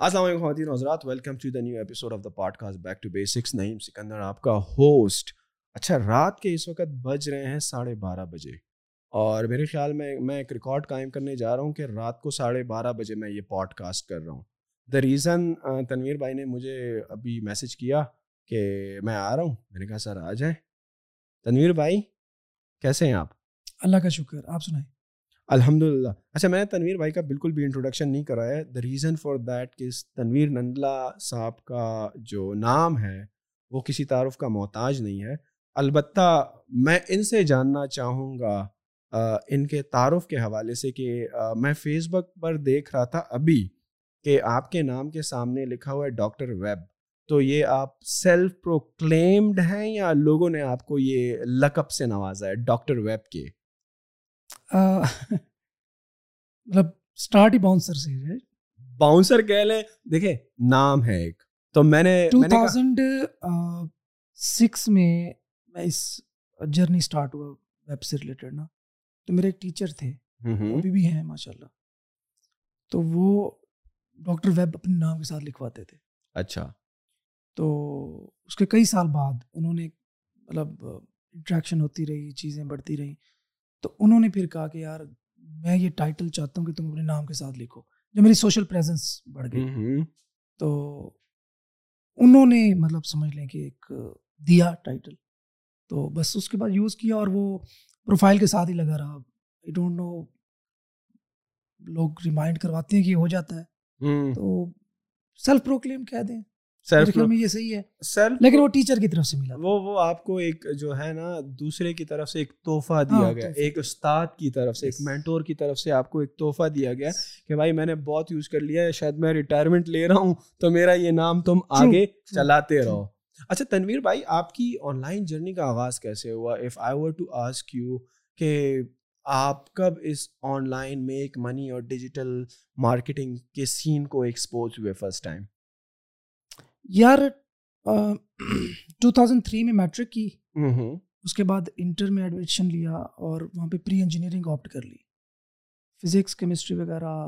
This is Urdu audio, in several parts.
السلام علیکم خواتین حضرات welcome to the new episode of the podcast back to basics Naeem Sikandar آپ کا ہوسٹ اچھا رات کے اس وقت بج رہے ہیں ساڑھے بارہ بجے۔ اور میرے خیال میں میں ایک ریکارڈ قائم کرنے جا رہا ہوں کہ رات کو ساڑھے بارہ بجے میں یہ پوڈ کاسٹ کر رہا ہوں۔ دا ریزن تنویر بھائی نے مجھے ابھی میسج کیا کہ میں آ رہا ہوں۔ میں نے کہا، سر، آ جائیں۔ تنویر بھائی، کیسے ہیں آپ؟ اللہ کا شکر، آپ سنائیں۔ الحمد للہ۔ اچھا میں نے تنویر بھائی کا بالکل بھی انٹروڈکشن نہیں کرا ہے۔ دا ریزن فار دیٹ کہ تنویر نندلا صاحب کا جو نام ہے، وہ کسی تعارف کا محتاج نہیں ہے۔ البتہ میں ان سے جاننا چاہوں گا ان کے تعارف کے حوالے سے کہ میں فیس بک پر دیکھ رہا تھا ابھی کہ آپ کے نام کے سامنے لکھا ہوا ہے ڈاکٹر ویب۔ تو یہ آپ سیلف پروکلیمڈ ہیں یا لوگوں نے آپ کو یہ لقب سے نوازا ہے، ڈاکٹر ویب کے؟ مطلب اسٹارٹ ہی باؤنسر سے ہے۔ باؤنسر کہہ لیں دیکھیں نام ہے ایک۔ تو میں نے ٹو تھاؤزینڈ سکس میں میں اس جرنی اسٹارٹ ہوا ویب سے ریلیٹڈ نا۔ تو میرے ایک ٹیچر تھے۔ ابھی بھی ہیں ماشاء اللہ تو وہ ڈاکٹر ویب اپنے نام کے ساتھ لکھواتے تھے۔ اچھا۔ تو اس کے کئی سال بعد انہوں نے مطلب انٹریکشن ہوتی رہی چیزیں بڑھتی رہیں۔ تو انہوں نے پھر کہا کہ یار میں یہ ٹائٹل چاہتا ہوں کہ تم اپنے نام کے ساتھ لکھو جو میری سوشل پریزنس بڑھ گئی۔ تو انہوں نے مطلب سمجھ لیں کہ ایک دیا ٹائٹل تو بس اس کے بعد یوز کیا اور وہ پروفائل کے ساتھ ہی لگا رہا۔ آئی ڈونٹ نو لوگ ریمائنڈ کرواتے ہیں کہ ہو جاتا ہے۔ تو سیلف پروکلیم کہہ دیں۔ یہ صحیح ہے۔ لیکن وہ ٹیچر کی طرف سے ملا وہ وہ آپ کو ایک جو ہے نا دوسرے کی طرف سے ایک تحفہ دیا ہاں، گیا ایک استاد کی طرف سے ایک مینٹور کی طرف سے آپ کو ایک تحفہ دیا گیا کہ بھائی میں نے بہت یوز کر لیا ہے شاید میں ریٹائرمنٹ لے رہا ہوں تو میرا یہ نام تم آگے چلاتے رہو۔ اچھا تنویر بھائی آپ کی آن لائن جرنی کا آغاز کیسے ہوا؟ If I were to ask you کہ آپ کب اس آن لائن میک منی اور ڈیجیٹل مارکیٹنگ کے سین کو ایکسپوز ہوئے فرسٹ ٹائم یار ٹو تھاؤزینڈ تھری میں میٹرک کی اس کے بعد انٹر میں ایڈمیشن لیا اور وہاں پہ پری انجینئرنگ آپٹ کر لی۔ فزکس کیمسٹری وغیرہ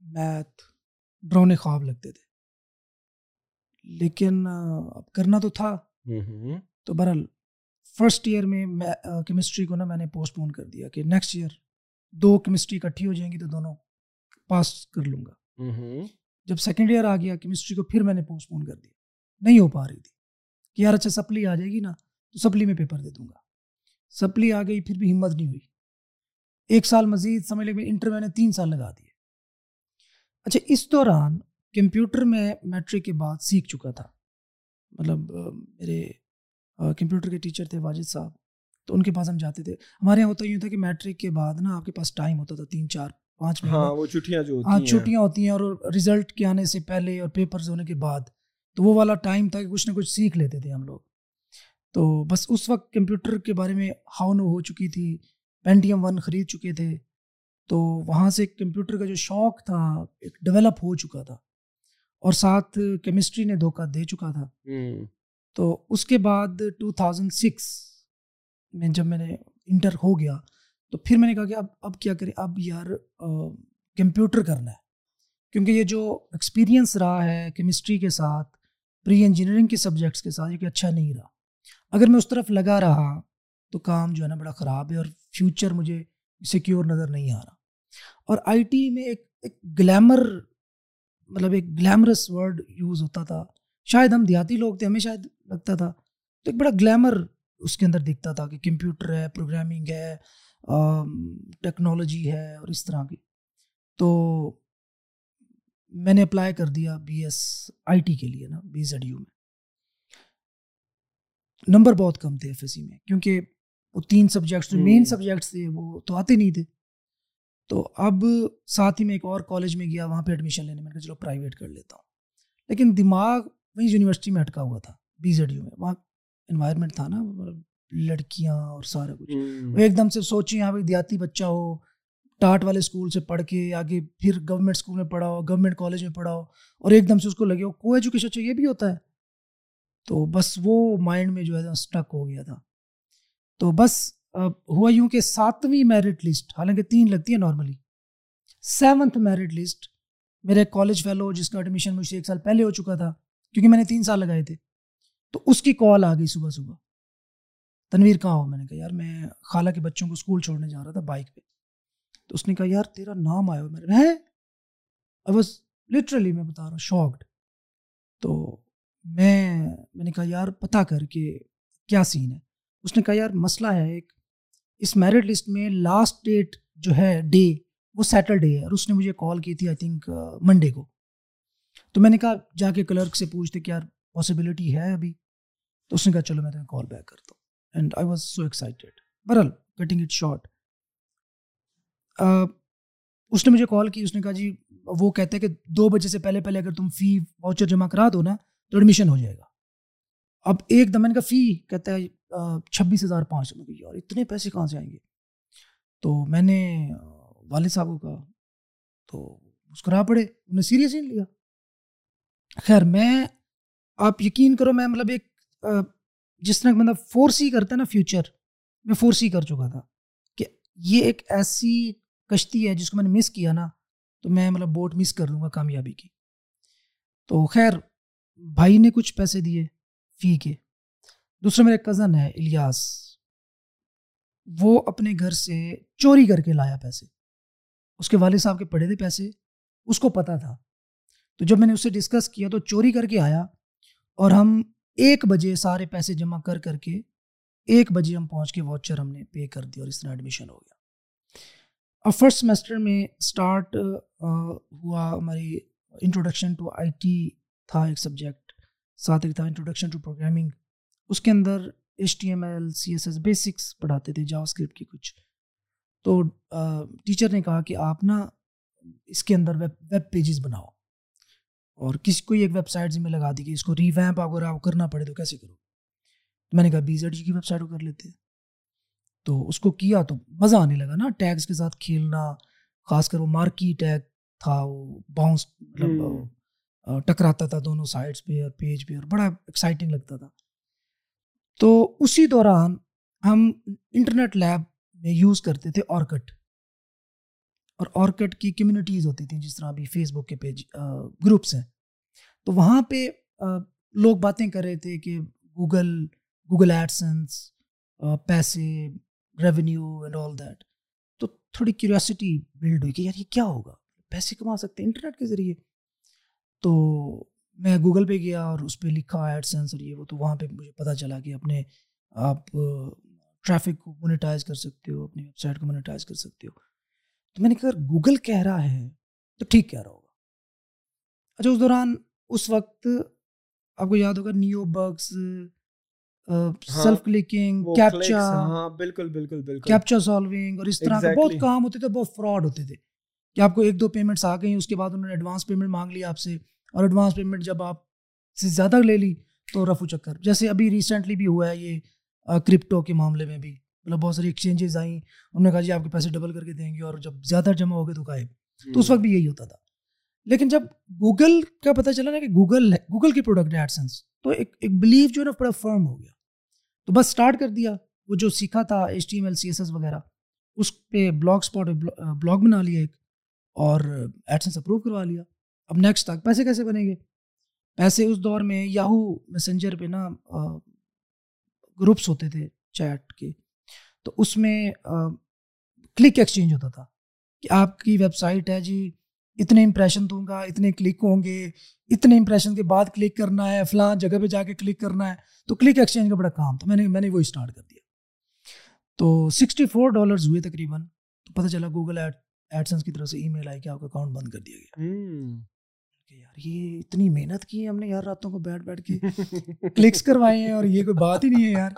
میتھ ڈرونے خواب لگتے تھے۔ لیکن اب کرنا تو تھا۔ تو بہرحال فرسٹ ایئر میں کیمسٹری کو نا میں نے پوسٹ پون کر دیا کہ نیکسٹ ایئر دو کیمسٹری اکٹھی ہو جائیں گی تو دونوں پاس کر لوں گا۔ جب سیکنڈ ایئر آ گیا کیمسٹری کو پھر میں نے پوسٹ پون کر دیا۔ نہیں ہو پا رہی تھی کہ یار اچھا سپلی آ جائے گی نا تو سپلی میں پیپر دے دوں گا۔ سپلی آ گئی پھر بھی ہمت نہیں ہوئی۔ ایک سال مزید سمجھ لے انٹر میں نے تین سال لگا دیے۔ اچھا اس دوران کمپیوٹر میں میٹرک کے بعد سیکھ چکا تھا۔ مطلب میرے کمپیوٹر کے ٹیچر تھے واجد صاحب۔ تو ان کے پاس ہم جاتے تھے۔ ہمارے یہاں ہوتا یوں تھا کہ میٹرک کے بعد نا آپ کے پاس ٹائم ہوتا تھا تین چار پانچ ہاں وہ چھٹیاں جو ہاں چھٹیاں ہوتی ہیں اور رزلٹ کے آنے سے پہلے اور پیپرز ہونے کے بعد تو وہ والا ٹائم تھا کہ کچھ نہ کچھ سیکھ لیتے تھے ہم لوگ۔ تو بس اس وقت کمپیوٹر کے بارے میں ہاؤ نو ہو چکی تھی پینٹیم ون خرید چکے تھے۔ تو وہاں سے کمپیوٹر کا جو شوق تھا ایک ڈیولپ ہو چکا تھا۔ اور ساتھ کیمسٹری نے دھوکہ دے چکا تھا۔ تو اس کے بعد ٹو تھاؤزینڈ سکس میں جب میں نے انٹر ہو گیا تو پھر میں نے کہا کہ اب اب کیا کریں؟ اب یار کمپیوٹر کرنا ہے۔ کیونکہ یہ جو ایکسپیرینس رہا ہے کیمسٹری کے ساتھ پری انجینئرنگ کے سبجیکٹس کے ساتھ یہ کہ اچھا نہیں رہا۔ اگر میں اس طرف لگا رہا تو کام جو ہے نا بڑا خراب ہے اور فیوچر مجھے سیکیور نظر نہیں آ رہا۔ اور آئی ٹی میں ایک ایک گلیمر مطلب ایک گلیمرس ورڈ یوز ہوتا تھا۔ شاید ہم دیہاتی لوگ تھے، ہمیں شاید لگتا تھا۔ تو ایک بڑا گلیمر اس کے اندر دکھتا تھا کہ کمپیوٹر ہے پروگرامنگ ہے ٹیکنالوجی ہے اور اس طرح کی۔ تو میں نے اپلائی کر دیا بی ایس آئی ٹی کے لیے نا بی زیڈ یو میں۔ نمبر بہت کم تھے ایف ایس سی میں کیونکہ وہ تین سبجیکٹس مین سبجیکٹس تھے وہ تو آتے نہیں تھے۔ تو اب ساتھ ہی میں ایک اور کالج میں گیا وہاں پہ ایڈمیشن لینے میں کہا چلو پرائیویٹ کر لیتا ہوں۔ لیکن دماغ وہیں یونیورسٹی میں اٹکا ہوا تھا بی زیڈ یو میں۔ وہاں انوائرمنٹ تھا نا لڑکیاں اور سارا کچھ۔ وہ ایک دم سے سوچیں یہاں پہ دیہاتی بچہ ہو ٹاٹ والے اسکول سے پڑھ کے آگے پھر گورنمنٹ اسکول میں پڑھا ہو گورنمنٹ کالج میں پڑھا ہو اور ایک دم سے اس کو لگے ہو کو ایجوکیشن چاہیے بھی ہوتا ہے؟ تو بس وہ مائنڈ میں جو ہے اسٹک ہو گیا تھا۔ تو بس ہوا یوں کہ ساتویں میرٹ لسٹ حالانکہ تین لگتی ہے نارملی سیونتھ میرٹ لسٹ میرا ایک کالج فیلو جس کا ایڈمیشن مجھ سے ایک سال پہلے ہو چکا تھا، کیونکہ میں نے تین سال لگائے تھے۔ تو اس کی کال آ گئی صبح صبح۔ تنویر کہاں ہو؟ میں نے کہا، یار میں خالہ کے بچوں کو اسکول چھوڑنے جا رہا تھا بائک پہ۔ تو اس نے کہا، یار تیرا نام آیا ہو میرے ہے بس لٹرلی میں بتا رہا ہوں شاکڈ تو میں میں نے کہا، یار پتہ کر کے کیا سین ہے؟ اس نے کہا، یار مسئلہ ہے ایک، اس میرٹ لسٹ میں لاسٹ ڈیٹ جو ہے ڈے وہ سیٹرڈے ہے اور اس نے مجھے کال کی تھی آئی تھنک منڈے کو. تو میں نے کہا، جا کے کلرک سے پوچھتے کہ یار پاسبلٹی ہے ابھی؟ تو اس نے کہا، چلو میں تمہیں کال بیک کرتا ہوں. And I was so excited Brill cutting it short اس نے مجھے کال کی، اس نے کہا جی وہ کہتے ہیں کہ دو بجے سے پہلے پہلے اگر تم فی واؤچر جمع کرا دو نا، تو ایڈمیشن ہو جائے گا۔ اب ایک دم میں نے کہا فی کہتا ہے چھبیس ہزار پانچ سو۔ میں یار، اتنے پیسے کہاں سے آئیں گے؟ تو میں نے والد صاحب کو کہا، تو مسکرا پڑے، انہوں نے سیریس نہیں لیا۔ خیر، میں، آپ یقین کرو، میں مطلب ایک جس طرح مطلب فورس ہی کرتا ہے نا فیوچر میں فورس ہی کر چکا تھا کہ یہ ایک ایسی کشتی ہے جس کو میں نے مس کیا نا، تو میں مطلب بوٹ مس کر دوں گا کامیابی کی۔ تو خیر، بھائی نے کچھ پیسے دیے فی کے۔ دوسرا میرا کزن ہے، الیاس۔ وہ اپنے گھر سے چوری کر کے لایا پیسے۔ اس کے والد صاحب کے پڑے تھے پیسے، اس کو پتا تھا۔ تو جب میں نے اس سے ڈسکس کیا تو چوری کر کے آیا اور ہم ایک بجے سارے پیسے جمع کر کر کے ایک بجے ہم پہنچ کے واچر ہم نے پے کر دیا اور اس طرح ایڈمیشن ہو گیا۔ اور فرسٹ سیمسٹر میں اسٹارٹ ہوا ہماری انٹروڈکشن ٹو آئی ٹی تھا ایک سبجیکٹ ساتھ ایک تھا انٹروڈکشن ٹو پروگرامنگ اس کے اندر H T M L C S S basics پڑھاتے تھے جاوا اسکرپٹ کی کچھ۔ تو ٹیچر نے کہا کہ آپ نا اس کے اندر ویب ویب پیجز بناؤ۔ اور کسی کوئی ایک ویب سائٹ میں لگا دی کہ اس کو ریویمپ اگر آپ کرنا پڑے تو کیسے کرو؟ میں نے کہا بی زیڈ جی کی ویب سائٹ کو کر لیتے۔ تو اس کو کیا تو مزہ آنے لگا نا ٹیگس کے ساتھ کھیلنا خاص کر وہ مارکی ٹیگ تھا وہ باؤنس مطلب ٹکراتا تھا دونوں سائڈس پہ اور پیج پہ اور بڑا ایکسائٹنگ لگتا تھا۔ تو اسی دوران ہم انٹرنیٹ لیب میں یوز کرتے تھے آرکٹ اور آرکٹ کی کمیونٹیز ہوتی تھیں جس طرح ابھی فیس بک کے پیج گروپس ہیں۔ تو وہاں پہ لوگ باتیں کر رہے تھے کہ گوگل گوگل ایڈسنس پیسے ریونیو اینڈ آل دیٹ تو تھوڑی کیوریاسٹی بلڈ ہوئی کہ یار یہ کیا ہوگا؟ پیسے کما سکتے ہیں انٹرنیٹ کے ذریعے. تو میں گوگل پہ گیا اور اس پہ لکھا ایڈسنس اور یہ وہ، تو وہاں پہ مجھے پتہ چلا کہ اپنے آپ ٹریفک کو مونیٹائز کر سکتے ہو، اپنی ویب سائٹ کو مونیٹائز کر سکتے ہو۔ تو میں نے کہا گوگل کہہ رہا ہے، تو ٹھیک کہہ رہا ہوگا۔ اچھا اس دوران، اس وقت آپ کو یاد ہوگا new bugs self clicking captcha بالکل بالکل بالکل۔ کیپچا سالونگ اور اس طرح کے بہت کام ہوتے تھے بہت فراڈ ہوتے تھے۔ کہ آپ کو ایک دو پیمنٹس آ گئی اس کے بعد انہوں نے ایڈوانس پیمنٹ مانگ لی آپ سے اور ایڈوانس پیمنٹ جب آپ سے زیادہ لے لی تو رفو چکر۔ جیسے ابھی ریسنٹلی بھی ہوا ہے یہ کرپٹو کے معاملے میں بھی۔ مطلب بہت ساری ایکسچینجز آئیں انہوں نے کہا جی آپ کے پیسے ڈبل کر کے دیں گے اور جب زیادہ جمع ہو گئے تو غائب۔ تو اس وقت بھی یہی ہوتا تھا۔ لیکن جب گوگل کا پتہ چلا نا کہ گوگل گوگل کی پروڈکٹ ہے ایڈسنس تو ایک ایک بلیو جو ہے نا بڑا فرم ہو گیا۔ تو بس اسٹارٹ کر دیا، وہ جو سیکھا تھا H T M L C S S وغیرہ، اس پہ بلاگ اسپاٹ بلاگ بنا لیا ایک اور ایڈسنس اپروو کروا لیا۔ اب نیکسٹ تک پیسے کیسے بنیں گے؟ پیسے اس دور میں یاہو میسنجر پہ نا گروپس ہوتے تھے چیٹ کے۔ تو اس میں کلک ایکسچینج ہوتا تھا کہ آپ کی ویب سائٹ ہے جی اتنے امپریشن دوں گا اتنے کلک ہوں گے اتنے امپریشن کے بعد کلک کرنا ہے فلاں جگہ پہ جا کے کلک کرنا ہے تو کلک ایکسچینج کا بڑا کام تھا میں نے میں نے وہ اسٹارٹ کر دیا۔ تو سکسٹی فور ڈالرز ہوئے تقریباً تو پتہ چلا گوگل ایڈ ایڈسنس کی طرف سے ای میل آئی کہ آپ کا اکاؤنٹ بند کر دیا گیا۔ یار یہ اتنی محنت کی ہے ہم نے یار راتوں کو بیٹھ بیٹھ کے کلکس کروائے ہیں اور یہ کوئی بات ہی نہیں ہے یار۔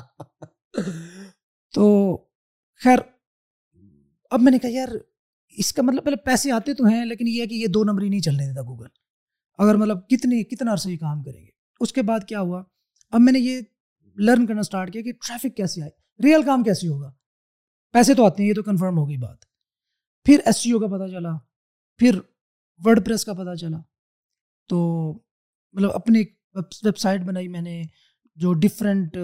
تو خیر اب میں نے کہا یار اس کا مطلب پہلے پیسے آتے تو ہیں، لیکن یہ ہے کہ یہ دو نمبر ہی نہیں چلنے دیتا گوگل۔ اگر مطلب کتنی، کتنا عرصہ یہ کام کریں گے۔ اس کے بعد کیا ہوا؟ اب میں نے یہ لرن کرنا اسٹارٹ کیا کہ ٹریفک کیسے آئے ریئل کام کیسے ہوگا؟ پیسے تو آتے ہیں، یہ تو کنفرم ہو گئی بات۔ پھر ایس سی او کا پتہ چلا، پھر ورڈ پریس کا پتہ چلا۔ تو مطلب اپنی ویب سائٹ بنائی میں نے، جو ڈفرینٹ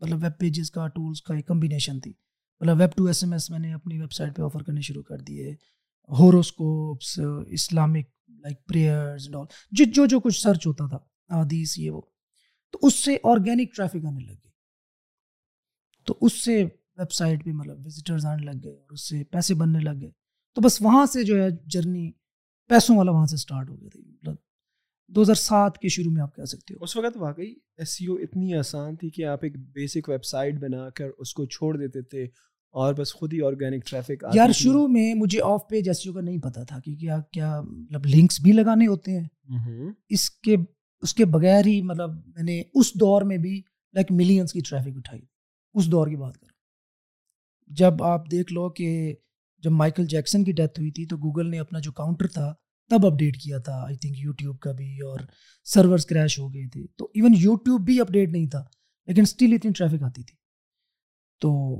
مطلب ویب پیجز کا ٹولس کا ایک کمبینیشن تھی۔ مطلب web to S M S میں نے اپنی ویب سائٹ پہ آفر کرنے شروع کر دیے، horoscopes, Islamic like prayers all جو جو جو کچھ سرچ ہوتا تھا، حدیث، یہ وہ، تو اس سے آرگینک ٹریفک آنے لگ گئی۔ تو اس سے ویب سائٹ پہ مطلب وزٹرز آنے لگ گئے اور اس سے پیسے بننے لگ گئے۔ تو بس وہاں سے جو ہے جرنی پیسوں والا وہاں سے اسٹارٹ ہو گیا تھی مطلب دو ہزار سات کے شروع میں آپ کہہ سکتے ہو۔ اس وقت واقعی ایس سی او اتنی آسان تھی کہ آپ ایک بیسک ویب سائٹ بنا کر اس کو چھوڑ دیتے تھے اور بس خود ہی آرگینک ٹریفک یار شروع میں مجھے off page S E O کا نہیں پتا تھا کہ کیا کیا مطلب لنکس بھی لگانے ہوتے ہیں۔ اس کے اس کے بغیر ہی مطلب میں نے اس دور میں بھی لائک ملینس کی ٹریفک اٹھائی۔ اس دور کی بات کر جب آپ دیکھ لو کہ جب مائیکل جیکسن کی ڈیتھ ہوئی تھی تو گوگل نے اپنا جو کاؤنٹر تھا تب اپڈیٹ کیا تھا آئی تھنک یوٹیوب کا بھی اور سرورس کریش ہو گئے تھے۔ تو ایون یوٹیوب بھی اپڈیٹ نہیں تھا، لیکن اسٹل اتنی ٹریفک آتی تھی۔ تو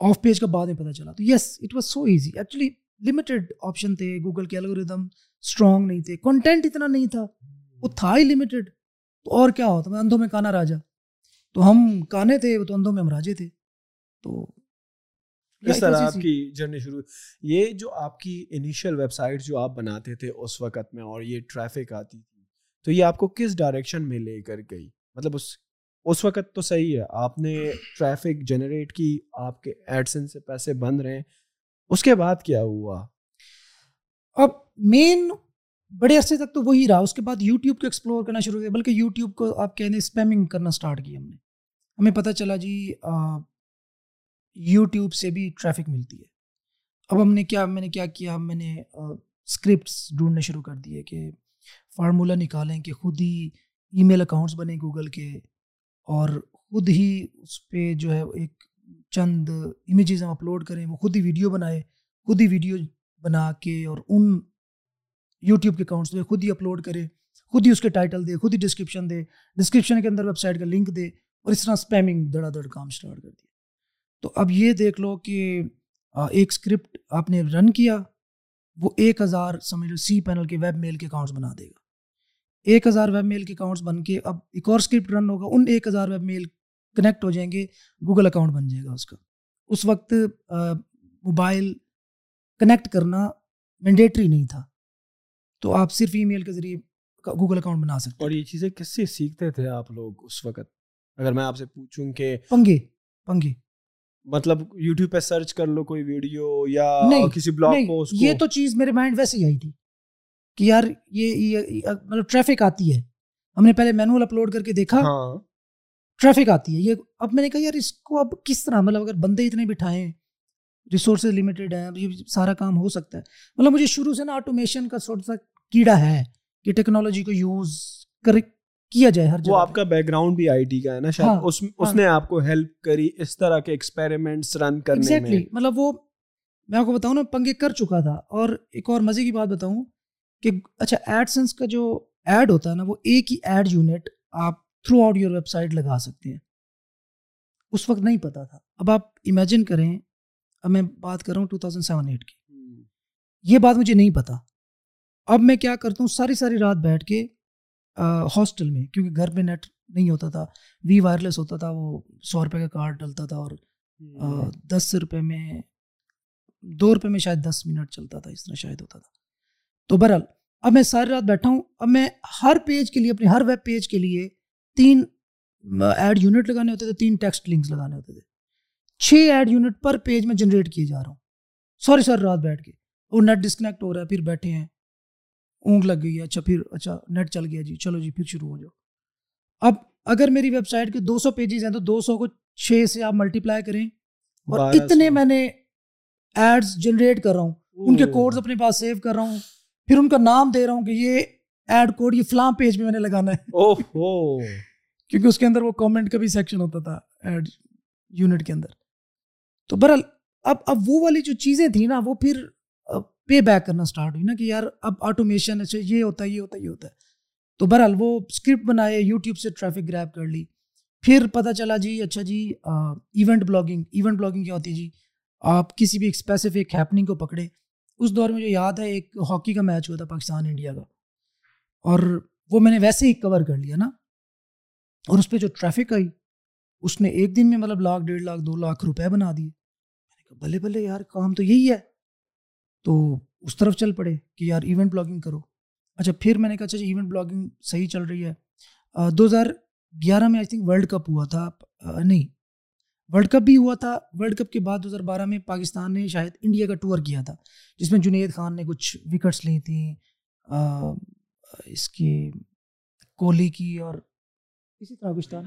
آف پیج کا بعد میں پتہ چلا۔ تو yes it was so easy actually limited option تھے گوگل کے الگوریدم اسٹرانگ نہیں تھے۔ کنٹینٹ اتنا نہیں تھا، وہ تھا ہی لمیٹیڈ تو اور کیا ہوتا، میں اندھوں میں کانا راجا۔ تو ہم کانے تھے، وہ تو اندھوں میں ہم راجے تھے۔ تو کس طرح آپ کی جرنی شروع یہ جو آپ کی انیشیل ویب سائٹ جو آپ بناتے تھے اس وقت میں اور یہ ٹریفک آتی تھی تو یہ آپ کو کس ڈائریکشن میں لے کر گئی؟ مطلب اس اس وقت تو صحیح ہے آپ نے ٹریفک جنریٹ کی آپ کے ایڈسن سے پیسے بند رہے۔ اس کے بعد کیا ہوا؟ اب مین بڑے عرصے تک تو وہی رہا۔ اس کے بعد یوٹیوب کو ایکسپلور کرنا شروع کیا بلکہ یوٹیوب کو آپ کہنے اسپیمنگ کرنا اسٹارٹ کیا ہم نے۔ ہمیں پتہ چلا جی یوٹیوب سے بھی ٹریفک ملتی ہے۔ اب ہم نے کیا، میں نے کیا کیا، میں نے اسکرپٹس ڈھونڈنے شروع کر دیے کہ فارمولہ نکالیں کہ خود ہی ای میل اکاؤنٹس بنے گوگل کے اور خود ہی اس پہ جو ہے ایک چند امیجز ہم اپلوڈ کریں، وہ خود ہی ویڈیو بنائے خود ہی ویڈیو بنا کے اور ان یوٹیوب کے اکاؤنٹس پہ خود ہی اپلوڈ کرے خود ہی اس کے ٹائٹل دے خود ہی ڈسکرپشن دے ڈسکرپشن کے اندر ویب سائٹ کا لنک دے اور اس طرح اسپیمنگ دڑا دڑ کام اسٹارٹ کر دیا۔ تو اب یہ دیکھ لو کہ ایک اسکرپٹ آپ نے رن کیا وہ ایک ہزار سمجھ لو سی پینل کے ویب میل کے اکاؤنٹس بنا دے گا۔ ایک ہزار ویب میل کے اکاؤنٹس بن کے اب ایک اور اسکرپٹ رن ہوگا ان ایک ہزار ویب میل کنیکٹ ہو جائیں گے گوگل اکاؤنٹ بن جائے گا اس کا۔ اس وقت موبائل کنیکٹ کرنا مینڈیٹری نہیں تھا۔ تو آپ صرف ای میل کے ذریعے گوگل اکاؤنٹ بنا سکتے اور یہ چیزیں کس سے سیکھتے تھے آپ لوگ اس وقت؟ اگر میں آپ سے پوچھوں کہ پنگے پنگے۔ مطلب یوٹیوب پہ سرچ کر لو کوئی ویڈیو یا کسی بلاگ پوسٹ یہ تو چیز میرے مائنڈ ویسے ہی آئی تھی کہ یار یہ مطلب ٹریفک آتی ہے۔ ہم نے پہلے مینول اپلوڈ کر کے دیکھا۔ ٹریفک آتی ہے۔ یہ اب میں نے کہا یار اس کو اب کس طرح مطلب اگر بندے اتنے بٹھائیں ریسورسز لمیٹیڈ ہیں یہ سارا کام ہو سکتا ہے۔ مطلب مجھے شروع سے نا آٹومیشن کا سا کیڑا ہے کہ ٹیکنالوجی کو یوز کر کیا جائے ہر وہ آپ کا بیک گراؤنڈ بھی آئی ٹی کا ہے نا شاید ہاں، اس اس ہاں۔ نے آپ کو ہیلپ کری اس طرح کے ایکسپیریمنٹس رن کرنے میں۔ مطلب وہ میں آپ کو بتاؤں نا پنگے کر چکا تھا۔ اور ایک اور مزے کی بات بتاؤں کہ اچھا ایڈ سنس کا جو ایڈ ہوتا ہے نا وہ ایک ہی ایڈ یونٹ آپ throughout your website لگا سکتے ہیں۔ اس وقت نہیں پتا تھا۔ اب آپ امیجن کریں اب میں بات کر رہا ہوں ٹو تھاؤزینڈ سیون ایٹ کی۔ یہ بات مجھے نہیں پتا۔ اب میں کیا کرتا ہوں ساری ساری رات بیٹھ کے ہاسٹل میں کیونکہ گھر پہ نیٹ نہیں ہوتا تھا۔ وی وائرلیس ہوتا تھا وہ سو روپے کا کارڈ ڈلتا تھا اور دس روپے میں دو روپے میں شاید دس منٹ چلتا تھا اس طرح شاید ہوتا تھا۔ تو برحال اب میں ساری رات بیٹھا ہوں۔ اب میں ہر پیج کے لیے اپنے ہر ویب پیج کے لیے تین ایڈ یونٹ لگانے ہوتے تھے تین ٹیکسٹ لنکس لگانے ہوتے تھے۔ چھ ایڈ یونٹ پر پیج میں جنریٹ کیے جا رہا ہوں۔ سوری سر رات بیٹھ کے۔ وہ نیٹ ڈسکنیکٹ ہو رہا ہے پھر بیٹھے ہیں۔ اونگ لگ گئی ہے۔ اچھا پھر اچھا نیٹ چل گیا۔ جی چلو جی پھر شروع ہو جاؤ۔ اب اگر میری ویب سائٹ کے دو سو پیجز ہیں تو دو سو کو چھ سے آپ ملٹی پلائی کریں۔ اور اتنے میں نے ایڈس جنریٹ کر رہا ہوں۔ ان کے کوڈز اپنے پاس سیو کر رہا ہوں۔ پھر ان کا نام دے رہا ہوں کہ یہ ایڈ کوڈ یہ فلاں پیج میں میں نے لگانا ہے۔ کیونکہ اس کے اندر وہ کامنٹ کا بھی سیکشن ہوتا تھا ایڈ یونٹ کے اندر۔ تو برحال اب اب وہ والی جو چیزیں تھیں نا وہ پھر پے بیک کرنا اسٹارٹ ہوئی نا کہ یار اب آٹومیشن اچھا یہ ہوتا ہے، یہ ہوتا ہے، یہ ہوتا ہے۔ تو بہرحال وہ اسکرپٹ بنائے یوٹیوب سے ٹریفک گریب کر لی۔ پھر پتہ چلا جی اچھا جی ایونٹ بلاگنگ ایونٹ بلاگنگ کیا ہوتی ہے جی؟ آپ کسی بھی ایک اسپیسیفک ہیپننگ کو پکڑے۔ اس دور میں جو یاد ہے، ایک ہاکی کا میچ ہوا تھا پاکستان انڈیا کا۔ اور وہ میں نے ویسے ہی کور کر لیا نا۔ اور اس پہ جو ٹریفک آئی، اس نے ایک دن میں مطلب لاکھ، ڈیڑھ لاکھ، دو لاکھ روپے بنا دیے۔ میں نے کہا، بلے بلے یار، کام تو یہی ہے۔ تو اس طرف چل پڑے کہ یار ایونٹ بلاگنگ کرو۔ اچھا پھر میں نے کہا اچھا جی، ایونٹ بلاگنگ صحیح چل رہی ہے۔ دو ہزار گیارہ میں آئی تھنک ورلڈ کپ ہوا تھا۔ نہیں ورلڈ کپ بھی ہوا تھا۔ ورلڈ کپ کے بعد دو ہزار بارہ میں پاکستان نے شاید انڈیا کا ٹور کیا تھا، جس میں جنید خان نے کچھ وکٹس لی تھیں۔ اس کی کوہلی کی اور اسی طرح کچھ تھا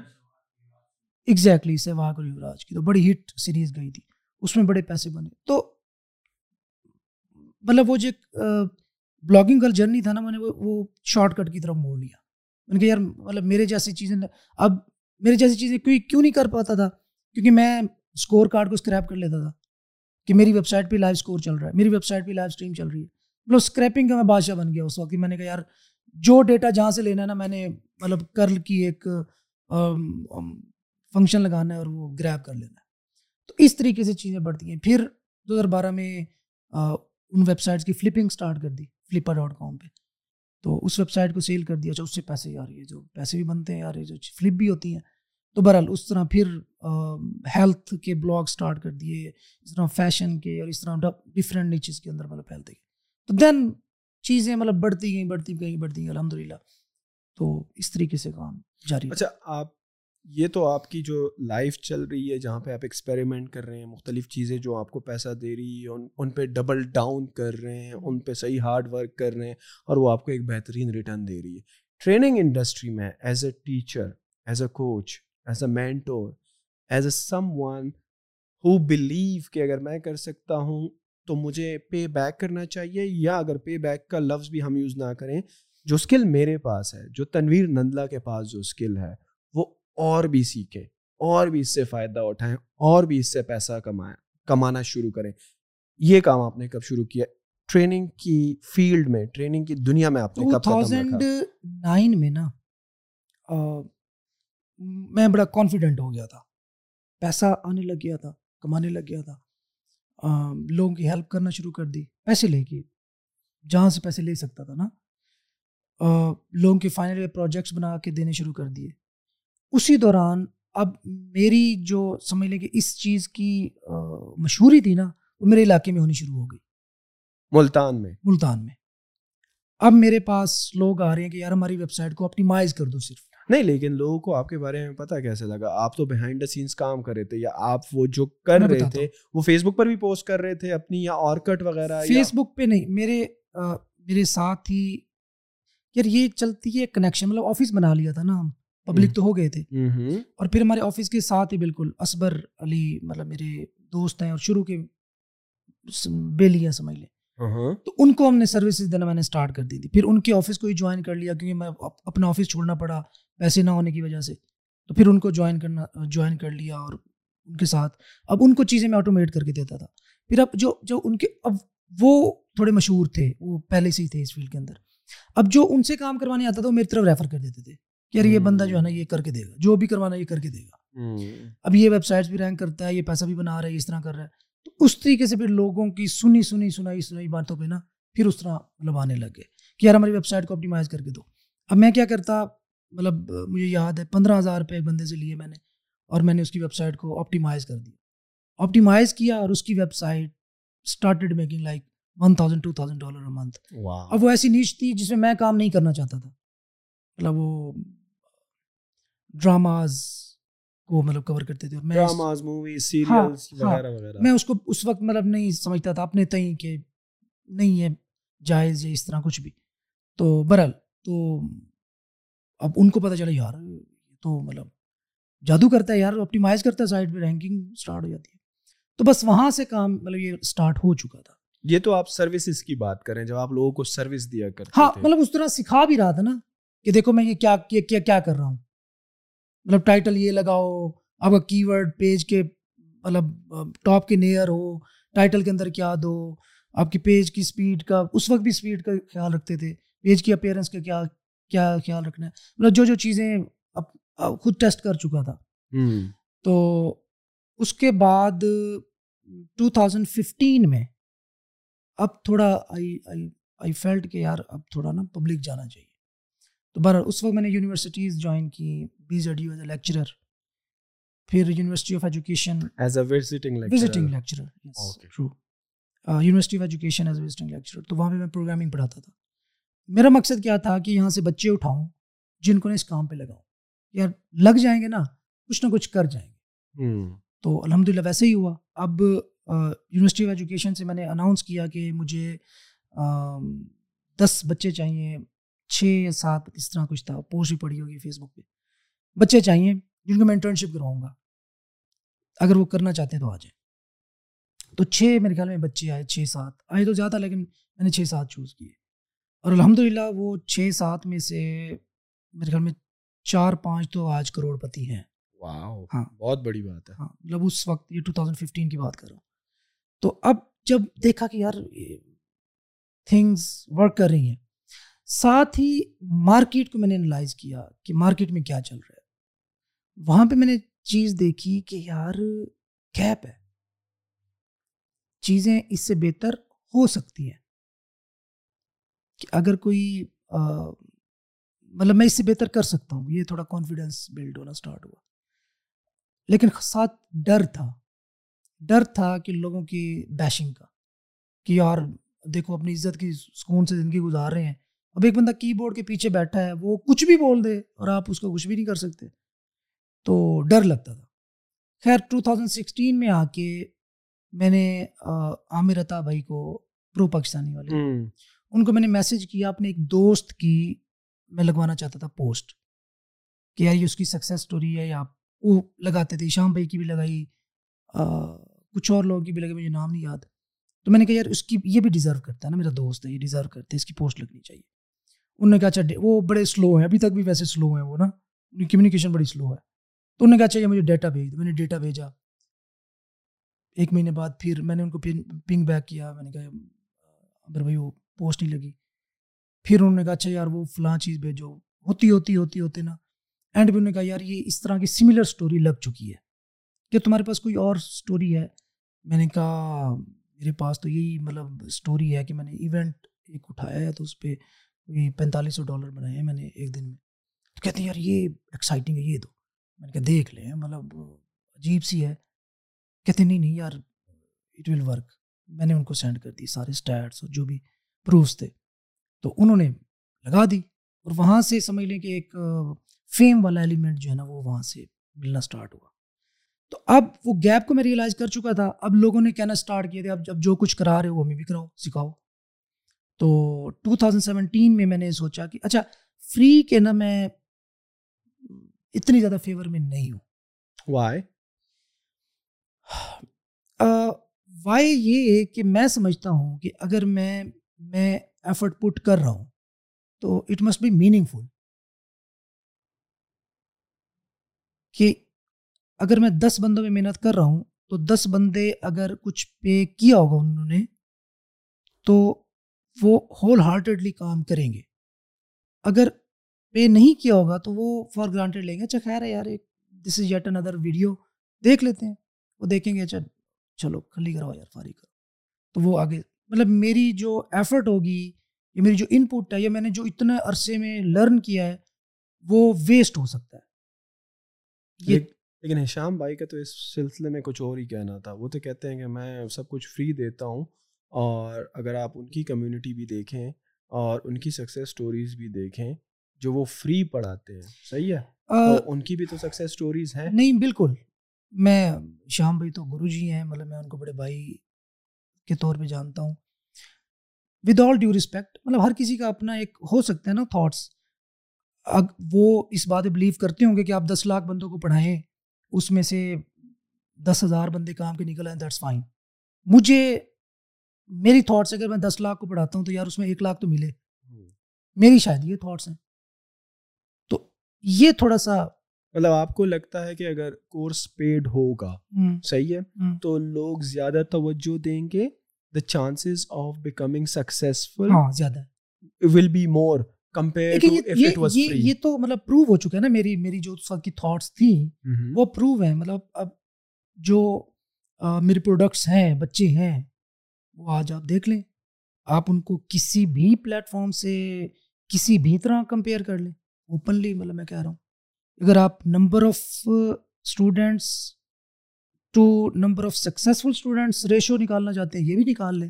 ایگزیکٹلی سہواگ اور یوراج کی۔ تو بڑی ہٹ سیریز گئی تھی۔ اس میں بڑے پیسے بنے۔ تو مطلب وہ جو بلاگنگ کا جرنی تھا نا، میں نے وہ شارٹ کٹ کی طرف موڑ لیا۔ میں نے کہا، یار مطلب میرے جیسی چیزیں اب میرے جیسی چیزیں کوئی کیوں نہیں کر پاتا تھا؟ کیونکہ میں اسکور کارڈ کو اسکریپ کر لیتا تھا کہ میری ویب سائٹ پہ لائیو اسکور چل رہا ہے، میری ویب سائٹ پہ لائیو اسٹریم چل رہی ہے۔ مطلب اسکریپنگ کا میں بادشاہ بن گیا اس وقت میں نے کہا، یار، جو ڈیٹا جہاں سے لینا ہے نا، میں نے مطلب کرل کی ایک فنکشن لگانا ہے اور وہ گریب کر لینا ہے۔ تو اس طریقے سے چیزیں بڑھتی ہیں۔ پھر دو ہزار بارہ میں ان ویب سائٹس کی فلپنگ اسٹارٹ کر دی فلپا ڈاٹ کام پہ۔ تو اس ویب سائٹ کو سیل کر دیا۔ اچھا اس سے پیسے آ رہی ہے جو پیسے بھی بنتے ہیں آ رہے جو فلپ بھی ہوتی ہیں۔ تو بہرحال اس طرح پھر ہیلتھ کے بلاگ اسٹارٹ کر دیے، اس طرح فیشن کے اور اس طرح ڈفرینٹ نیچز کے اندر مطلب پھیلتے گئے۔ تو دین چیزیں مطلب بڑھتی گئیں بڑھتی گئیں بڑھتی گئیں الحمد للہ تو اس طریقے سے کام جاری اچھا آپ یہ تو آپ کی جو لائف چل رہی ہے، جہاں پہ آپ ایکسپیریمنٹ کر رہے ہیں، مختلف چیزیں جو آپ کو پیسہ دے رہی ہے ان پہ ڈبل ڈاؤن کر رہے ہیں، ان پہ صحیح ہارڈ ورک کر رہے ہیں اور وہ آپ کو ایک بہترین ریٹرن دے رہی ہے۔ ٹریننگ انڈسٹری میں as a teacher as a coach as a mentor as a someone who believe کہ اگر میں کر سکتا ہوں تو مجھے پے بیک کرنا چاہیے، یا اگر پے بیک کا لفظ بھی ہم یوز نہ کریں، جو اسکل میرے پاس ہے، جو تنویر نندلا کے پاس جو اسکل ہے اور بھی سیکھیں، اور بھی اس سے فائدہ اٹھائیں، اور بھی اس سے پیسہ کمائیں، کمانا شروع کریں۔ یہ کام آپ نے کب شروع کیا؟ ٹریننگ کی فیلڈ میں، ٹریننگ کی دنیا میں آپ نے کب تھاؤزینڈ نائن میں نا میں بڑا کانفیڈنٹ ہو گیا تھا۔ پیسہ آنے لگ گیا تھا، کمانے لگ گیا تھا۔ لوگوں کی ہیلپ کرنا شروع کر دی، پیسے لے کے، جہاں سے پیسے لے سکتا تھا نا۔ لوگوں کے فائنل پروجیکٹس بنا کے دینے شروع کر دیے۔ اسی دوران اب میری جو سمجھ لیں کہ اس چیز کی مشہوری تھی نا وہ میرے علاقے میں ہونی شروع ہو گئی۔ ملتان میں۔ ملتان میں۔ اب میرے پاس لوگ آ رہے ہیں کہ یار ہماری ویب سائٹ کو اپٹیمائز کر دو صرف۔ نہیں لیکن لوگوں کو آپ کے بارے میں پتا کیسے لگا؟ آپ تو بہائنڈ دا سینس کام کر رہے تھے یا آپ وہ جو کر رہے تھے وہ فیس بک پر بھی پوسٹ کر رہے تھے اپنی یا اور کٹ وغیرہ فیس بک پہ نہیں میرے میرے ساتھ ہی یار یہ چلتی ہے کنیکشن مطلب آفس بنا لیا تھا نا ہم۔ پبلک تو ہو گئے تھے۔ اور پھر ہمارے آفس کے ساتھ ہی بالکل اصبر علی مطلب میرے دوست ہیں اور شروع کے بیلیاں سمجھ لیں۔ تو ان کو ہم نے سروسز دینا میں نے اسٹارٹ کر دی تھی۔ پھر ان کے آفس کو ہی جوائن کر لیا کیونکہ میں اپنا آفس چھوڑنا پڑا پیسے نہ ہونے کی وجہ سے۔ تو پھر ان کو جوائن کرنا جوائن کر لیا اور ان کے ساتھ۔ اب ان کو چیزیں میں آٹومیٹ کر کے دیتا تھا۔ پھر اب جو جو ان کے اب وہ تھوڑے مشہور تھے وہ پہلے سے ہی تھے اس فیلڈ کے اندر۔ اب جو ان سے کام کروانے آتا تھا وہ میری طرف ریفر کر دیتے تھے۔ یار یہ بندہ جو ہے نا یہ کر کے دے گا جو بھی کروانا یہ کر کے دے گا۔ اب یہ ویب سائٹس بھی رینک کرتا ہے یہ پیسہ بھی بنا رہا ہے اس طرح کر رہا ہے۔ تو اس طریقے سے پھر لوگوں کی سنی سنی سنائی سنائی باتوں پہ نا پھر اس طرح مطلب آنے لگ گئے کہ یار ہماری ویب سائٹ کو اپٹیمائز کر کے دو۔ اب میں کیا کرتا مطلب مجھے یاد ہے پندرہ ہزار روپے ایک بندے سے لیے میں نے اور میں نے اس کی ویب سائٹ کو آپٹیمائز کر دیا۔ آپٹیمائز کیا اور اس کی website started making like one thousand two thousand dollar month اب وہ ایسی نیچ تھی جس میں میں کام نہیں کرنا چاہتا تھا۔ مطلب وہ ڈراماز کو مطلب کور کرتے تھے ہاں، ہاں، میں اس کو اس وقت مطلب نہیں سمجھتا تھا اپنے تئیں کہ نہیں ہے جائز یا اس طرح کچھ بھی۔ تو برل تو اب ان کو پتہ چلا یار تو مطلب جادو کرتا ہے یار آپٹیمائز کرتا ہے سائٹ پہ رینکنگ اسٹارٹ ہو جاتی ہے۔ تو بس وہاں سے کام مطلب یہ اسٹارٹ ہو چکا تھا۔ یہ تو آپ سروسز کی بات کریں جب آپ لوگوں کو سروس دیا کرتے ہاں مطلب اس طرح سکھا بھی رہا تھا نا کہ دیکھو میں یہ کیا کیا کیا کر رہا ہوں۔ مطلب ٹائٹل یہ لگاؤ آپ کا کی ورڈ پیج کے مطلب ٹاپ کے نیئر ہو ٹائٹل کے اندر کیا دو آپ کی پیج کی اسپیڈ کا اس وقت بھی اسپیڈ کا خیال رکھتے تھے پیج کی اپیئرنس کا کیا کیا خیال رکھنا ہے؟ مطلب جو جو چیزیں خود ٹیسٹ کر چکا تھا۔ تو اس کے بعد ٹو تھاؤزینڈ ففٹین میں اب تھوڑا آئی آئی فیلٹ کہ یار اب تھوڑا نا پبلک جانا چاہیے۔ تو بہرحال اس وقت میں نے یونیورسٹیز جوائن کی B Z U as a lecturer پھر university of education as a visiting visiting lecturer university of education as visiting lecturer تو وہاں پہ میں پروگرامنگ پڑھاتا تھا۔ میرا مقصد کیا تھا کہ یہاں سے بچے اٹھاؤں جن کو میں اس کام پہ لگاؤں۔ یار لگ جائیں گے نا کچھ نہ کچھ کر جائیں گے۔ تو الحمد للہ ویسے ہی ہوا۔ اب یونیورسٹی آف ایجوکیشن سے میں نے اناؤنس کیا کہ مجھے دس بچے چاہیے۔ چھ یا سات اس طرح کچھ تھا پوسٹ بھی پڑی ہوگی فیس بک پہ۔ بچے چاہیے جن کو میں انٹرنشپ کرواؤں گا اگر وہ کرنا چاہتے ہیں تو آ جائیں۔ تو چھ میرے خیال میں بچے آئے چھ سات۔ آئے تو زیادہ لیکن میں نے چھ سات چوز کیے۔ اور الحمد للہ وہ چھ سات میں سے میرے خیال میں چار پانچ تو آج کروڑ پتی ہیں ہاں۔ بہت بڑی بات ہے۔ ہاں مطلب اس وقت یہ ٹو تھاؤزینڈ ففٹین کی بات کر رہا ہوں۔ تو اب جب دیکھا کہ یار تھنگس ورک کر رہی ہیں ساتھ ہی مارکیٹ کو میں نے انالائز کیا کہ مارکیٹ میں کیا چل رہا ہے۔ وہاں پہ میں نے چیز دیکھی کہ یار گیپ ہے۔ چیزیں اس سے بہتر ہو سکتی ہیں۔ کہ اگر کوئی مطلب میں اس سے بہتر کر سکتا ہوں، یہ تھوڑا کانفیڈینس بلڈ ہونا اسٹارٹ ہوا۔ لیکن ساتھ ڈر تھا۔ ڈر تھا کہ لوگوں کی بیشنگ کا۔ کہ یار دیکھو اپنی عزت کی سکون سے زندگی گزار رہے ہیں۔ اب ایک بندہ کی بورڈ کے پیچھے بیٹھا ہے وہ کچھ بھی بول دے اور آپ اس کو کچھ بھی نہیں کر سکتے۔ تو ڈر لگتا تھا۔ خیر ٹو تھاؤزینڈ سکسٹین میں آ کے میں نے عامر عطا بھائی کو پرو پاکستانی والے ان کو میں نے میسج کیا اپنے ایک دوست کی میں لگوانا چاہتا تھا پوسٹ کہ یار یہ اس کی سکسیز اسٹوری ہے یا وہ لگاتے تھے شام بھائی کی بھی لگائی کچھ اور لوگوں کی بھی لگائی مجھے نام نہیں یاد۔ تو میں نے کہا یار اس کی یہ بھی ڈیزرو کرتا ہے نا میرا دوست ہے یہ ڈیزرو کرتے اس کی پوسٹ لگنی چاہیے۔ انہوں نے کہا اچھا وہ بڑے سلو ہیں، ابھی تک بھی ویسے سلو ہیں وہ نا۔ ان کی کمیونیکیشن بڑی سلو ہے۔ تو انہوں نے کہا اچھا، چاہیے مجھے ڈیٹا بھیج دو۔ میں نے ڈیٹا بھیجا۔ ایک مہینے بعد پھر میں نے ان کو پنگ بیک کیا۔ میں نے کہا اگر بھائی، وہ پوسٹ نہیں لگی۔ پھر انہوں نے کہا اچھا یار، وہ فلاں چیز بھیجو۔ ہوتی ہوتی ہوتی ہوتے نا۔ اینڈ بھی انہوں نے کہا، یار، یہ اس طرح کی سملر اسٹوری لگ چکی ہے۔ کہ تمہارے پاس کوئی اور اسٹوری ہے؟ میں نے کہا، میرے پاس تو یہی مطلب اسٹوری ہے کہ میں نے ایونٹ ایک اٹھایا ہے تو اس پہ پینتالیس سو ڈالر بنائے ہیں میں نے ایک دن میں۔ تو کہتے ہیں، یار، یہ ایکسائٹنگ ہے، یہ دو۔ میں نے کہا، دیکھ لیں مطلب عجیب سی ہے۔ کہتے نہیں نہیں، یار اٹ ول ورک میں نے ان کو سینڈ کر دی سارے اسٹیٹس اور جو بھی پروفس تھے۔ تو انہوں نے لگا دی اور وہاں سے سمجھ لیں کہ ایک فیم والا ایلیمنٹ جو ہے نا، وہ وہاں سے ملنا اسٹارٹ ہوا۔ تو اب وہ گیپ کو میں ریئلائز کر چکا تھا۔ اب لوگوں نے کہنا اسٹارٹ کیا تھا، اب جب جو کچھ کرا رہے ہو، وہ ہمیں بھی کراؤ، سکھاؤ۔ تو ٹو تھاؤزینڈ سیونٹین میں میں نے سوچا کہ اچھا فری کے نا میں اتنی زیادہ فیور میں نہیں ہوں۔ وائی وائی یہ ہے کہ میں سمجھتا ہوں کہ اگر میں میں ایفرٹ پٹ کر رہا ہوں تو it must be meaningful کہ اگر میں دس بندوں میں محنت کر رہا ہوں تو دس بندے اگر کچھ پے کیا ہوگا انہوں نے تو وہ ہول ہارٹیڈلی کام کریں گے۔ اگر پے نہیں کیا ہوگا تو وہ فار گرانٹیڈ لیں گے۔ اچھا خیر ہے یار، ایک دس از یٹ اندر ویڈیو دیکھ لیتے ہیں۔ وہ دیکھیں گے اچھا چلو کھلی کرو یار فارغ کرو تو وہ آگے مطلب میری جو ایفرٹ ہوگی، یا میری جو ان پٹ ہے، یا میں نے جو اتنے عرصے میں لرن کیا ہے، وہ ویسٹ ہو سکتا ہے۔ یہ لیکن ہشام بھائی کا تو اس سلسلے میں کچھ اور ہی کہنا تھا۔ وہ تو کہتے ہیں کہ میں سب کچھ فری دیتا ہوں۔ اور اگر آپ ان کی کمیونٹی بھی دیکھیں اور ان کی سکسیز اسٹوریز بھی دیکھیں جو وہ فری پڑھاتے ہیں صحیح ہے؟ ان کی بھی تو سکسیز اسٹوریز ہیں؟ نہیں بالکل۔ میں شام بھائی تو گرو جی ہیں مطلب میں ان کو بڑے بھائی کے طور پہ جانتا ہوں۔ ود آل ڈیو رسپیکٹ مطلب ہر کسی کا اپنا ایک ہو سکتا ہے نا تھاٹس وہ اس بات بلیو کرتے ہوں گے کہ آپ دس لاکھ بندوں کو پڑھائیں اس میں سے دس ہزار بندے کام کے نکل آئیں دیٹس فائن مجھے میری تھاٹس اگر میں دس لاکھ کو پڑھاتا ہوں تو یار اس میں ایک لاکھ تو ملے۔ میری شاید یہ تھاٹس ہیں۔ تو یہ تھوڑا سا مطلب آپ کو لگتا ہے کہ اگر کورس پیڈ ہوگا صحیح ہے؟ تو لوگ زیادہ توجہ دیں گے۔ The chances of becoming successful زیادہ۔ ول بی مور یہ تو مطلب پروو ہو چکا ہے نا میری میری جو کی تھاٹس تھیں وہ پروو ہیں۔ مطلب اب جو میرے پروڈکٹس ہیں بچے ہیں وہ آج آپ دیکھ لیں، آپ ان کو کسی بھی پلیٹ فارم سے کسی بھی طرح کمپیئر کر لیں۔ اوپنلی مطلب میں کہہ رہا ہوں۔ اگر آپ number of students to number of successful students ratio نکالنا چاہتے ہیں، یہ بھی نکال لیں۔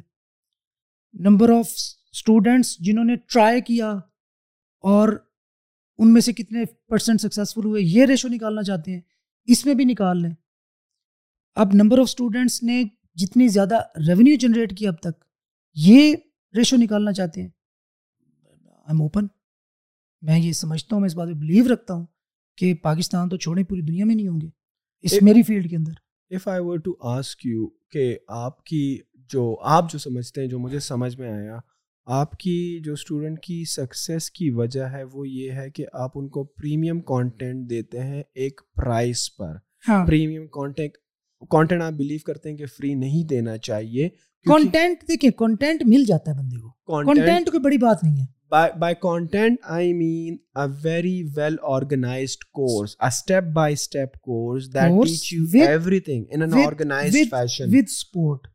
نمبر آف اسٹوڈنٹس جنہوں نے ٹرائی کیا اور ان میں سے کتنے پرسنٹ سکسیزفل ہوئے، یہ ریشو نکالنا چاہتے ہیں۔ اس میں بھی نکال لیں۔ اب نمبر آف اسٹوڈنٹس نے جتنی زیادہ ریونیو جنریٹ کی اب تک یہ ریشو نکالنا چاہتے ہیں۔ آئی ایم اوپن میں یہ سمجھتا ہوں میں اس بات پہ بلیو رکھتا ہوں کہ پاکستان تو چھوڑیں پوری دنیا میں نہیں ہوں گے۔ اس میری فیلڈ کے اندر۔ If I were to ask you کہ آپ کی جو آپ جو سمجھتے ہیں جو مجھے سمجھ میں آیا آپ کی جو اسٹوڈنٹ کی سکسیس کی وجہ ہے وہ یہ ہے کہ آپ ان کو پریمیم کانٹینٹ دیتے ہیں ایک پرائز پر۔ پریمیم کانٹینٹ کانٹینٹ آپ بلیو کرتے ہیں کہ فری نہیں دینا چاہیے کانٹینٹ دیکھیں کانٹینٹ مل جاتا ہے بندے کو۔ کانٹینٹ کوئی بڑی بات نہیں ہے۔ Buy content I mean a very well organised course a step by step course that teach you everything in an organised fashion with support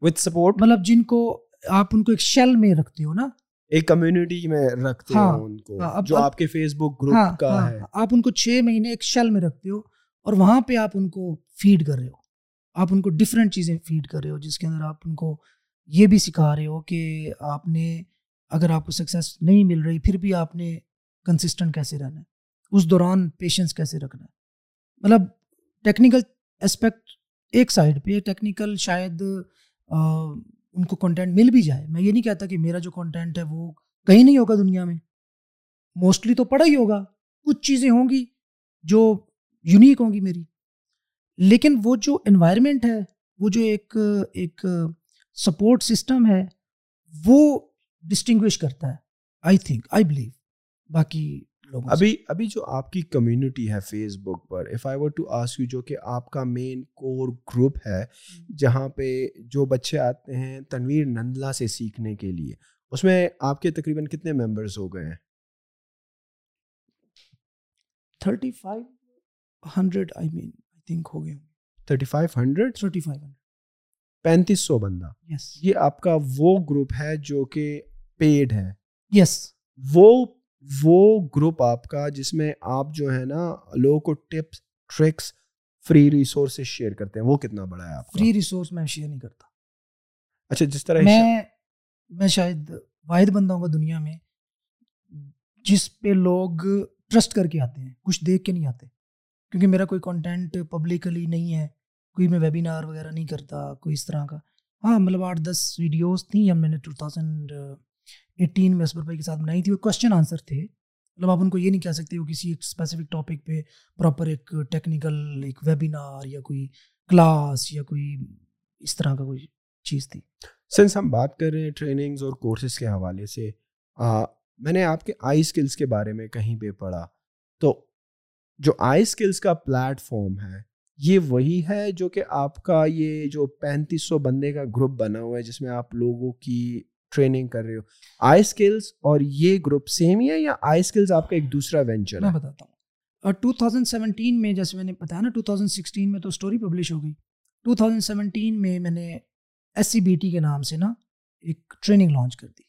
with support مطلب جن کو آپ ان کو ایک شیل میں رکھتے ہو نا۔ ایک کمیونٹی میں رکھتے ہو ان کو جو آپ کے فیس بک گروپ کا ہے۔ آپ ان کو چھ مہینے ایک شیل میں رکھتے ہو اور وہاں پہ آپ ان کو فیڈ کر رہے ہو۔ آپ ان کو ڈفرینٹ چیزیں فیڈ کر رہے ہو، جس کے اندر آپ ان کو یہ بھی سکھا رہے ہو کہ آپ نے اگر آپ کو سکسیس نہیں مل رہی، پھر بھی آپ نے کنسسٹنٹ کیسے رہنا ہے؟ اس دوران پیشنس کیسے رکھنا ہے؟ مطلب ٹیکنیکل اسپیکٹ ایک سائڈ پہ ٹیکنیکل شاید ان کو کنٹینٹ مل بھی جائے۔ میں یہ نہیں کہتا کہ میرا جو کنٹینٹ ہے وہ کہیں نہیں ہوگا دنیا میں۔ موسٹلی تو پڑھا ہی ہوگا۔ کچھ چیزیں ہوں گی جو یونیک ہوں گی میری۔ لیکن وہ جو انوائرمنٹ ہے وہ جو ایک ایک سپورٹ سسٹم ہے وہ ڈسٹنگوش کرتا ہے۔ آئی تھنک آئی بلیو باقی لوگ ابھی ابھی جو آپ کی کمیونٹی ہے Facebook per if I were to ask you جو کہ آپ کا مین کور گروپ ہے جہاں پہ جو بچے آتے ہیں تنویر نندلا سے سیکھنے کے لیے اس میں آپ کے تقریباً کتنے ممبرس ہو گئے ہیں؟ Thirty five hundred I mean think ہو گئے thirty five hundred? Thirty five hundred. پینتیس سو بندہ۔ یس یہ آپ کا وہ گروپ ہے جو کہ پیڈ ہے۔ یس وہ وہ گروپ آپ کا جس میں آپ جو ہے نا لوگوں کو tips tricks free resources share کرتے ہیں۔ وہ کتنا بڑا ہے آپ فری ریسورس میں شیئر نہیں کرتا۔ اچھا جس طرح میں میں شاید واحد بندہ ہوں گا دنیا میں جس پہ لوگ ٹرسٹ کر کے آتے ہیں کچھ دیکھ کے نہیں آتے۔ کیونکہ میرا کوئی کنٹینٹ پبلکلی نہیں ہے، کوئی میں ویبینار وغیرہ نہیں کرتا، کوئی اس طرح کا۔ ہاں مطلب آٹھ دس ویڈیوز تھیں ہم نے ٹو تھاؤزینڈ ایٹین میں اسبر بھائی کے ساتھ بنائی تھی، وہ کوشچن آنسر تھے۔ مطلب آپ ان کو یہ نہیں کہہ سکتے وہ کسی ایک اسپیسیفک ٹاپک پہ پراپر ایک ٹیکنیکل ایک ویبینار یا کوئی کلاس یا کوئی اس طرح کا کوئی چیز تھی۔ سنس ہم بات کر رہے ہیں ٹریننگز اور کورسز کے حوالے سے میں نے آپ کے آئی اسکلس کے بارے میں کہیں پہ پڑھا تو جو آئی اسکلس کا پلیٹ فارم ہے یہ وہی ہے جو کہ آپ کا یہ جو پینتیس سو بندے کا گروپ بنا ہوا ہے جس میں آپ لوگوں کی ٹریننگ کر رہے ہو۔ آئی اسکلس اور یہ گروپ سیم ہی ہے یا آئی اسکلس آپ کا ایک دوسرا وینچر میں بتاتا ہوں۔ اور ٹو تھاؤزینڈ سیونٹین میں جیسے میں نے بتایا نا ٹو تھاؤزینڈ سکسٹین میں تو اسٹوری پبلش ہو گئی۔ ٹو تھاؤزینڈ سیونٹین میں میں نے ایس سی بی ٹی کے نام سے نا ایک ٹریننگ لانچ کر دی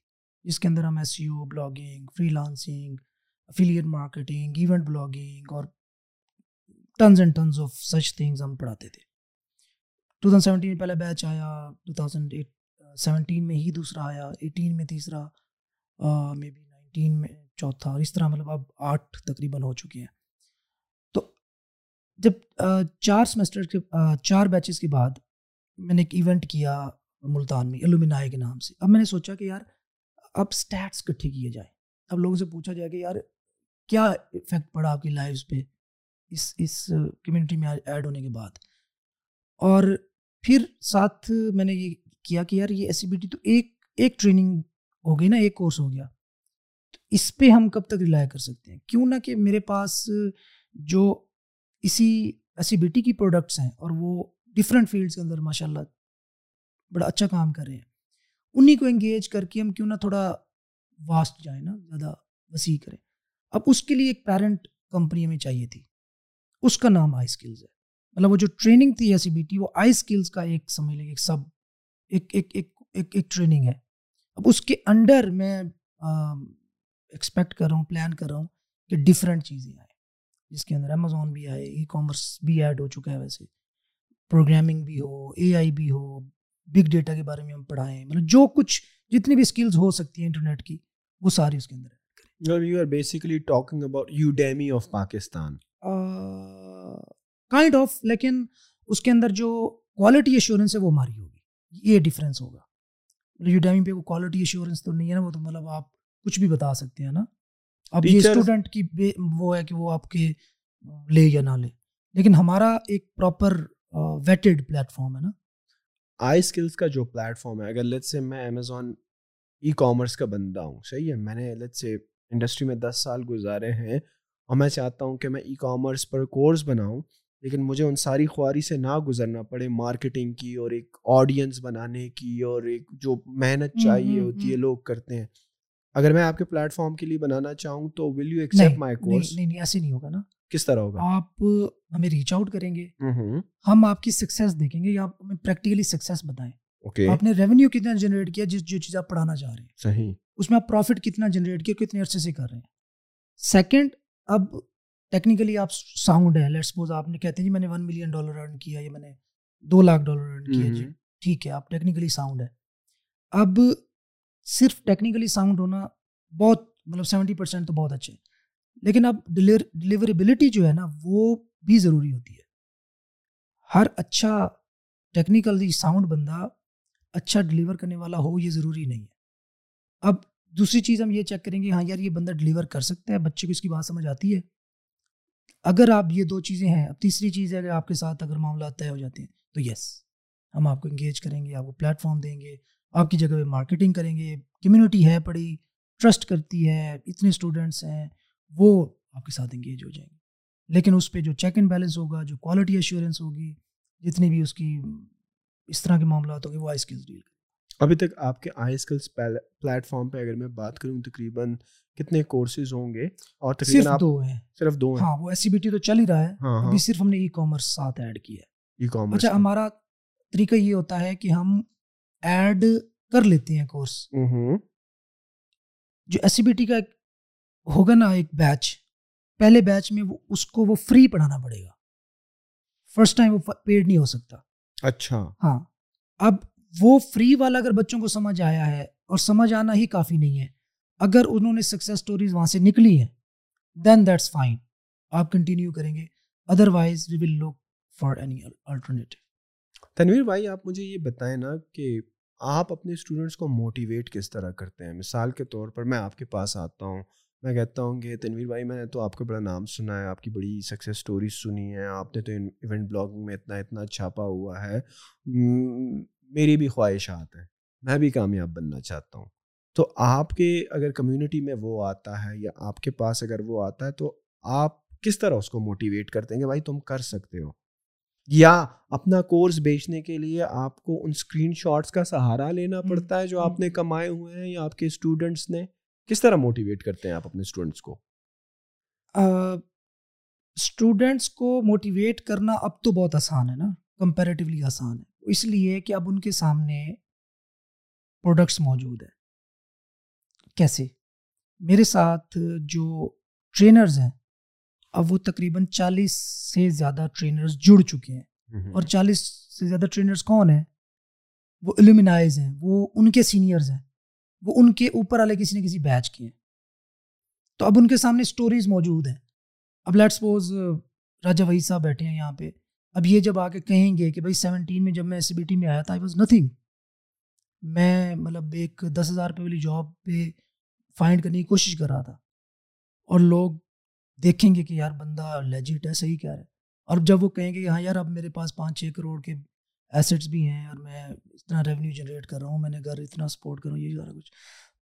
جس کے اندر ہم S E O blogging freelancing affiliate marketing event blogging اور tons and tons of such things ہم پڑھاتے تھے ٹو تھاؤزینڈ سیونٹین میں پہلے بیچ آیا ٹو تھاؤزینڈ ایٹ سیونٹین میں ہی دوسرا آیا ایٹین میں تیسرا مے بی نائنٹین میں چوتھا اور اس طرح مطلب اب آٹھ تقریباً ہو چکے ہیں۔ تو جب چار سمیسٹر کے چار بیچز کے بعد میں نے ایک ایونٹ کیا ملتان میں الومنائے کے نام سے۔ اب میں نے سوچا کہ یار، اب اسٹیٹس کٹھے کیے جائیں۔ اب لوگوں سے پوچھا جائے کہ یار، کیا افیکٹ پڑا آپ کی لائفس پہ؟ اس اس کمیونٹی میں ایڈ ہونے کے بعد۔ اور پھر ساتھ میں نے یہ کیا کہ یار یہ ایس سی بی ٹی تو ایک ایک ٹریننگ ہو گئی نا، ایک کورس ہو گیا۔ تو اس پہ ہم کب تک ریلائی کر سکتے ہیں؟ کیوں نہ کہ میرے پاس جو اسی ایس سی بی ٹی کی پروڈکٹس ہیں اور وہ ڈفرینٹ فیلڈس کے اندر ماشاء اللہ بڑا اچھا کام کر رہے ہیں۔ انہیں کو انگیج کر کے ہم کیوں نہ تھوڑا واسٹ جائیں نا، زیادہ وسیع کریں۔ اب اس کے لیے ایک پیرنٹ کمپنی ہمیں چاہیے تھی۔ اس کا نام آئی اسکلز ہے۔ مطلب وہ جو ٹریننگ تھی ایس سی بی ٹی وہ آئی اسکلز کا ایک سمجھ لیں، ایک سب ایک ایک ایک ایک ایک ٹریننگ ہے۔ اب اس کے انڈر میں ایکسپیکٹ کر رہا ہوں پلان کر رہا ہوں کہ ڈفرینٹ چیزیں آئیں۔ جس کے اندر امیزون بھی آئے ای کامرس بھی ایڈ ہو چکا ہے ویسے۔ پروگرامنگ بھی ہو اے آئی بھی ہو بگ ڈیٹا کے بارے میں ہم پڑھائیں۔ مطلب جو کچھ جتنی بھی اسکلز ہو سکتی ہیں انٹرنیٹ کی، وہ ساری اس کے اندر ہے you are basically talking about of Pakistan kind of لیکن اس کے اندر جو کوالٹی ایشورنس ہے وہ ہماری ہوگی یہ ڈفرینس ہوگا پہ وہ کوالٹی ایشورنس تو نہیں ہے نا وہ تو مطلب آپ کچھ بھی بتا سکتے ہیں نا اب یہ اسٹوڈنٹ کی وہ ہے کہ وہ آپ کے لے یا نہ لے لیکن ہمارا ایک پراپر ویٹڈ پلیٹ فارم ہے نا آئی اسکلس کا جو پلیٹ فارم ہے اگر لیٹ سے میں امیزون ای کامرس کا بندہ ہوں صحیح ہے میں نے لیٹ سے انڈسٹری میں دس سال گزارے ہیں اور میں چاہتا ہوں کہ میں ای کامرس پر کورس بناؤں لیکن مجھے ان ساری خواری سے نہ گزرنا پڑے مارکیٹنگ کی اور ایک آڈینس بنانے کی اور ایک جو محنت چاہیے ہوتی ہے لوگ کرتے ہیں۔ اگر میں آپ کے پلیٹ فارم کے لیے بنانا چاہوں تو will you accept my course نہیں نہیں ایسے نہیں ہوگا نا۔ کس طرح ہوگا؟ آپ ہمیں ریچ آؤٹ کریں گے۔ ہم آپ کی سکسیس دیکھیں گے یا آپ ہمیں پریکٹیکلی سکسیس بتائیں۔ آپ نے ریونیو کتنا جنریٹ کیا جس جو چیز آپ پڑھانا چاہ رہے ہیں؟ صحیح۔ اس میں آپ پروفٹ کتنا جنریٹ کیا کتنے عرصے سے کر رہے ہیں؟ سیکنڈ اب ٹیکنیکلی آپ ساؤنڈ ہے. لیٹ سپوز آپ نے کہتے ہیں جی میں نے ون ملین ڈالر ارن کیا یا میں نے دو لاکھ ڈالر ارن کیا جی۔ ٹھیک ہے آپ ٹیکنیکلی ساؤنڈ ہے۔ اب صرف ٹیکنیکلی ساؤنڈ ہونا بہت مطلب سیونٹی پرسینٹ تو بہت اچھے لیکن اب ڈلیوریبلٹی جو ہے نا وہ بھی ضروری ہوتی ہے۔ ہر اچھا ٹیکنیکلی ساؤنڈ بندہ اچھا ڈلیور کرنے والا ہو یہ ضروری نہیں ہے۔ اب دوسری چیز ہم یہ چیک کریں گے ہاں یار یہ بندہ ڈلیور کر سکتا ہے، بچے کو اس کی بات سمجھ آتی ہے۔ اگر آپ یہ دو چیزیں ہیں، اب تیسری چیز ہے کہ آپ کے ساتھ اگر معاملات طے ہو جاتے ہیں، تو یس ہم آپ کو انگیج کریں گے، آپ کو پلیٹ فارم دیں گے، آپ کی جگہ پہ مارکیٹنگ کریں گے۔ کمیونٹی ہے پڑی ٹرسٹ کرتی ہے، اتنے اسٹوڈنٹس ہیں، وہ آپ کے ساتھ انگیج ہو جائیں گے۔ لیکن اس پہ جو چیک اینڈ بیلنس ہوگا، جو کوالٹی ایشورنس ہوگی، جتنی بھی اس کی اس طرح کے معاملات ہوں گے، وہ آئی اسکلس ڈیل ابھی تک آپ کے آئی اسکلس پلیٹ فارم پہ اگر میں بات کروں تقریباً کتنے کورسز ہوں گے؟ اور صرف دو ہیں۔ صرف دو ہاں وہ ایس سی بی ٹی تو چل ہی رہا ہے۔ ہاں، ہاں۔ ابھی صرف ہم نے ای کامرس ساتھ ایڈ کیا ہے۔ ای کامرس اچھا ہمارا طریقہ یہ ہوتا ہے کہ ہم ایڈ کر لیتے ہیں کورس جو ایس سی بی ٹی کا ہوگا نا ایک بیچ پہلے بیچ میں وہ اس کو وہ فری پڑھانا پڑے گا۔ فرسٹ ٹائم وہ پیڈ نہیں ہو سکتا۔ اچھا۔ ہاں۔ اب وہ فری والا اگر بچوں کو سمجھ آیا ہے اور سمجھ آنا ہی کافی نہیں ہے، اگر انہوں نے سکسیز اسٹوریز وہاں سے نکلی ہیں دین دیٹس فائن آپ کنٹینیو کریں گے otherwise we will look for any alternative Tanveer بھائی، آپ مجھے یہ بتائیں نا کہ آپ اپنے اسٹوڈنٹس کو موٹیویٹ کس طرح کرتے ہیں؟ مثال کے طور پر میں آپ کے پاس آتا ہوں، میں کہتا ہوں کہ تنویر بھائی، میں نے تو آپ کا بڑا نام سنا ہے، آپ کی بڑی سکسیز اسٹوریز سنی ہے آپ نے تو ایونٹ بلاگنگ میں اتنا اتنا چھاپا ہوا ہے۔ میری بھی خواہشات ہیں میں بھی کامیاب بننا چاہتا ہوں۔ تو آپ کے اگر کمیونٹی میں وہ آتا ہے یا آپ کے پاس اگر وہ آتا ہے تو آپ کس طرح اس کو موٹیویٹ کرتے ہیں کہ بھائی تم کر سکتے ہو؟ یا اپنا کورس بیچنے کے لیے آپ کو ان اسکرین شاٹس کا سہارا لینا پڑتا ہے جو آپ نے کمائے ہوئے ہیں یا آپ کے اسٹوڈنٹس نے؟ کس طرح موٹیویٹ کرتے ہیں آپ اپنے اسٹوڈنٹس کو؟ اسٹوڈنٹس کو موٹیویٹ کرنا اب تو بہت آسان ہے نا کمپیریٹیولی آسان ہے۔ اس لیے کہ اب ان کے سامنے پروڈکٹس موجود ہیں۔ کیسے؟ میرے ساتھ جو ٹرینرز ہیں اب وہ تقریباً چالیس سے زیادہ ٹرینرز جڑ چکے ہیں۔ اور چالیس سے زیادہ ٹرینرز کون ہیں؟ وہ ایلومنائز ہیں وہ ان کے سینئرز ہیں۔ وہ ان کے اوپر والے کسی نہ کسی بیچ کے ہیں۔ تو اب ان کے سامنے اسٹوریز موجود ہیں۔ اب لیٹ سپوز راجا وحید صاحب بیٹھے ہیں یہاں پہ۔ اب یہ جب آ کے کہیں گے کہ بھائی سیونٹین میں جب میں ایس سی بی ٹی میں آیا تھا آئی واز نتھنگ میں مطلب ایک دس ہزار روپے والی جاب پہ فائنڈ کرنے کی کوشش کر رہا تھا اور لوگ دیکھیں گے کہ یار بندہ لیجٹ ہے، صحیح کیا ہے۔ اور جب وہ کہیں گے کہ ہاں یار اب میرے پاس پانچ چھ کروڑ کے ایسٹس بھی ہیں اور میں اتنا ریونیو جنریٹ کر رہا ہوں، میں نے گھر اتنا سپورٹ کر رہا ہوں، یہ سارا کچھ۔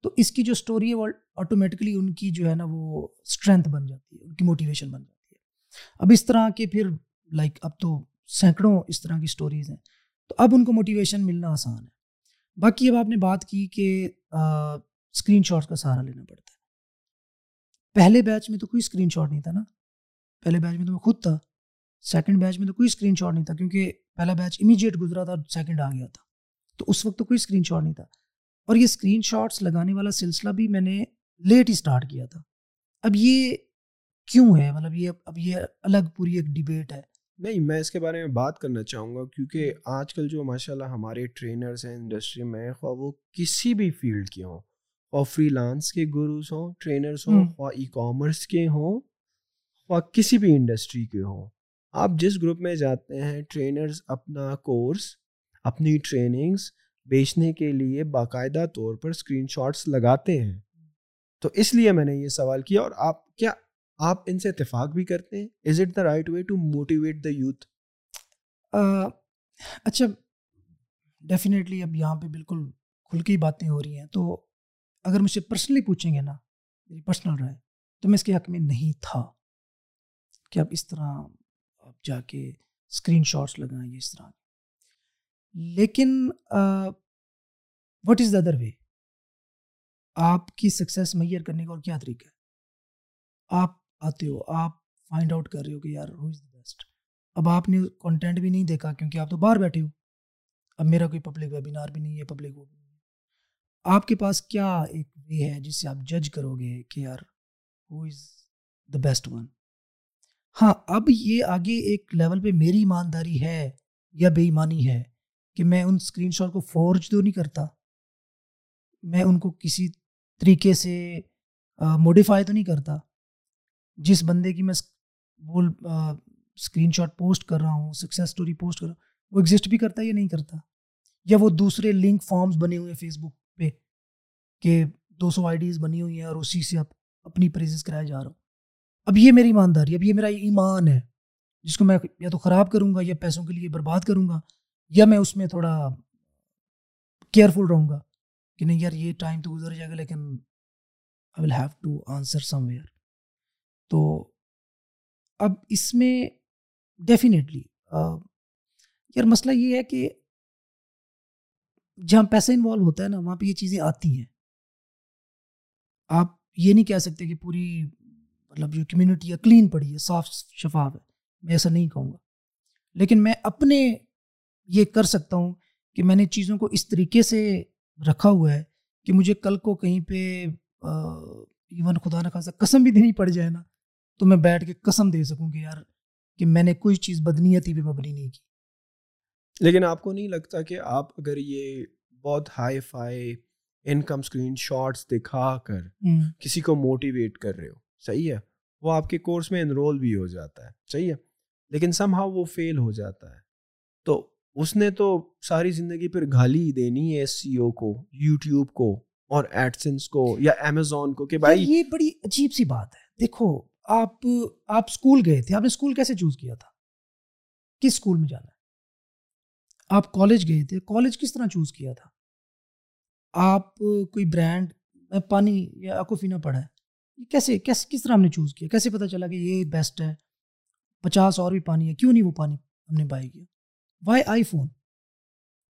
تو اس کی جو اسٹوری ہے وہ آٹومیٹکلی ان کی جو ہے نا وہ اسٹرینتھ بن جاتی ہے، ان کی موٹیویشن بن جاتی ہے۔ اب اس طرح کے پھر لائک اب تو سینکڑوں اس طرح کی اسٹوریز ہیں۔ تو اب ان کو موٹیویشن ملنا آسان ہے۔ باقی اب آپ نے بات کی کہ اسکرین شاٹ کا سہارا لینا پڑتا ہے۔ پہلے بیچ میں تو کوئی اسکرین شاٹ نہیں تھا نا۔ پہلے بیچ میں تو میں خود تھا۔ سیکنڈ بیچ میں تو کوئی اسکرین شاٹ نہیں تھا۔ کیونکہ پہلا بیچ امیجیٹ گزرا تھا سیکنڈ آ گیا تھا۔ تو اس وقت تو کوئی اسکرین شاٹ نہیں تھا۔ اور یہ اسکرین شاٹس لگانے والا سلسلہ بھی میں نے لیٹ ہی اسٹارٹ کیا تھا۔ اب یہ کیوں ہے؟ مطلب یہ اب یہ الگ پوری ایک ڈبیٹ ہے۔ نہیں میں اس کے بارے میں بات کرنا چاہوں گا کیونکہ آج کل جو ماشاء اللہ ہمارے ٹرینرس ہیں انڈسٹری میں خواہ وہ کسی بھی فیلڈ کے ہوں خواہ فری لانس کے گروز ہوں ٹرینرس ہوں خواہ ای کامرس کے ہوں خواہ کسی بھی انڈسٹری کے ہوں۔ آپ جس گروپ میں جاتے ہیں ٹرینرز اپنا کورس اپنی ٹریننگس بیچنے کے لیے باقاعدہ طور پر اسکرین شاٹس لگاتے ہیں۔ تو اس لیے میں نے یہ سوال کیا اور آپ کیا آپ ان سے اتفاق بھی کرتے ہیں؟ Is it the right way to motivate the youth اچھا ڈیفینیٹلی اب یہاں پہ بالکل کھل کے باتیں ہو رہی ہیں۔ تو اگر مجھ سے پرسنلی پوچھیں گے نا، میری پرسنل رائے، تو میں اس کے حق میں نہیں تھا کہ اب اس طرح آپ جا کے اسکرین شاٹس لگائیں اس طرح۔ لیکن what is the other way آپ کی سکسیس میئر کرنے کا اور کیا طریقہ ہے؟ آپ آتے ہو، آپ فائنڈ آؤٹ کر رہے ہو کہ یار ہو از دا بیسٹ اب آپ نے کانٹینٹ بھی نہیں دیکھا کیونکہ آپ تو باہر بیٹھے ہو۔ اب میرا کوئی پبلک ویبینار بھی نہیں ہے پبلک وہ بھی نہیں ہے۔ آپ کے پاس کیا ایک وے ہے جس سے آپ جج کرو گے کہ یار ہو از دا بیسٹ ون ہاں اب یہ آگے ایک لیول پہ میری ایمانداری ہے یا بے ایمانی ہے کہ میں ان اسکرین شاٹ کو فورج تو نہیں کرتا۔ میں ان کو کسی طریقے سے موڈیفائی تو نہیں کرتا۔ جس بندے کی میں وہ اسکرین شاٹ پوسٹ کر رہا ہوں سکسیز اسٹوری پوسٹ کر رہا ہوں، وہ ایگزسٹ بھی کرتا ہے یا نہیں کرتا؟ یا وہ دوسرے لنک فارمز بنے ہوئے ہیں فیس بک پہ کہ دو سو آئی ڈیز بنی ہوئی ہیں اور اسی سے آپ اپنی پریزز کرایا جا رہا ہوں اب یہ میری ایمانداری، اب یہ میرا ایمان ہے، جس کو میں یا تو خراب کروں گا یا پیسوں کے لیے برباد کروں گا، یا میں اس میں تھوڑا کیئرفل رہوں گا کہ نہیں یار یہ ٹائم تو گزر جائے گا، لیکن I will have to answer somewhere تو اب اس میں ڈیفینیٹلی یار مسئلہ یہ ہے کہ جہاں پیسہ انوالو ہوتا ہے نا، وہاں پہ یہ چیزیں آتی ہیں۔ آپ یہ نہیں کہہ سکتے کہ پوری مطلب جو کمیونٹی ہے کلین پڑی ہے، صاف شفاف ہے۔ میں ایسا نہیں کہوں گا۔ لیکن میں اپنے یہ کر سکتا ہوں کہ میں نے چیزوں کو اس طریقے سے رکھا ہوا ہے کہ مجھے کل کو کہیں پہ ایون خدا نہ خاصا قسم بھی دینی پڑ جائے نا۔ تو میں بیٹھ کے قسم دے سکوں کہ یار کہ میں نے کوئی چیز بدنیتی پہ مبنی نہیں کی۔ لیکن آپ کو نہیں لگتا کہ آپ اگر یہ بہت hi fi income screenshots دکھا کر کسی کو موٹیویٹ کر رہے ہو صحیح ہے؟ وہ آپ کے کورس میں انرول بھی ہو جاتا ہے صحیح ہے؟ لیکن سم ہاؤ وہ فیل ہو جاتا ہے۔ تو اس نے تو ساری زندگی پھر گالی دینی ہے سی او کو یوٹیوب کو اور ایڈسنس کو یا امیزون کو کہ بھائی یہ بڑی عجیب سی بات ہے۔ دیکھو آپ آپ اسکول گئے تھے، آپ نے اسکول کیسے چوز کیا تھا؟ کس اسکول میں جانا ہے؟ آپ کالج گئے تھے، کالج کس طرح چوز کیا تھا؟ آپ کوئی برانڈ، پانی یا اکوفینا پڑھا ہے؟ کیسے کیسے، کس طرح ہم نے چوز کیا؟ کیسے پتہ چلا کہ یہ بیسٹ ہے؟ پچاس اور بھی پانی ہے، کیوں نہیں وہ پانی ہم نے بائی کیا؟ Why iPhone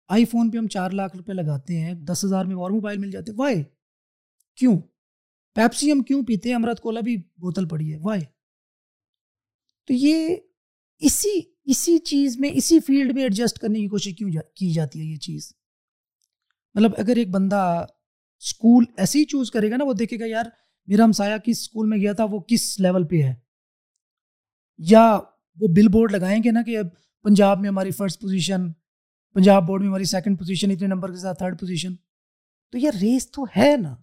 iPhone پہ ہم چار لاکھ روپے لگاتے ہیں، دس ہزار میں اور موبائل مل جاتے وائی کیوں؟ پیپسی ہم کیوں پیتے ہیں؟ امرت کولا بھی بوتل پڑی ہے۔ وائی تو یہ اسی اسی چیز میں اسی فیلڈ میں ایڈجسٹ کرنے کی کوشش کیوں جا, کی جاتی ہے یہ چیز؟ مطلب اگر ایک بندہ اسکول ایسے ہی چوز کرے گا نا وہ دیکھے گا یار میرا ہمسایہ کس اسکول میں گیا تھا وہ کس لیول پہ ہے؟ یا وہ بل بورڈ لگائیں گے نا کہ اب پنجاب میں ہماری فرسٹ پوزیشن پنجاب بورڈ میں ہماری سیکنڈ پوزیشن اتنے نمبر کے ساتھ تھرڈ پوزیشن۔ تو یہ ریس تو ہے نا۔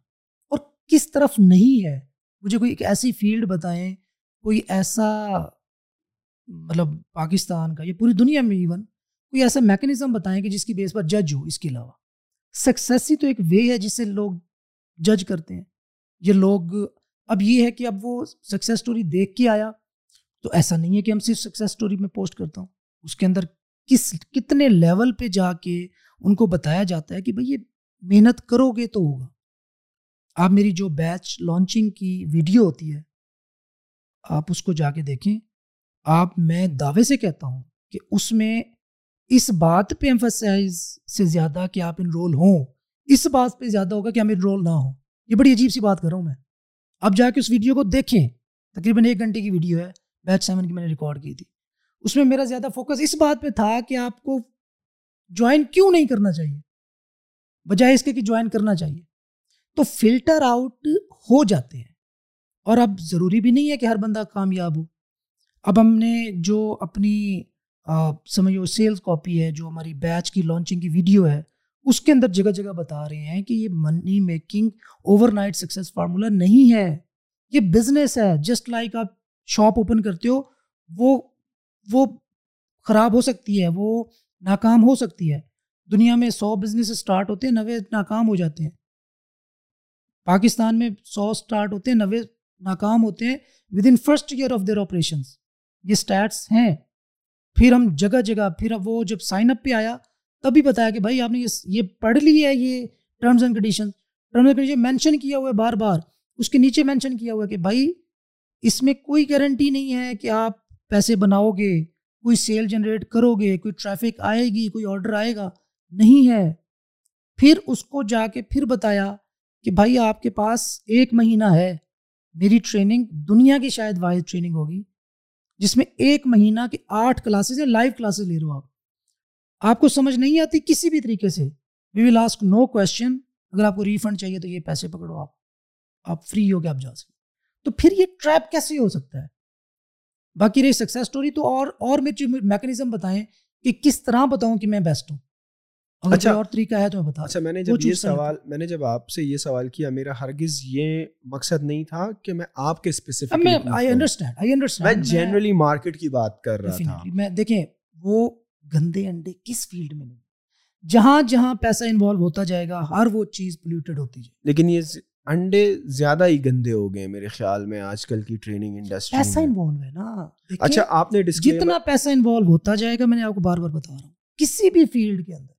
کس طرف نہیں ہے؟ مجھے کوئی ایک ایسی فیلڈ بتائیں، کوئی ایسا مطلب پاکستان کا یا پوری دنیا میں ایون کوئی ایسا میکنزم بتائیں کہ جس کی بیس پر جج ہو اس کے علاوہ۔ سکسیس ہی تو ایک وے ہے جس سے لوگ جج کرتے ہیں۔ یہ لوگ، اب یہ ہے کہ اب وہ سکسیز اسٹوری دیکھ کے آیا، تو ایسا نہیں ہے کہ ہم صرف سکسیز اسٹوری میں پوسٹ کرتا ہوں۔ اس کے اندر کس، کتنے لیول پہ جا کے ان کو بتایا جاتا ہے کہ بھائی یہ محنت کرو گے تو ہوگا۔ آپ میری جو بیچ لانچنگ کی ویڈیو ہوتی ہے، آپ اس کو جا کے دیکھیں۔ آپ، میں دعوے سے کہتا ہوں کہ اس میں اس بات پہ ایمفسائز سے زیادہ کہ آپ انرول ہوں۔ اس بات پہ زیادہ ہوگا کہ ہم انرول نہ ہوں۔ یہ بڑی عجیب سی بات کر رہا ہوں میں۔ اب جا کے اس ویڈیو کو دیکھیں۔ تقریباً ایک گھنٹے کی ویڈیو ہے بیچ سیون کی میں نے ریکارڈ کی تھی۔ اس میں میرا زیادہ فوکس اس بات پہ تھا کہ آپ کو جوائن کیوں نہیں کرنا چاہیے؟ بجائے اس کے کہ جوائن کرنا چاہیے۔ تو فلٹر آؤٹ ہو جاتے ہیں۔ اور اب ضروری بھی نہیں ہے کہ ہر بندہ کامیاب ہو۔ اب ہم نے جو اپنی سمجھو سیلز کاپی ہے، جو ہماری بیچ کی لانچنگ کی ویڈیو ہے، اس کے اندر جگہ جگہ بتا رہے ہیں کہ یہ money making overnight success formula نہیں ہے۔ یہ بزنس ہے، جسٹ لائک آپ شاپ اوپن کرتے ہو، وہ وہ خراب ہو سکتی ہے، وہ ناکام ہو سکتی ہے۔ دنیا میں سو بزنس اسٹارٹ ہوتے ہیں، نوے ناکام ہو جاتے ہیں۔ پاکستان میں سو اسٹارٹ ہوتے ہیں، نوے ناکام ہوتے ہیں within first year of their operations یہ اسٹیٹس ہیں۔ پھر ہم جگہ جگہ، پھر وہ جب سائن اپ پہ آیا تبھی بتایا کہ بھائی آپ نے یہ پڑھ لی ہے یہ terms and condition terms and condition mention کیا ہوا ہے بار بار۔ اس کے نیچے مینشن کیا ہوا ہے کہ بھائی اس میں کوئی گارنٹی نہیں ہے کہ آپ پیسے بناؤ گے، کوئی سیل جنریٹ کرو گے، کوئی ٹریفک آئے گی، کوئی آرڈر آئے گا۔ نہیں ہے۔ پھر اس کو جا کے پھر بتایا کہ بھائی آپ کے پاس ایک مہینہ ہے، میری ٹریننگ دنیا کی شاید واحد ٹریننگ ہوگی، جس میں ایک مہینہ کی آٹھ کلاسز ہیں لائیو کلاسز لے رہے ہو آپ۔ آپ کو سمجھ نہیں آتی کسی بھی طریقے سے۔ وی ول آسک نو کوشچن اگر آپ کو ریفنڈ چاہیے تو یہ پیسے پکڑو آپ۔ آپ فری ہو کے آپ جا سکتے تو پھر یہ ٹریپ کیسے ہو سکتا ہے؟ باقی رہی سکسیز اسٹوری تو اور اور میرے میکنزم بتائیں کہ کس طرح بتاؤں کہ میں بیسٹ ہوں۔ اچھا اور طریقہ ہے تو بتا اچھا میں نے جب یہ سوال میں نے جب آپ سے یہ سوال کیا میرا ہرگز یہ مقصد نہیں تھا کہ میں آپ کے اسپیسیفک میں آئی انڈرسٹینڈ آئی انڈرسٹینڈ میں جنرلی مارکیٹ کی بات کر رہا تھا۔ میں دیکھیں وہ گندے انڈے کس فیلڈ میں نہیں؟ جہاں جہاں پیسہ انوالو ہوتا جائے گا ہر وہ چیز پولیوٹیڈ ہوتی جائے لیکن یہ انڈے زیادہ ہی گندے ہو گئے میرے خیال میں آج کل کی ٹریننگ انڈسٹری پیسہ انوالو ہے نا۔ اچھا آپ نے جتنا پیسہ انوالو ہوتا جائے گا میں نے آپ کو بار بار بتا رہا ہوں۔ کسی بھی فیلڈ کے اندر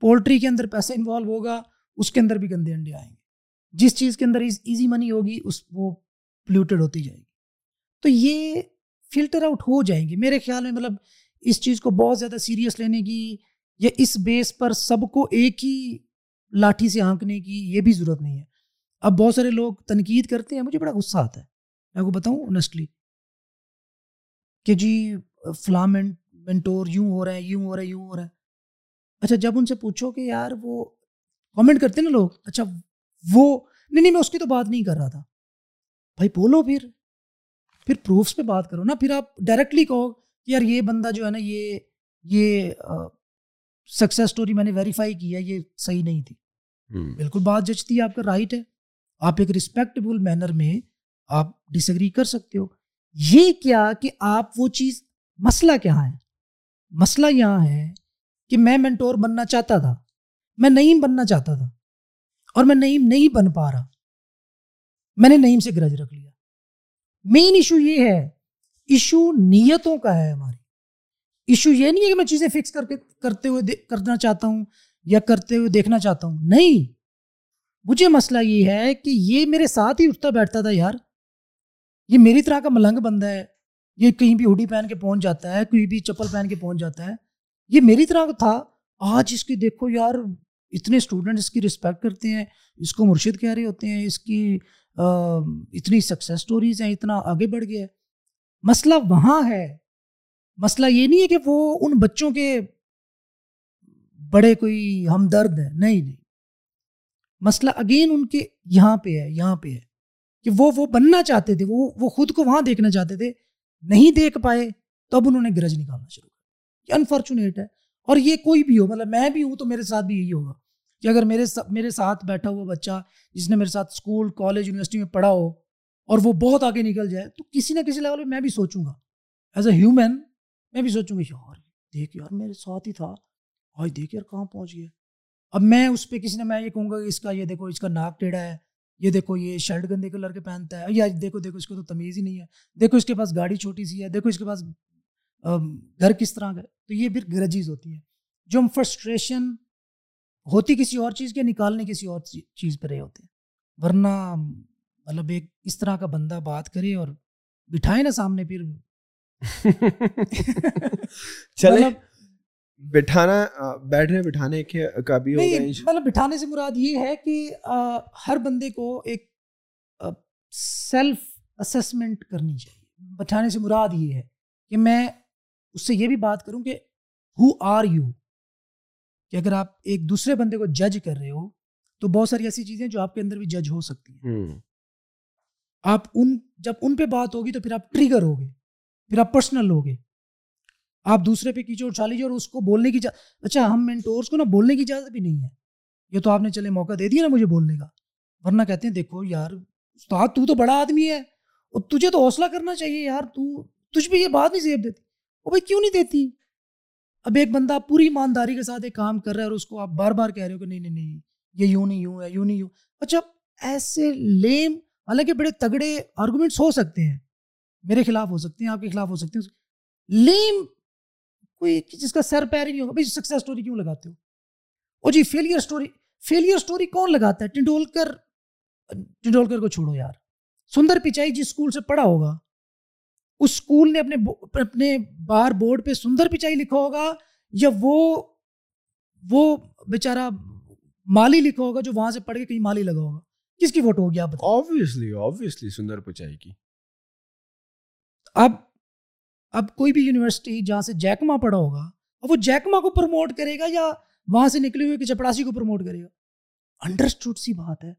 پولٹری کے اندر پیسہ انوالو ہوگا، اس کے اندر بھی گندے انڈے آئیں گے۔ جس چیز کے اندر ایزی منی ہوگی، اس وہ پلیوٹیڈ ہوتی جائے گی۔ تو یہ فلٹر آؤٹ ہو جائیں گے۔ میرے خیال میں مطلب اس چیز کو بہت زیادہ سیریس لینے کی یا اس بیس پر سب کو ایک ہی لاٹھی سے ہانکنے کی یہ بھی ضرورت نہیں ہے۔ اب بہت سارے لوگ تنقید کرتے ہیں، مجھے بڑا غصہ آتا ہے۔ میں کو بتاؤں اونیسٹلی کہ جی فلاں مینٹور یوں ہو رہا ہے، یوں ہو رہا ہے، یوں ہو رہا ہے۔ اچھا جب ان سے پوچھو کہ یار وہ کامنٹ کرتے نا لوگ اچھا وہ نہیں نہیں میں اس کی تو بات نہیں کر رہا تھا۔ بھائی بولو پھر۔ پھر پروفس پہ بات کرو نا۔ پھر آپ ڈائریکٹلی کہو کہ یار یہ بندہ جو ہے نا یہ یہ سکسیز اسٹوری میں نے ویریفائی کیا یہ صحیح نہیں تھی۔ بالکل بات جچتی ہے آپ کا رائٹ ہے۔ آپ ایک رسپیکٹبل مینر میں آپ ڈس ایگری کر سکتے ہو۔ یہ کیا کہ آپ وہ چیز مسئلہ کیا ہے؟ مسئلہ یہاں ہے کہ میں مینٹور بننا چاہتا تھا۔ میں نعیم بننا چاہتا تھا۔ اور میں نعیم نہیں بن پا رہا۔ میں نے نعیم سے گرج رکھ لیا۔ مین ایشو یہ ہے۔ ایشو نیتوں کا ہے ہماری۔ ایشو یہ نہیں ہے کہ میں چیزیں فکس کر کے کرتے ہوئے کرنا چاہتا ہوں یا کرتے ہوئے دیکھنا چاہتا ہوں۔ نہیں۔ مجھے مسئلہ یہ ہے کہ یہ میرے ساتھ ہی اٹھتا بیٹھتا تھا یار۔ یہ میری طرح کا ملنگ بندہ ہے۔ یہ کہیں بھی ہوڈی پہن کے پہنچ جاتا ہے کوئی بھی چپل پہن کے پہنچ جاتا ہے۔ یہ میری طرح تھا۔ آج اس کی دیکھو یار، اتنے اسٹوڈنٹ اس کی رسپیکٹ کرتے ہیں، اس کو مرشد کہہ رہے ہوتے ہیں، اس کی اتنی سکسیز اسٹوریز ہیں، اتنا آگے بڑھ گیا ہے۔ مسئلہ وہاں ہے۔ مسئلہ یہ نہیں ہے کہ وہ ان بچوں کے بڑے کوئی ہمدرد ہیں۔ نہیں نہیں۔ مسئلہ اگین ان کے یہاں پہ ہے، یہاں پہ ہے۔ کہ وہ وہ بننا چاہتے تھے، وہ وہ خود کو وہاں دیکھنا چاہتے تھے، نہیں دیکھ پائے تو اب انہوں نے گرج نکالنا شروع یہ انفارچونیٹ ہے۔ اور یہ کوئی بھی ہو مطلب میں بھی ہوں تو میرے ساتھ بھی یہی ہوگا۔ کہ اگر میرے میرے ساتھ بیٹھا ہوا بچہ جس نے میرے ساتھ اسکول کالج یونیورسٹی میں پڑھا ہو اور وہ بہت آگے نکل جائے تو کسی نہ کسی لیول پہ میں بھی سوچوں گا۔ ایز اے ہیومن میں بھی سوچوں گا، یار، دیکھ یار، میرے ساتھ ہی تھا۔ آج دیکھ یار کہاں پہنچ گیا۔ اب میں اس پہ کسی نے میں یہ کہوں گا کہ اس کا، یہ دیکھو، اس کا ناک ٹیڑھا ہے۔ یہ دیکھو، یہ شرٹ گندے کلر کے پہنتا ہے۔ یا دیکھو دیکھو، اس کو تو تمیز ہی نہیں ہے۔ دیکھو، اس کے پاس گاڑی چھوٹی سی ہے۔ دیکھو، اس کے پاس گھر کس طرح کا تو یہ پھر گرجیز ہوتی ہے۔ جو ہم فرسٹریشن ہوتی کسی اور چیز کے نکالنے کسی اور چیز پہ رہے ہوتے ہیں۔ ورنہ مطلب ایک اس طرح کا بندہ بات کرے اور بٹھائے نا سامنے پھر۔ چلے مطلب بٹھانا بیٹھنے بٹھانے کا بھی مطلب بٹھانے سے مراد یہ ہے کہ ہر بندے کو ایک سیلف اسسمنٹ کرنی چاہیے۔ بٹھانے سے مراد یہ ہے کہ میں اس سے یہ بھی بات کروں کہ ہو آر یو کہ اگر آپ ایک دوسرے بندے کو جج کر رہے ہو تو بہت ساری ایسی چیزیں جو آپ کے اندر بھی جج ہو سکتی ہیں۔ آپ ان جب ان پہ بات ہوگی تو پھر آپ ٹریگر ہوگے پھر آپ پرسنل ہوگے۔ آپ دوسرے پہ کیچڑ اٹھا لیجیے اور اس کو بولنے کی اچھا ہم مینٹورس کو نا بولنے کی اجازت بھی نہیں ہے۔ یہ تو آپ نے چلے موقع دے دیا نا مجھے بولنے کا۔ ورنہ کہتے ہیں دیکھو یار استاد تو تو بڑا آدمی ہے اور تجھے تو حوصلہ کرنا چاہیے یار تو تجھ بھی یہ بات نہیں زیب دیتی۔ وہ بھائی کیوں نہیں دیتی؟ اب ایک بندہ پوری ایمانداری کے ساتھ ایک کام کر رہا ہے اور اس کو آپ بار بار کہہ رہے ہو کہ نہیں نہیں نہیں، یہ یوں نہیں، یوں ہے، یوں نہیں، یوں۔ اچھا ایسے لیم حالانکہ بڑے تگڑے آرگومنٹس ہو سکتے ہیں۔ میرے خلاف ہو سکتے ہیں، آپ کے خلاف ہو سکتے ہیں۔ لیم کوئی جس کا سر پیر ہی نہیں ہوگا۔ بھائی سکسیس اسٹوری کیوں لگاتے ہو؟ او جی فیلئر اسٹوری فیلئر اسٹوری کون لگاتا ہے؟ ٹنڈولکر ٹنڈولکر کو چھوڑو یار۔ سندر پچائی جس اسکول سے پڑھا ہوگا اس اسکول نے اپنے اپنے بار بورڈ پہ سندر پچائی لکھا ہوگا یا وہ وہ بیچارہ مالی لکھا ہوگا جو وہاں سے پڑھ کے کہیں مالی لگا ہوگا؟ کس کی فوٹو ہوگی آپ آبویسلی آبویسلی سندر پچائی کی۔ اب اب کوئی بھی یونیورسٹی جہاں سے جیکما پڑھا ہوگا اب وہ جیکما کو پروموٹ کرے گا یا وہاں سے نکلے ہوئے کہ چپڑاسی کو پروموٹ کرے گا؟ انڈرسٹوڈ سی بات ہے۔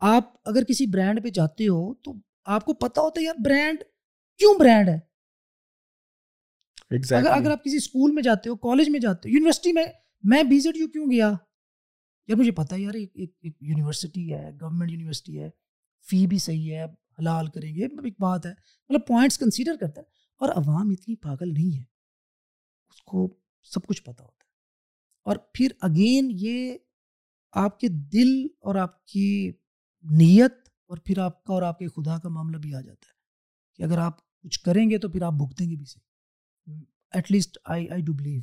آپ اگر کسی برانڈ پہ جاتے ہو تو آپ کو پتا ہوتا ہے یار برانڈ کیوں برانڈ ہے؟ Exactly. اگر اگر آپ کسی اسکول میں جاتے ہو کالج میں جاتے ہو یونیورسٹی میں میں بی زیڈ یو کیوں گیا؟ یار مجھے پتا ہے یار ایک ایک یونیورسٹی ہے گورنمنٹ یونیورسٹی ہے فی بھی صحیح ہے حلال کریں گے ایک بات ہے۔ مطلب پوائنٹس کنسیڈر کرتا ہے اور عوام اتنی پاگل نہیں ہے اس کو سب کچھ پتا ہوتا ہے۔ اور پھر اگین یہ آپ کے دل اور آپ کی نیت اور پھر آپ کا اور آپ کے خدا کا معاملہ بھی آ جاتا ہے کہ اگر آپ کچھ کریں گے تو پھر آپ بھگتیں گے بھی صحیح۔ At least I I do believe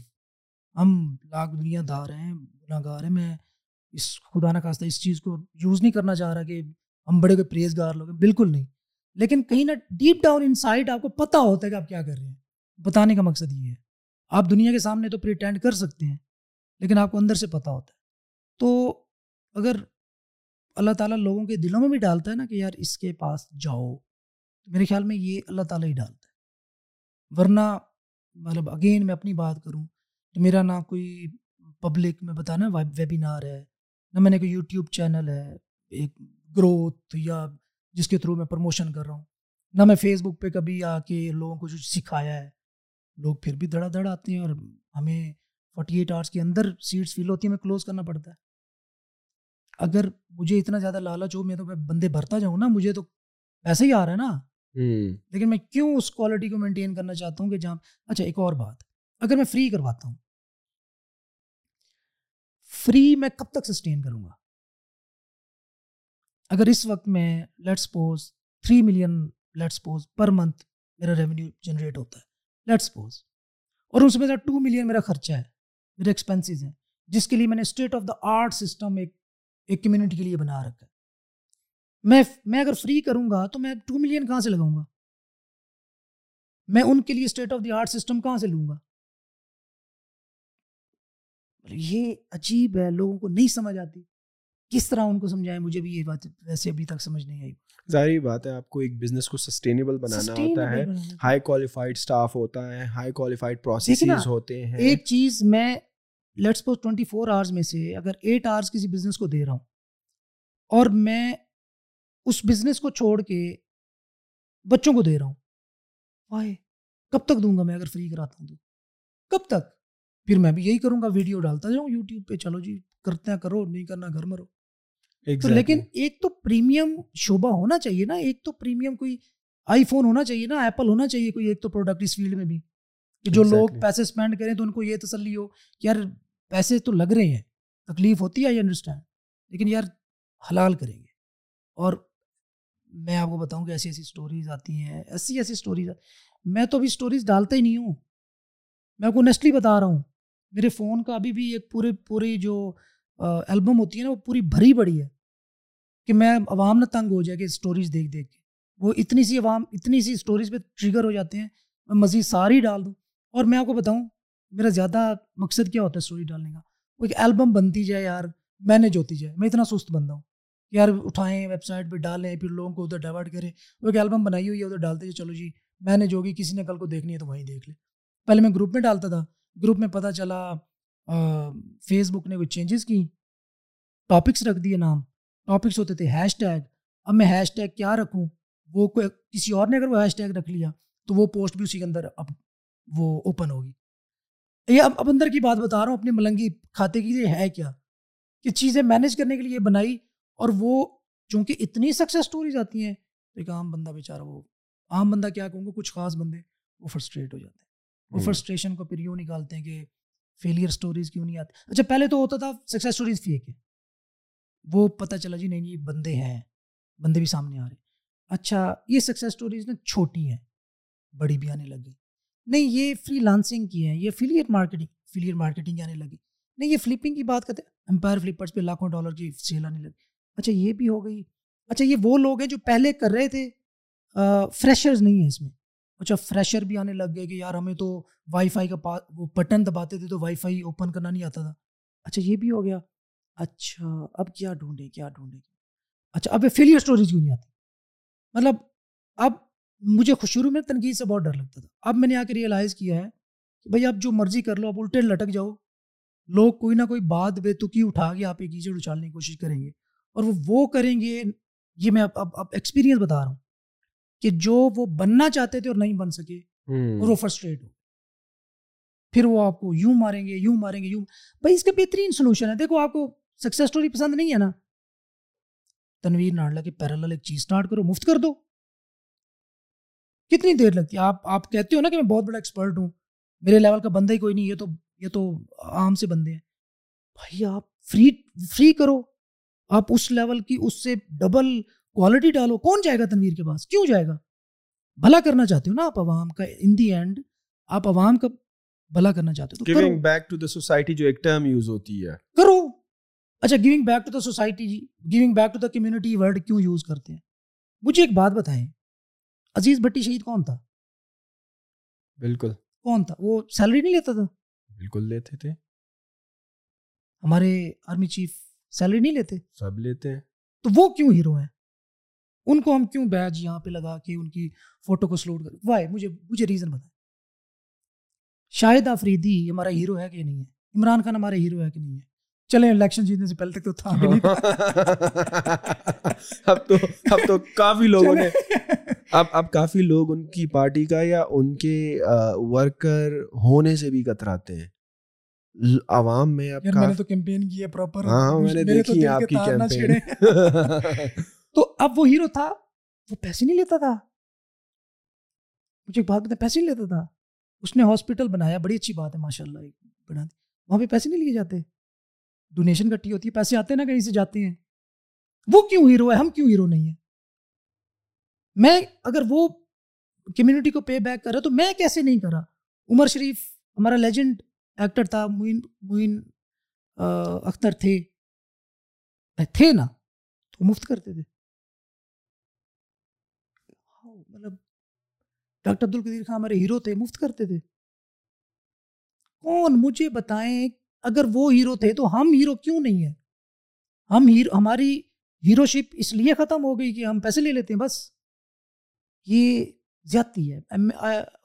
ہم لاکھ دنیا دار ہیں گناہ گار ہیں۔ میں اس خدا نہ خواستہ اس چیز کو یوز نہیں کرنا چاہ رہا کہ ہم بڑے کوئی پریز گار لوگ ہیں۔ بالکل نہیں۔ لیکن کہیں نہ ڈیپ ڈاؤن ان سائڈ آپ کو پتہ ہوتا ہے کہ آپ کیا کر رہے ہیں۔ بتانے کا مقصد یہ ہے۔ آپ دنیا کے سامنے تو پریٹینڈ کر سکتے ہیں، لیکن آپ کو اندر سے پتہ ہوتا ہے۔ تو اگر اللہ تعالیٰ لوگوں کے دلوں میں بھی ڈالتا ہے نا کہ یار اس کے پاس جاؤ۔ میرے خیال میں یہ اللہ تعالیٰ ہی ڈالتا ہے۔ ورنہ مطلب اگین میں اپنی بات کروں تو میرا نہ کوئی پبلک میں بتانا ویبینار ہے، نہ میں نے کوئی یوٹیوب چینل ہے، ایک گروتھ یا جس کے تھرو میں پروموشن کر رہا ہوں۔ نہ میں فیس بک پہ کبھی آ کے لوگوں کو جو سکھایا ہے۔ لوگ پھر بھی دھڑا دھڑ آتے ہیں اور ہمیں فورٹی ایٹ آورس کے اندر سیٹس فل ہوتی ہیں میں کلوز کرنا پڑتا ہے۔ اگر مجھے اتنا زیادہ لالچ ہو، میں تو میں بندے بھرتا جاؤں نا، مجھے تو ایسے ہی آ رہا ہے نا۔ لیکن میں کیوں اس کوالٹی کو مینٹین کرنا چاہتا ہوں کہ جہاں اچھا ایک اور بات۔ اگر میں فری کرواتا ہوں فری میں کب تک سسٹین کروں گا؟ اگر اس وقت میں let suppose three million let suppose per month میرا ریونیو جنریٹ ہوتا ہے۔ لیٹ سپوز اور اس میں سے ٹو ملین میرا خرچہ ہے، میرے ایکسپینسیز ہیں، جس کے لیے میں نے state of the art system ایک ایک کمیونٹی کے لیے بنا رکھا ہے۔ میں میں اگر فری کروں گا تو میں ٹو ملین کہاں سے لگاؤں گا؟ میں ان کے لیے state of the art system کہاں سے لوں گا؟ یہ عجیب ہے لوگوں کو نہیں سمجھ آتی۔ کس طرح ان کو سمجھائیں؟ مجھے بھی یہ بات ویسے ابھی تک سمجھ نہیں آئی۔ ظاہری بات ہے آپ کو ایک بزنس کو سسٹینیبل بنانا ہوتا ہے۔ ہائی کوالیفائڈ سٹاف ہوتا ہے ہائی کوالیفائڈ پروسیسز ہوتے ہیں۔ ایک چیز میں let's pause twenty four hours میں سے اگر ایٹ آورس کسی بزنس کو دے رہا ہوں اور میں اس بزنس کو چھوڑ کے بچوں کو دے رہا ہوں۔ وائے کب تک دوں گا میں اگر فری کراتا ہوں تو؟ کب تک؟ پھر میں بھی یہی کروں گا ویڈیو ڈالتا جاؤں یوٹیوب پہ چلو جی کرتے ہیں کرو نہیں کرنا گھر مرو۔ exactly. تو لیکن ایک تو پریمیم شعبہ ہونا چاہیے نا ایک تو پریمیم کوئی آئی فون ہونا چاہیے نا ایپل ہونا چاہیے کوئی ایک تو پروڈکٹ اس فیلڈ میں بھی۔ کہ جو لوگ پیسے اسپینڈ کریں تو ان کو یہ تسلی ہو کہ یار پیسے تو لگ رہے ہیں تکلیف ہوتی ہے آئی انڈرسٹینڈ لیکن یار حلال کریں گے۔ اور میں آپ کو بتاؤں کہ ایسی ایسی اسٹوریز آتی ہیں، ایسی ایسی اسٹوریز میں تو ابھی اسٹوریز ڈالتا ہی نہیں ہوں۔ میں آپ کو نیسٹلی بتا رہا ہوں، میرے فون کا ابھی بھی ایک پورے پوری جو البم ہوتی ہے نا، وہ پوری بھری پڑی ہے کہ میں عوام نہ تنگ ہو جائے کہ اسٹوریز دیکھ دیکھ کے۔ وہ اتنی سی عوام، اتنی سی اسٹوریز پہ ٹریگر ہو جاتے ہیں، میں مزید ساری ڈال دوں۔ اور میں آپ کو بتاؤں، میرا زیادہ مقصد کیا ہوتا ہے اسٹوری ڈالنے کا؟ وہ ایک البم بنتی جائے یار مینیج ہوتی جائے، میں اتنا سست بندہ ہوں۔ یار اٹھائیں ویب سائٹ پہ ڈالیں، پھر لوگوں کو ادھر ڈائیورٹ کریں۔ وہ ایک البم بنائی ہوئی ہے، ادھر ڈالتے ہیں، چلو جی مینیج ہوگی کسی نے کل کو دیکھنی ہے تو وہیں دیکھ لے پہلے میں گروپ میں ڈالتا تھا گروپ میں پتہ چلا فیس بک نے کوئی چینجز کی۔ ٹاپکس رکھ دیے نام۔ ٹاپکس ہوتے تھے ہیش ٹیگ اب میں ہیش ٹیگ کیا رکھوں؟ وہ کسی اور نے اگر وہ ہیش ٹیگ رکھ لیا تو وہ پوسٹ بھی اسی کے اندر اب وہ اوپن ہوگی۔ یہ اب اب اندر کی بات بتا رہا ہوں اپنی ملنگی کھاتے کی یہ ہے کیا؟ کہ چیزیں مینیج کرنے کے لیے بنائی اور وہ چونکہ اتنی سکسیز اسٹوریز آتی ہیں ایک عام بندہ بیچارہ وہ عام بندہ کیا کہوں گا؟ کچھ خاص بندے وہ فرسٹریٹ ہو جاتے ہیں۔ وہ فرسٹریشن کو پھر یوں نکالتے ہیں کہ فیلئر اسٹوریز کیوں نہیں آتی اچھا پہلے تو ہوتا تھا سکسیز اسٹوریز فیک ہے وہ پتہ چلا جی نہیں یہ بندے ہیں بندے بھی سامنے آ رہے ہیں۔ اچھا یہ سکسیز اسٹوریز نا چھوٹی ہیں بڑی بھی آنے لگی۔ نہیں یہ فری لانسنگ کی ہے یہ فلیئر مارکیٹنگ فلیئر مارکیٹنگ آنے لگی۔ نہیں یہ فلپنگ کی بات کرتے ہیں۔ امپائر فلپرس پہ لاکھوں ڈالر کی سیل آنے لگی۔ اچھا یہ بھی ہو گئی۔ اچھا یہ وہ لوگ ہیں جو پہلے کر رہے تھے فریشرز نہیں ہیں اس میں۔ اچھا فریشر بھی آنے لگ گئے کہ یار، ہمیں تو وائی فائی کا پا، وہ بٹن دباتے تھے تو وائی فائی اوپن کرنا نہیں آتا تھا۔ اچھا یہ بھی ہو گیا۔ اچھا اب کیا ڈھونڈے کیا ڈھونڈے اچھا اب فیلئر اسٹوریز کیوں نہیں آتی؟ مطلب اب مجھے شروع میں تنقید سے بہت ڈر لگتا تھا۔ اب میں نے آ کے ریئلائز کیا ہے کہ بھائی آپ جو مرضی کر لو آپ الٹے لٹک جاؤ۔ لوگ کوئی نہ کوئی بات بے تکی اٹھا کے آپ ایک کیچڑ اچھالنے کی کوشش کریں گے۔ اور وہ وہ کریں گے۔ یہ میں اب اب ایکسپیرینس بتا رہا ہوں کہ جو وہ بننا چاہتے تھے اور نہیں بن سکے اور وہ فرسٹریٹ ہو۔ پھر وہ آپ کو یوں ماریں گے یوں ماریں گے یوں۔ بھائی اس کا بہترین سولوشن ہے۔ دیکھو آپ کو سکسیز اسٹوری پسند نہیں ہے نا؟ تنویر ناڈلا کے پیرل ایک چیز اسٹارٹ کرو مفت کر دو۔ کتنی دیر لگتی ہے؟ آپ آپ کہتے ہو نا کہ میں بہت بڑا ایکسپرٹ ہوں میرے لیول کا بندہ ہی کوئی نہیں یہ تو یہ تو عام سے بندے ہیں۔ بھائی آپ فری فری کرو۔ آپ اس لیول کی اس سے ڈبل کوالٹی ڈالو کون جائے گا تنویر کے پاس؟ کیوں جائے گا؟ بھلا کرنا چاہتے ہو نا آپ عوام کا ان دی اینڈ آپ عوام کا بھلا کرنا چاہتے ہو giving back to the society جو ایک ٹرم یوز ہوتی ہے۔ کرو۔ اچھا giving back to the society G giving back to the community word کیوں یوز کرتے ہیں؟ مجھے ایک بات بتائیں۔ عزیز بھٹی شہید کون تھا؟ بالکل۔ کون تھا؟ وہ سیلری نہیں لیتا تھا؟ بالکل لیتے تھے۔ ہمارے آرمی چیف سیلری نہیں لیتے؟ سب لیتے ہیں۔ تو وہ کیوں ہیرو ہیں؟ ان کو ہم کیوں بیچ یہاں پہ لگا کے ان کی فوٹو کو سلوٹ کر وائے مجھے مجھے ریزن بتائیں۔ شاہد آفریدی ہمارا ہیرو ہے کہ نہیں ہے؟ عمران خان ہمارا ہیرو ہے کہ نہیں ہے؟ چلے الیکشن جیتنے سے پہلے تک تو تھا۔ اب تو اب تو کافی لوگوں نے اب اب کافی لوگ ان کی پارٹی کا یا ان کے ورکر ہونے سے بھی کتراتے ہیں۔ عوام میں اب میں نے تو کیمپین کی ہے پراپر ہاں میں نے دیکھی آپ کی کیمپین تو اب وہ ہیرو تھا وہ پیسے نہیں لیتا تھا۔ مجھے بات بتا پیسے نہیں لیتا تھا۔ اس نے ہاسپٹل بنایا بڑی اچھی بات ہے ماشاء اللہ بنا دی۔ وہاں پہ پیسے نہیں لیے جاتے۔ ڈونیشن کٹی ہوتی ہے پیسے آتے نا کہیں سے جاتے ہیں۔ وہ کیوں ہیرو ہے؟ ہم کیوں ہیرو نہیں ہیں؟ میں اگر وہ کمیونٹی کو پے بیک کر رہا تو میں کیسے نہیں کرا؟ عمر شریف ہمارا لیجنڈ ایکٹر تھا معین معین اختر تھے تھے نا تو مفت کرتے تھے مطلب ڈاکٹر عبد القدیر خان ہمارے ہیرو تھے مفت کرتے تھے کون مجھے بتائیں اگر وہ ہیرو تھے تو ہم ہیرو کیوں نہیں ہیں ہم ہیرو ہماری ہیرو شپ اس لیے ختم ہو گئی کہ ہم پیسے لے لیتے ہیں بس یہ زیادتی ہے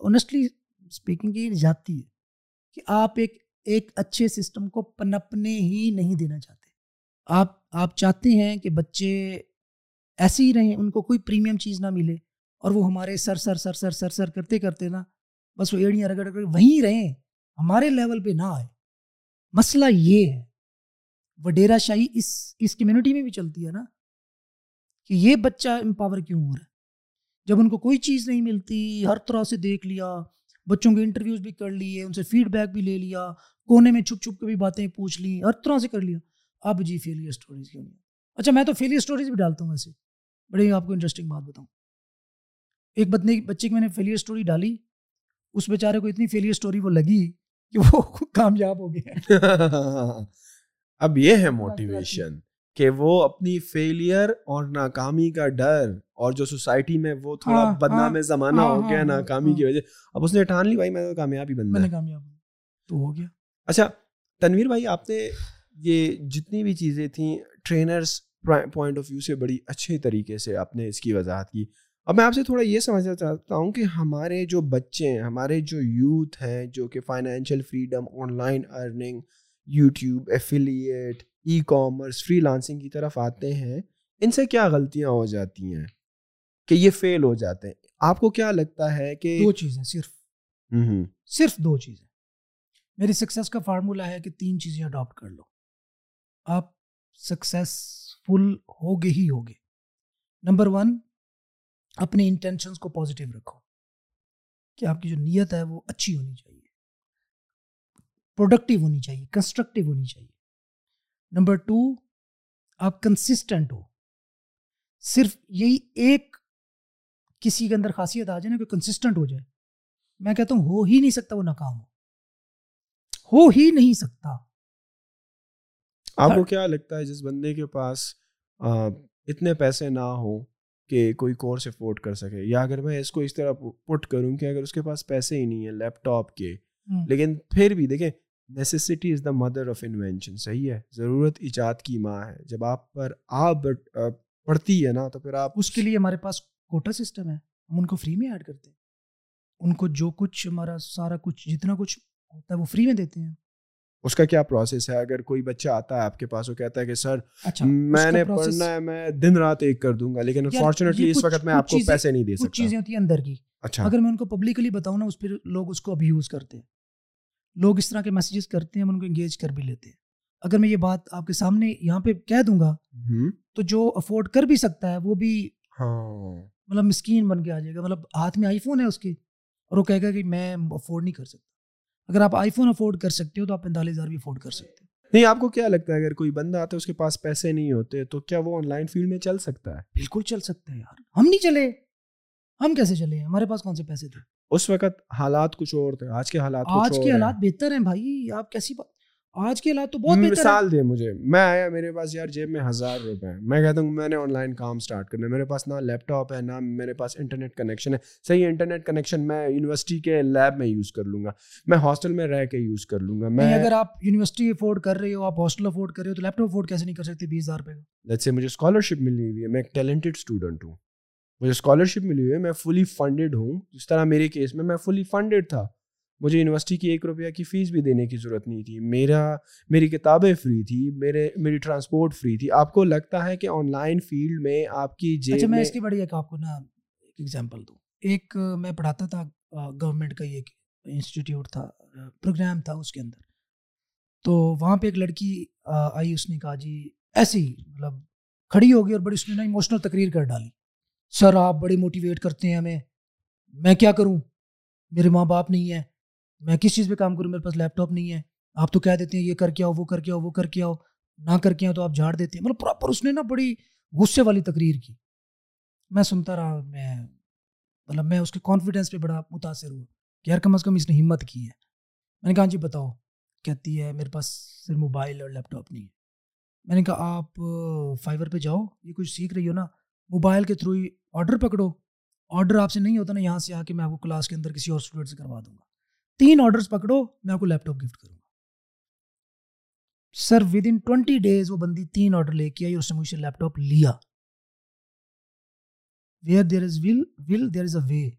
آنیسٹلی اسپیکنگ یہ زیادتی ہے کہ آپ ایک ایک اچھے سسٹم کو پنپنے ہی نہیں دینا چاہتے۔ آپ آپ چاہتے ہیں کہ بچے ایسے ہی رہیں، ان کو کوئی پریمیم چیز نہ ملے اور وہ ہمارے سر سر سر سر سر سر کرتے کرتے نا، بس وہ ایڑیاں رگڑ رگڑ، وہیں رہیں، ہمارے لیول پہ نہ آئے۔ مسئلہ یہ ہے، وڈیرا شاہی اس اس کمیونٹی میں بھی چلتی ہے نا، کہ یہ بچہ امپاور کیوں ہو رہا ہے؟ جب ان کو کوئی چیز نہیں ملتی، ہر طرح سے دیکھ لیا بچوں کے انٹرویوز بھی کر لیے ان سے فیڈ بیک بھی لے لیا کونے میں چھپ چھپ کے بھی باتیں پوچھ لی ہر طرح سے کر لیا۔ اب جی فیلئر اسٹوریز نہیں اچھا میں تو فیلئر اسٹوریز بھی ڈالتا ہوں ویسے۔ بڑی آپ کو انٹرسٹنگ بات بتاؤں۔ ایک بدنے بچے کی میں نے فیلئر اسٹوری ڈالی اس بیچارے کو اتنی فیلئر اسٹوری وہ لگی کہ وہ کامیاب ہو گیا۔ اب یہ ہے موٹیویشن کہ وہ اپنی فیلئر اور ناکامی کا ڈر اور جو سوسائٹی میں وہ تھوڑا ہاں، بدنام ہاں، زمانہ ہو ہاں، گیا ناکامی کی وجہ اب اس نے ٹھان لی بھائی میں تو کامیاب ہی بننا کامیاب تو ہو گیا۔ اچھا تنویر بھائی آپ نے یہ جتنی بھی چیزیں تھیں ٹرینرس پوائنٹ آف ویو سے بڑی اچھے طریقے سے آپ نے اس کی وضاحت کی۔ اب میں آپ سے تھوڑا یہ سمجھنا چاہتا ہوں کہ ہمارے جو بچے ہیں ہمارے جو یوتھ ہیں جو کہ financial freedom online earning YouTube affiliate e commerce freelancing کی طرف آتے ہیں ان سے کیا غلطیاں ہو جاتی ہیں؟ کہ یہ فیل ہو جاتے ہیں۔ آپ کو کیا لگتا ہے کہ دو چیزیں صرف۔ صرف دو چیزیں۔ میری سکسیز کا فارمولہ ہے کہ تین چیزیں اڈاپٹ کر لو۔ آپ سکسیزفل ہوگے ہی ہوگے۔ نمبر ون اپنے انٹینشنس کو پازیٹیو رکھو۔ کہ آپ کی جو نیت ہے وہ اچھی ہونی چاہیے۔ پروڈکٹیو ہونی چاہیے کنسٹرکٹیو ہونی چاہیے۔ نمبر ٹو آپ کنسسٹنٹ ہو۔ صرف یہی ایک کسی کے اندر خاصیت آ جائے نا کہ کنسسٹنٹ ہو جائے۔ میں کہتا ہوں ہو ہی نہیں سکتا وہ ناکام ہو۔ ہو ہی نہیں سکتا۔ آپ کو کیا لگتا ہے جس بندے کے پاس اتنے پیسے نہ ہوں کہ کوئی کورس افورڈ کر سکے؟ یا اگر میں اس کو اس طرح پٹ کروں کہ اگر اس کے پاس پیسے ہی نہیں ہیں لیپ ٹاپ کے لیکن پھر بھی دیکھیں necessity is the mother of invention صحیح ہے؟ ضرورت ایجاد کی ماں ہے۔ جب آپ پر آپ پڑتی ہے نا تو پھر آپ اس کے لیے ہمارے پاس کوٹا سسٹم ہے۔ ہم ان کو فری میں ایڈ کرتے ہیں۔ ان کو جو کچھ ہمارا سارا کچھ جتنا کچھ ہوتا ہے وہ فری میں دیتے ہیں۔ اس کا کیا پروسیس ہے؟ اگر کوئی بچہ آتا ہے آپ کے پاس وہ کہتا ہے کہ سر اچھا میں نے پڑھنا ہے میں دن رات ایک کر دوں گا۔ لیکن انفارچونیٹلی اس وقت میں آپ کو پیسے نہیں دے سکتا۔ چیزیں ہوتی ہیں اندر کی۔ اچھا۔ اگر میں ان کو پبلکلی بتاؤں نا اس پہ لوگ اس کو ابھی یوز کرتے ہیں۔ لوگ اس طرح کے میسیجز کرتے ہیں ان کو انگیج کر بھی لیتے ہیں۔ اگر میں یہ بات آپ کے سامنے یہاں پہ کہہ دوں گا تو جو افورڈ کر بھی سکتا ہے وہ بھی ہاں۔ مطلب مسکین بن کے آ جائے گا۔ مطلب ہاتھ میں آئی فون ہے اس کے اور وہ کہے گا کہ میں افورڈ نہیں کر سکتا۔ اگر آپ آئی فون افورڈ کر سکتے ہو تو آپ پینتالیس ہزار بھی افورڈ کر سکتے نہیں آپ کو کیا لگتا ہے اگر کوئی بندہ آتا ہے اس کے پاس پیسے نہیں ہوتے تو کیا وہ آن لائن فیلڈ میں چل سکتا ہے؟ بالکل چل سکتا ہے یار۔ ہم نہیں چلے۔ ہم کیسے چلے ہمارے پاس کون سے پیسے تھے؟ اس وقت حالات کچھ اور تھے۔ آج کے حالات آج کے حالات بہتر ہیں بھائی آپ کیسی بات آج کے حالات تو بہت مثال دے مجھے۔ میں آیا میرے پاس یار جیب میں ہزار روپے ہیں۔ میں کہتا ہوں میں نے آن لائن کام اسٹارٹ کرنا ہے۔ میرے پاس نہ لیپ ٹاپ ہے نہ میرے پاس انٹرنیٹ کنیکشن ہے۔ صحیح انٹرنیٹ کنیکشن میں یونیورسٹی کے لیب میں یوز کر لوں گا۔ میں ہاسٹل میں رہ کے یوز کر لوں گا۔ میں اگر آپ یونیورسٹی افورڈ کر رہے ہو آپ ہاسٹل افورڈ کر رہے ہو تو لیپ ٹاپ افورڈ کیسے نہیں کر سکتے؟ بیس ہزار روپے۔ کا سے مجھے اسکالرشپ ملی ہوئی ہے۔ میں ایک ٹیلنٹڈ اسٹوڈنٹ ہوں۔ مجھے اسکالرشپ ملی ہوئی ہے میں فلی فنڈیڈ ہوں۔ جس طرح میرے کیس میں میں فلی فنڈیڈ تھا۔ مجھے یونیورسٹی کی ایک روپیہ کی فیس بھی دینے کی ضرورت نہیں تھی۔ میرا میری کتابیں فری تھی میرے میری ٹرانسپورٹ فری تھی۔ آپ کو لگتا ہے کہ آن لائن فیلڈ میں آپ کی جیب اچھا میں اس کی بڑی ایک آپ کو نا ایک ایگزامپل دوں۔ ایک میں پڑھاتا تھا گورنمنٹ کا یہ انسٹیٹیوٹ تھا پروگرام تھا اس کے اندر۔ تو وہاں پہ ایک لڑکی آئی اس نے کہا جی ایسی مطلب کھڑی ہوگی اور بڑی اس نے نا ایموشنل تقریر کر ڈالی۔ سر، آپ بڑی موٹیویٹ کرتے ہیں ہمیں۔ میں کیا کروں؟ میرے ماں باپ نہیں ہیں۔ میں کس چیز پہ کام کروں؟ میرے پاس لیپ ٹاپ نہیں ہے۔ آپ تو کہہ دیتے ہیں، یہ کر کے آؤ، وہ کر کے آؤ، وہ کر کے آؤ۔ نہ کر کے آؤ تو آپ جھاڑ دیتے ہیں۔ مطلب پراپر اس نے نا بڑی غصے والی تقریر کی۔ میں سنتا رہا، میں مطلب میں اس کے کانفیڈینس پہ بڑا متاثر ہوا کہ یار کم از کم اس نے ہمت کی ہے۔ میں نے کہا ہاں جی بتاؤ، کہتی ہے، میرے پاس صرف موبائل اور لیپ ٹاپ نہیں ہے۔ میں نے کہا، آپ فائبر پہ جاؤ، یہ کچھ سیکھ رہی ہو نا۔ موبائل کے تھرو ہی آڈر پکڑو۔ آڈر آپ سے نہیں ہوتا نا یہاں سے آ کے میں آپ کو کلاس کے اندر کسی اور اسٹوڈنٹ سے کروا دوں گا۔ تین آرڈر پکڑو میں آپ کو لیپ ٹاپ گفٹ کروں گا۔ Sir within twenty days وہ بندی تین آرڈر لے کے آئی اور اس نے مجھ سے لیپ ٹاپ لیا۔ Where there is will will there is a way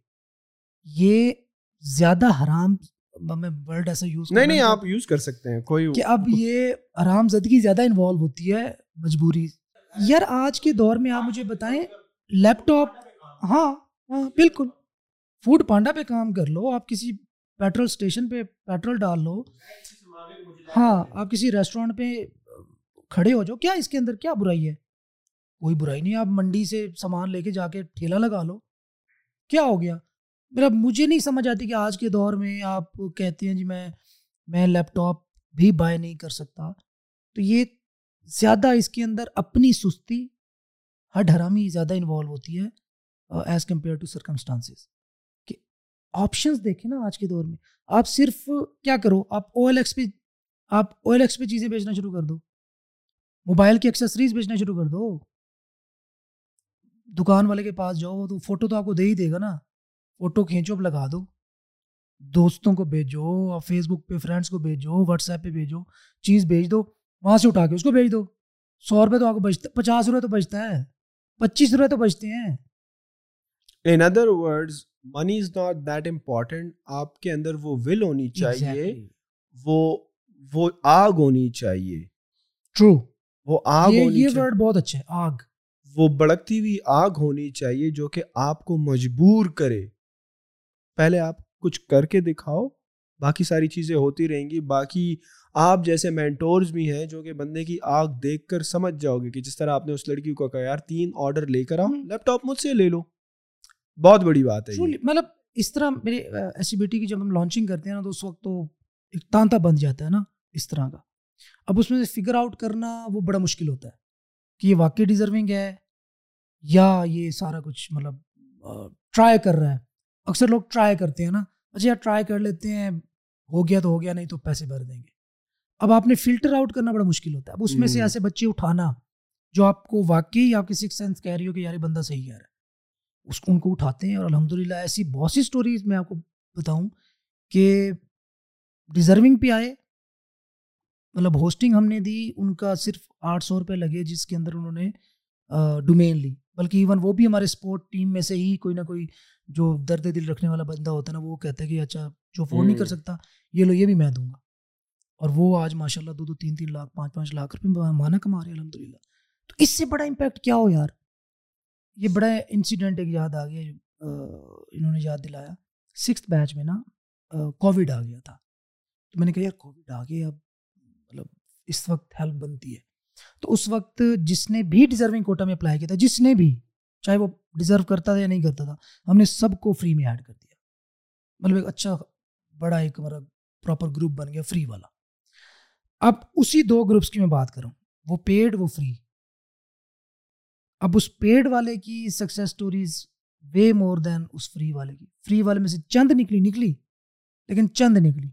یہ زیادہ حرام میں ورڈ ایسا یوز نہیں نہیں آپ یوز کر سکتے ہیں کوئی کہ اب یہ حرام زدگی زیادہ انوالو ہوتی ہے مجبوری یار آج کے دور میں آپ مجھے بتائیں لیپ ٹاپ ہاں ہاں بالکل۔ فوڈ پانڈا پہ کام کر لو، آپ کسی پیٹرول اسٹیشن پہ پیٹرول ڈال لو۔ ہاں آپ کسی ریسٹورینٹ پہ کھڑے ہو جاؤ۔ کیا اس کے اندر کیا برائی ہے؟ کوئی برائی نہیں، آپ منڈی سے سامان لے کے جا کے ٹھیلا لگا لو۔ کیا ہو گیا؟ میرا، مجھے نہیں سمجھ آتی کہ آج کے دور میں آپ کہتے ہیں جی میں میں لیپ ٹاپ بھی بائی نہیں کر سکتا۔ تو یہ زیادہ اس کے اندر اپنی سستی ہر حرامی زیادہ انوالو ہوتی ہے ایز کمپیئر ٹو سرکمسٹانسز کہ آپشنس دیکھیں نا آج کے دور میں۔ آپ صرف کیا کرو، آپ او ایل ایکس پہ، آپ او ایل ایکس پہ چیزیں بیچنا شروع کر دو۔ موبائل کی ایکسیسریز بیچنا شروع کر دو۔ دکان والے کے پاس جاؤ تو فوٹو تو آپ کو دے ہی دے گا نا۔ فوٹو کھینچو، اب لگا دو۔ دوستوں کو بھیجو، آپ فیس بک پہ فرینڈس کو بھیجو واٹس ایپ پہ بھیجو۔ چیز بھیج دو۔ وہاں سے اٹھا کے اس کو بھیج دو۔ سو روپے تو آپ کو بچتا پچاس روپے تو بچتا ہے۔ پچیس روپے تو بچتے ہیں۔ In other words money is not that important آپ کے اندر وہ ول ہونی چاہیے۔ وہ وہ آگ ہونی چاہیے۔ ٹرو وہ آگ یہ ورڈ بہت اچھا ہے آگ۔ وہ بڑکتی ہوئی آگ ہونی چاہیے جو کہ آپ کو مجبور کرے۔ پہلے آپ کچھ کر کے دکھاؤ۔ باقی ساری چیزیں ہوتی رہیں گی۔ باقی آپ جیسے مینٹورز بھی ہیں جو کہ بندے کی آگ دیکھ کر سمجھ جاؤ گے کہ جس طرح آپ نے اس لڑکی کو کہا یار تین آرڈر لے کر آؤ لیپ ٹاپ مجھ سے لے لو۔ بہت بڑی بات ہے مطلب اس طرح میرے ایسی بیٹی کی جب ہم لانچنگ کرتے ہیں نا تو اس وقت تو ایک تانتا بن جاتا ہے نا اس طرح کا۔ اب اس میں سے فگر آؤٹ کرنا وہ بڑا مشکل ہوتا ہے کہ یہ واقعی ڈیزرونگ ہے یا یہ سارا کچھ مطلب ٹرائی کر رہا ہے۔ اکثر لوگ ٹرائی کرتے ہیں نا اچھا یار ٹرائی کر لیتے ہیں ہو گیا تو ہو گیا نہیں تو پیسے بھر دیں گے۔ اب آپ نے فلٹر آؤٹ کرنا بڑا مشکل ہوتا ہے۔ اب اس میں سے ایسے بچے اٹھانا جو آپ کو واقعی آپ کی سکس سینس کہہ رہی ہو کہ یار بندہ صحیح کہہ رہا ہے۔ اس کو ان کو اٹھاتے ہیں اور الحمد للہ ایسی بہت سی اسٹوریز میں آپ کو بتاؤں کہ ڈیزرونگ پہ آئے۔ مطلب ہوسٹنگ ہم نے دی ان کا صرف آٹھ سو روپے لگے جس کے اندر انہوں نے ڈومین لی۔ بلکہ ایون وہ بھی ہمارے اسپورٹ ٹیم میں سے ہی کوئی نہ کوئی جو درد دل رکھنے والا بندہ ہوتا ہے نا وہ کہتا ہے کہ اچھا جو فون نہیں کر سکتا یہ لو یہ بھی میں دوں گا۔ اور وہ آج ماشاء اللہ دو دو تین تین لاکھ پانچ پانچ لاکھ روپے مانا کما رہے الحمد للہ تو اس سے بڑا امپیکٹ کیا ہو یار؟ یہ بڑا انسیڈنٹ ایک یاد آ گیا انہوں نے یاد دلایا۔ سکس بیچ میں نا کووڈ آ گیا تھا۔ تو میں نے کہا یار کووڈ آ گیا اب مطلب اس وقت ہیلپ بنتی ہے۔ تو اس وقت جس نے بھی ڈیزرونگ کوٹا میں اپلائی کیا تھا، جس نے بھی، چاہے وہ ڈیزرو کرتا تھا یا نہیں کرتا تھا، ہم نے سب کو فری میں ایڈ کر دیا۔ مطلب ایک اچھا بڑا ایک ہمارا پراپر گروپ بن گیا فری والا۔ اب اسی دو گروپس کی میں بات کروں۔ وہ پیڈ وہ فری اب اس پیڈ والے کی success stories way more than اس فری والے کی۔ فری والے میں سے چند نکلی نکلی، لیکن چند نکلی۔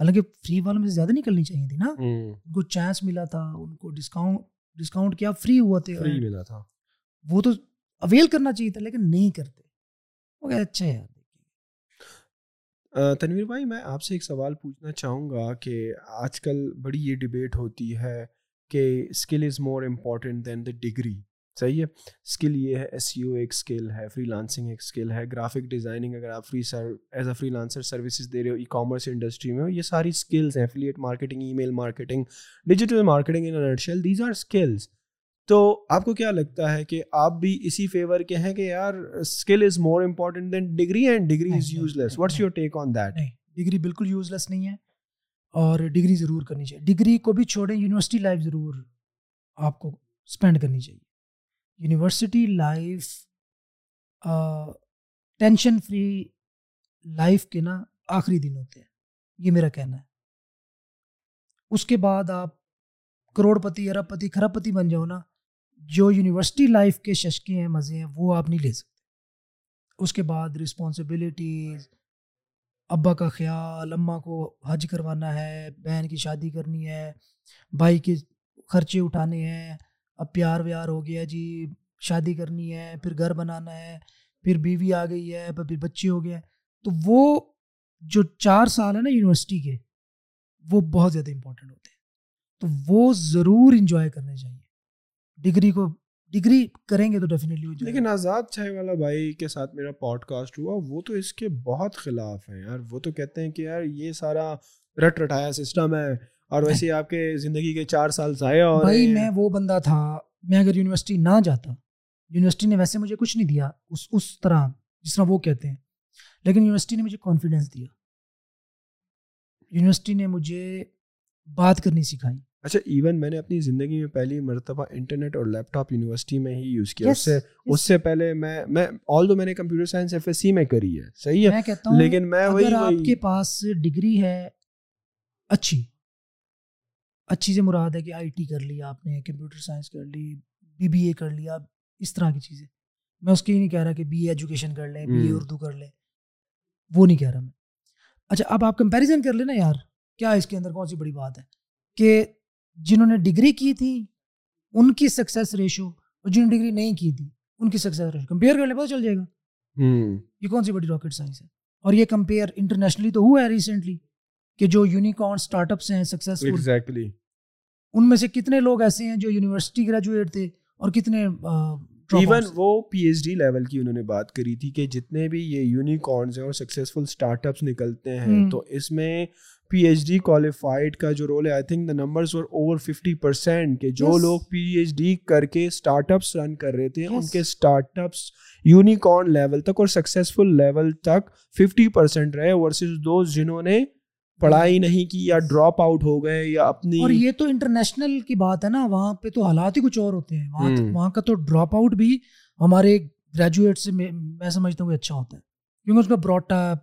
حالانکہ فری والوں میں سے زیادہ نکلنی چاہیے تھی نا۔ ان کو چانس ملا تھا ان کو ڈسکاؤنٹ ڈسکاؤنٹ کیا فری ہوا تھا۔ وہ تو اویل کرنا چاہیے تھا لیکن نہیں کرتے۔ وہ کہ اچھا یار تنویر بھائی میں آپ سے ایک سوال پوچھنا چاہوں گا کہ آج کل بڑی یہ ڈبیٹ ہوتی ہے کہ skill is more important than the degree صحیح ہے۔ اسکل یہ ہے ایس یو ایک اسکل ہے فری لانسنگ ایک اسکل ہے۔ گرافک ڈیزائننگ اگر آپ free sir as a freelancer services دے رہے ہو ای کامرس انڈسٹری میں یہ ساری اسکلس ہیں۔ Affiliate marketing email marketing digital marketing in these are skills تو آپ کو کیا لگتا ہے کہ آپ بھی اسی فیور کے ہیں کہ یار skill is more important than degree and degree is useless what's your take on that degree بالکل یوز لیس نہیں ہے اور ڈگری ضرور کرنی چاہیے۔ ڈگری کو بھی چھوڑیں یونیورسٹی لائف ضرور آپ کو اسپینڈ کرنی چاہیے۔ University life tension free life کے نا آخری دن ہوتے ہیں، یہ میرا کہنا ہے۔ اس کے بعد آپ کروڑ پتی ارب پتی خراب پتی بن جاؤ نا، جو یونیورسٹی لائف کے ششکے ہیں، مزے ہیں، وہ آپ نہیں لے سکتے۔ اس کے بعد رسپانسبلٹیز ابا کا خیال، اماں کو حج کروانا ہے، بہن کی شادی کرنی ہے، بھائی کے خرچے اٹھانے ہیں۔ اب پیار ویار ہو گیا جی شادی کرنی ہے پھر گھر بنانا ہے پھر بیوی آ گئی ہے پھر بچے ہو گئے تو وہ جو چار سال ہیں نا یونیورسٹی کے وہ بہت زیادہ امپورٹنٹ ہوتے ہیں۔ تو وہ ضرور انجوائے کرنے چاہیے۔ ڈگری کو ڈگری کریں گے تو ڈیفینیٹلی لیکن آزاد چائے والا بھائی کے ساتھ میرا پوڈ کاسٹ ہوا وہ تو اس کے بہت خلاف ہیں یار۔ وہ تو کہتے ہیں کہ یار یہ سارا رٹ رٹایا سسٹم ہے۔ اور ویسے آپ کے زندگی کے چار سال ضائع اور بھائی میں وہ بندہ تھا میں اگر یونیورسٹی نہ جاتا یونیورسٹی نے ویسے مجھے کچھ نہیں دیا اس اس طرح جس طرح وہ کہتے ہیں۔ لیکن یونیورسٹی نے مجھے کانفیڈینس دیا۔ یونیورسٹی نے مجھے بات کرنی سکھائی۔ اچھا ایون میں نے اپنی زندگی میں پہلی مرتبہ انٹرنیٹ اور لیپ ٹاپ یونیورسٹی میں ہی یوز کیا۔ اس سے اس سے پہلے میں میں آل دو میں نے computer science F S C میں کری ہے صحیح ہے۔ لیکن میں اگر آپ کے پاس ڈگری ہے اچھی۔ اچھی سے مراد ہے کہ آئی ٹی کر لی آپ نے کمپیوٹر سائنس کر لی بی بی اے کر لیا اس طرح کی چیزیں۔ میں اس کے ہی نہیں کہہ رہا کہ بی اے ایجوکیشن کر لیں بی اے اردو کر لیں وہ نہیں کہہ رہا میں۔ اچھا اب آپ کمپیریزن کر لیں نا یار کیا اس کے اندر کون سی بڑی بات ہے؟ کہ جنہوں نے ڈگری کی تھی ان کی سکسیس ریشو اور جنہوں نے ڈگری نہیں کی تھی ان کی سکسیس ریشو کمپیئر کر لیں پتہ چل جائے گا۔ یہ کون سی بڑی راکٹ سائنس ہے؟ اور یہ کمپیئر انٹرنیشنلی تو ہوا ہے ریسنٹلی کہ جو یونیکارن اسٹارٹ اپس ہیں سکسیزفل exactly. ان میں سے کتنے لوگ ایسے ہیں جو یونیورسٹی گریجویٹ تھے اور کتنے ایون وہ پی ایچ ڈی لیول کی انہوں نے بات کری تھی کہ جتنے بھی یہ یونیکارنز ہیں اور سکسیزفل اسٹارٹ اپس نکلتے ہیں تو اس میں پی ایچ ڈی کوالیفائڈ کا جو رول ہے I think the numbers were over fifty percent کہ جو لوگ پی ایچ ڈی کر کے اسٹارٹ اپس رن کر رہے تھے ان کے اسٹارٹ اپس یونیکارن لیول تک اور سکسیزفل لیول تک ففٹی پرسینٹ رہے ورسز دوز جنہوں نے پڑھائی نہیں کی یا ڈراپ آؤٹ ہو گئے یا اپنی اور یہ تو انٹرنیشنل کی بات ہے نا وہاں پہ تو حالات ہی کچھ اور ہوتے ہیں۔ وہاں وہاں کا تو ڈراپ آؤٹ بھی ہمارے گریجویٹ سے میں سمجھتا ہوں کہ اچھا ہوتا ہے۔ کیونکہ اس کا براٹ اپ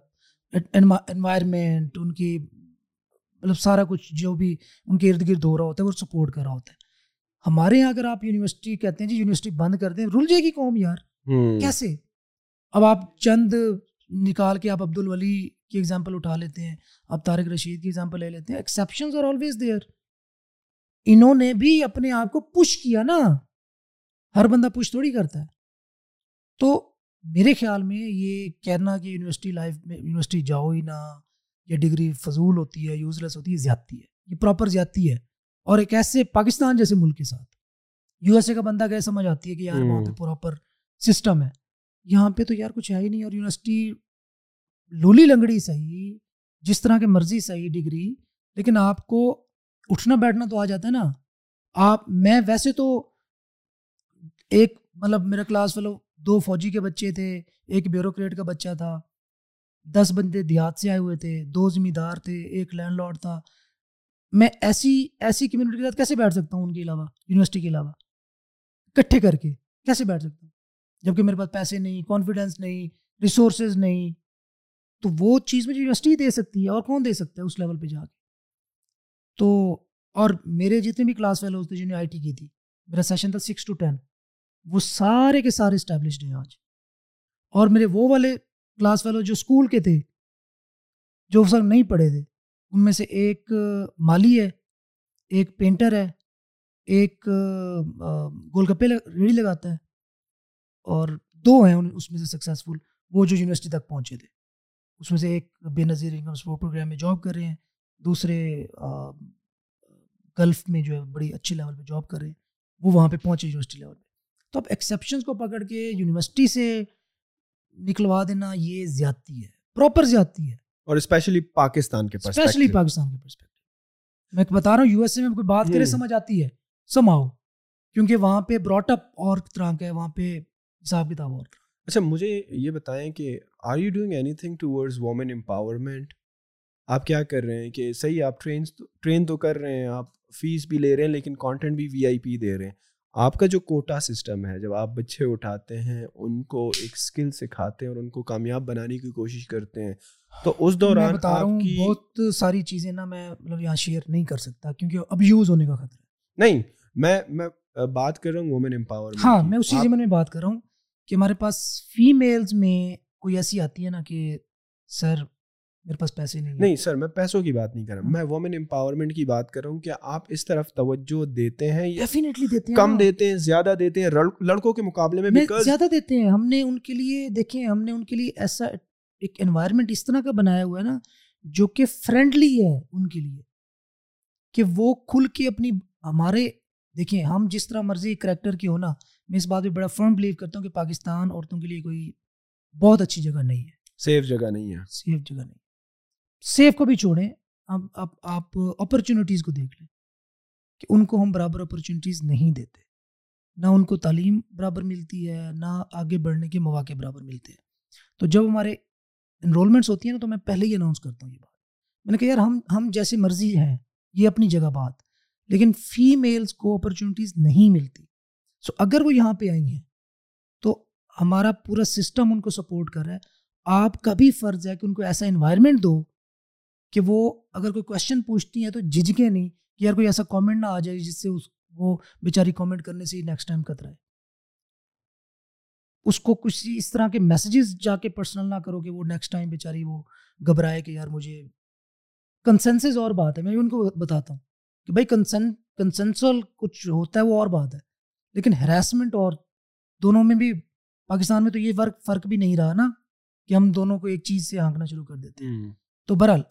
انوائرمنٹ ان کی مطلب سارا کچھ جو بھی ان کے ارد گرد ہو رہا ہوتا ہے وہ سپورٹ کر رہا ہوتا ہے۔ ہمارے یہاں اگر آپ یونیورسٹی کہتے ہیں جی یونیورسٹی بند کر دیں رول جائے گی قوم یار۔ کیسے؟ اب آپ چند نکال کے آپ عبد الولی کی ایگزامپل اٹھا لیتے ہیں۔ آپ طارق رشید کی ایگزامپل لے لیتے ہیں۔ ایکسیپشنز آر آلویز دیئر انہوں نے بھی اپنے آپ کو پش کیا نا۔ ہر بندہ پش تھوڑی کرتا ہے۔ تو میرے خیال میں یہ کہنا کہ یونیورسٹی لائف میں یونیورسٹی جاؤ ہی نہ یہ ڈگری فضول ہوتی ہے یوز لیس ہوتی ہے زیادتی ہے۔ یہ پراپر زیادتی ہے۔ اور ایک ایسے پاکستان جیسے ملک کے ساتھ۔ یو ایس اے کا بندہ کیا سمجھ آتی ہے کہ یار وہاں پہ پراپر سسٹم ہے۔ یہاں پہ تو یار کچھ ہے ہی نہیں اور یونیورسٹی لولی لنگڑی صحیح، جس طرح کے مرضی صحیح ڈگری، لیکن آپ کو اٹھنا بیٹھنا تو آ جاتا ہے نا۔ آپ، میں ویسے تو ایک مطلب میرا کلاس فلو دو فوجی کے بچے تھے، ایک بیوروکریٹ کا بچہ تھا۔ دس بندے دیہات سے آئے ہوئے تھے، دو ذمہ دار تھے، ایک لینڈ لارڈ تھا۔ میں ایسی ایسی کمیونٹی کے ساتھ کیسے بیٹھ سکتا ہوں ان کے علاوہ، یونیورسٹی کے علاوہ؟ اکٹھے کر کے کیسے بیٹھ سکتا ہوں؟ جبکہ میرے پاس پیسے نہیں کانفیڈینس نہیں ریسورسز نہیں۔ تو وہ چیز مجھے یونیورسٹی دے سکتی ہے اور کون دے سکتا ہے اس لیول پہ جا کے؟ تو، اور میرے جتنے بھی کلاس فیلوز تھے جنہوں نے آئی ٹی کی تھی، میرا سیشن تھا سکس ٹو ٹین وہ سارے کے سارے اسٹیبلشڈ ہیں آج۔ اور میرے وہ والے کلاس فیلو جو اسکول کے تھے، جو سر نہیں پڑھے تھے، ان میں سے ایک مالی ہے، ایک پینٹر ہے، ایک گول گپے ریڑھی لگاتا ہے، اور دو ہیں اس میں سے سکسیزفل وہ جو یونیورسٹی تک پہنچے تھے۔ اس میں سے ایک Benazir income support programme میں جاب کر رہے ہیں۔ دوسرے گلف میں جو ہے بڑی اچھی لیول پہ جاب کر رہے ہیں۔ وہ وہاں پہ پہنچے یونیورسٹی لیول پہ۔ تو اب ایکسیپشنس کو پکڑ کے یونیورسٹی سے نکلوا دینا یہ زیادتی ہے پراپر زیادتی ہے۔ اور اسپیشلی پاکستان کے اسپیشلی پاکستان کے پرسپیکٹو میں بتا رہا ہوں یو ایس اے میں کوئی بات کرے سمجھ آتی ہے۔ سماؤ کیونکہ وہاں پہ براٹ اپ اور طرح کا ہے وہاں پہ حساب کتاب اور۔ اچھا مجھے یہ بتائیں کہ are you doing anything towards women empowerment آپ کیا کر رہے ہیں کہ صحیح آپ ٹرین ٹرین تو کر رہے ہیں آپ فیس بھی لے رہے ہیں لیکن کانٹینٹ بھی وی آئی پی دے رہے ہیں۔ آپ کا جو کوٹا سسٹم ہے جب آپ بچے اٹھاتے ہیں ان کو ایک اسکل سکھاتے ہیں اور ان کو کامیاب بنانے کی کوشش کرتے ہیں تو اس دوران بتا رہا ہوں بہت ساری چیزیں نا میں مطلب یہاں شیئر نہیں کر سکتا کیونکہ اب یوز ہونے کا خطرہ نہیں میں میں بات کر رہا ہوں وومن امپاور ہاں میں اسی زمین میں بات کر رہا ہوں۔ کہ ہمارے پاس فیمیلز میں کوئی ایسی آتی ہے نا کہ سر میرے پاس پیسے نہیں نہیں سر میں پیسوں کی بات نہیں کر رہا ہوں۔ میں وومن امپاورمنٹ کی بات کر رہا ہوں کہ آپ اس طرف توجہ دیتے ہیں ڈیفینیٹلی دیتے ہیں کم دیتے ہیں زیادہ دیتے ہیں لڑکوں کے مقابلے میں زیادہ دیتے ہیں۔ ہم نے ان کے لیے دیکھیں ہم نے ان کے لیے ایسا ایک انوائرمنٹ اس طرح کا بنایا ہوا ہے نا جو کہ فرینڈلی ہے ان کے لیے کہ وہ کھل کے اپنی ہمارے دیکھیں ہم جس طرح مرضی کریکٹر کی ہونا میں اس بات پہ بڑا فرم بلیو کرتا ہوں کہ پاکستان عورتوں کے لیے کوئی بہت اچھی جگہ نہیں ہے۔ سیف جگہ نہیں ہے۔ سیف جگہ نہیں۔ سیف کو بھی چھوڑیں۔ اب آپ آپ اپرچونیٹیز کو دیکھ لیں کہ ان کو ہم برابر اپرچونیٹیز نہیں دیتے۔ نہ ان کو تعلیم برابر ملتی ہے نہ آگے بڑھنے کے مواقع برابر ملتے ہیں۔ تو جب ہمارے انرولمنٹس ہوتی ہیں نا تو میں پہلے ہی اناؤنس کرتا ہوں یہ بات۔ میں نے کہا یار ہم ہم جیسے مرضی ہیں یہ اپنی جگہ بات۔ لیکن فیمیلس کو اپرچونیٹیز نہیں ملتی۔ سو اگر وہ یہاں پہ آئی ہیں تو ہمارا پورا سسٹم ان کو سپورٹ کر رہا ہے۔ آپ کا بھی فرض ہے کہ ان کو ایسا انوائرمنٹ دو کہ وہ اگر کوئی کوشچن پوچھتی ہیں تو جھجکے نہیں کہ یار کوئی ایسا کامنٹ نہ آ جائے جس سے اس وہ بیچاری کامنٹ کرنے سے نیکسٹ ٹائم کترائے اس کو کچھ اس طرح کے میسیجز جا کے پرسنل نہ کرو کہ وہ نیکسٹ ٹائم بیچاری وہ گھبرائے کہ یار مجھے کنسنسز اور بات ہے۔ میں ان کو بتاتا ہوں کہ بھائی کنسن کنسنسل کچھ ہوتا ہے وہ اور بات ہے۔ لیکن ہراسمنٹ اور دونوں میں بھی پاکستان میں تو یہ فرق فرق بھی نہیں رہا نا کہ ہم دونوں کو ایک چیز سے ہانکنا شروع کر دیتے ہیں۔ تو برحال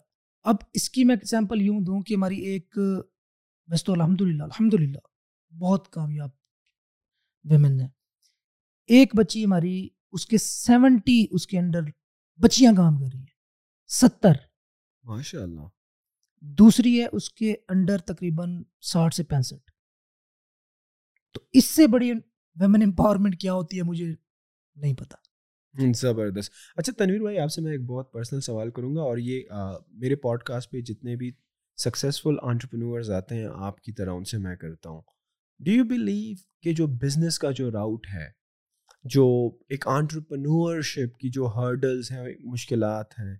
اب اس کی میں ایگزامپل یوں دوں کہ ہماری ایک ویسے تو الحمد للہ الحمد للہ بہت کامیاب ویمن ہے ایک بچی ہماری اس کے سیونٹی اس کے انڈر بچیاں کام کر رہی ہیں ستر۔ ماشاء اللہ دوسری ہے اس کے انڈر تقریباً ساٹھ سے پینسٹھ۔ تو اس سے بڑی ویمن امپاورمنٹ کیا ہوتی ہے مجھے نہیں پتا۔ زبردست۔ اچھا تنویر بھائی، آپ سے میں ایک بہت پرسنل سوال کروں گا اور یہ میرے پوڈ کاسٹ پہ جتنے بھی سکسیزفل آنٹرپرینورز آتے ہیں، آپ کی طرح ان سے میں کرتا ہوں۔ ڈو یو بلیو کہ جو بزنس کا جو راؤٹ ہے، جو ایک آنٹرپرنورشپ کی جو ہرڈلز ہیں، مشکلات ہیں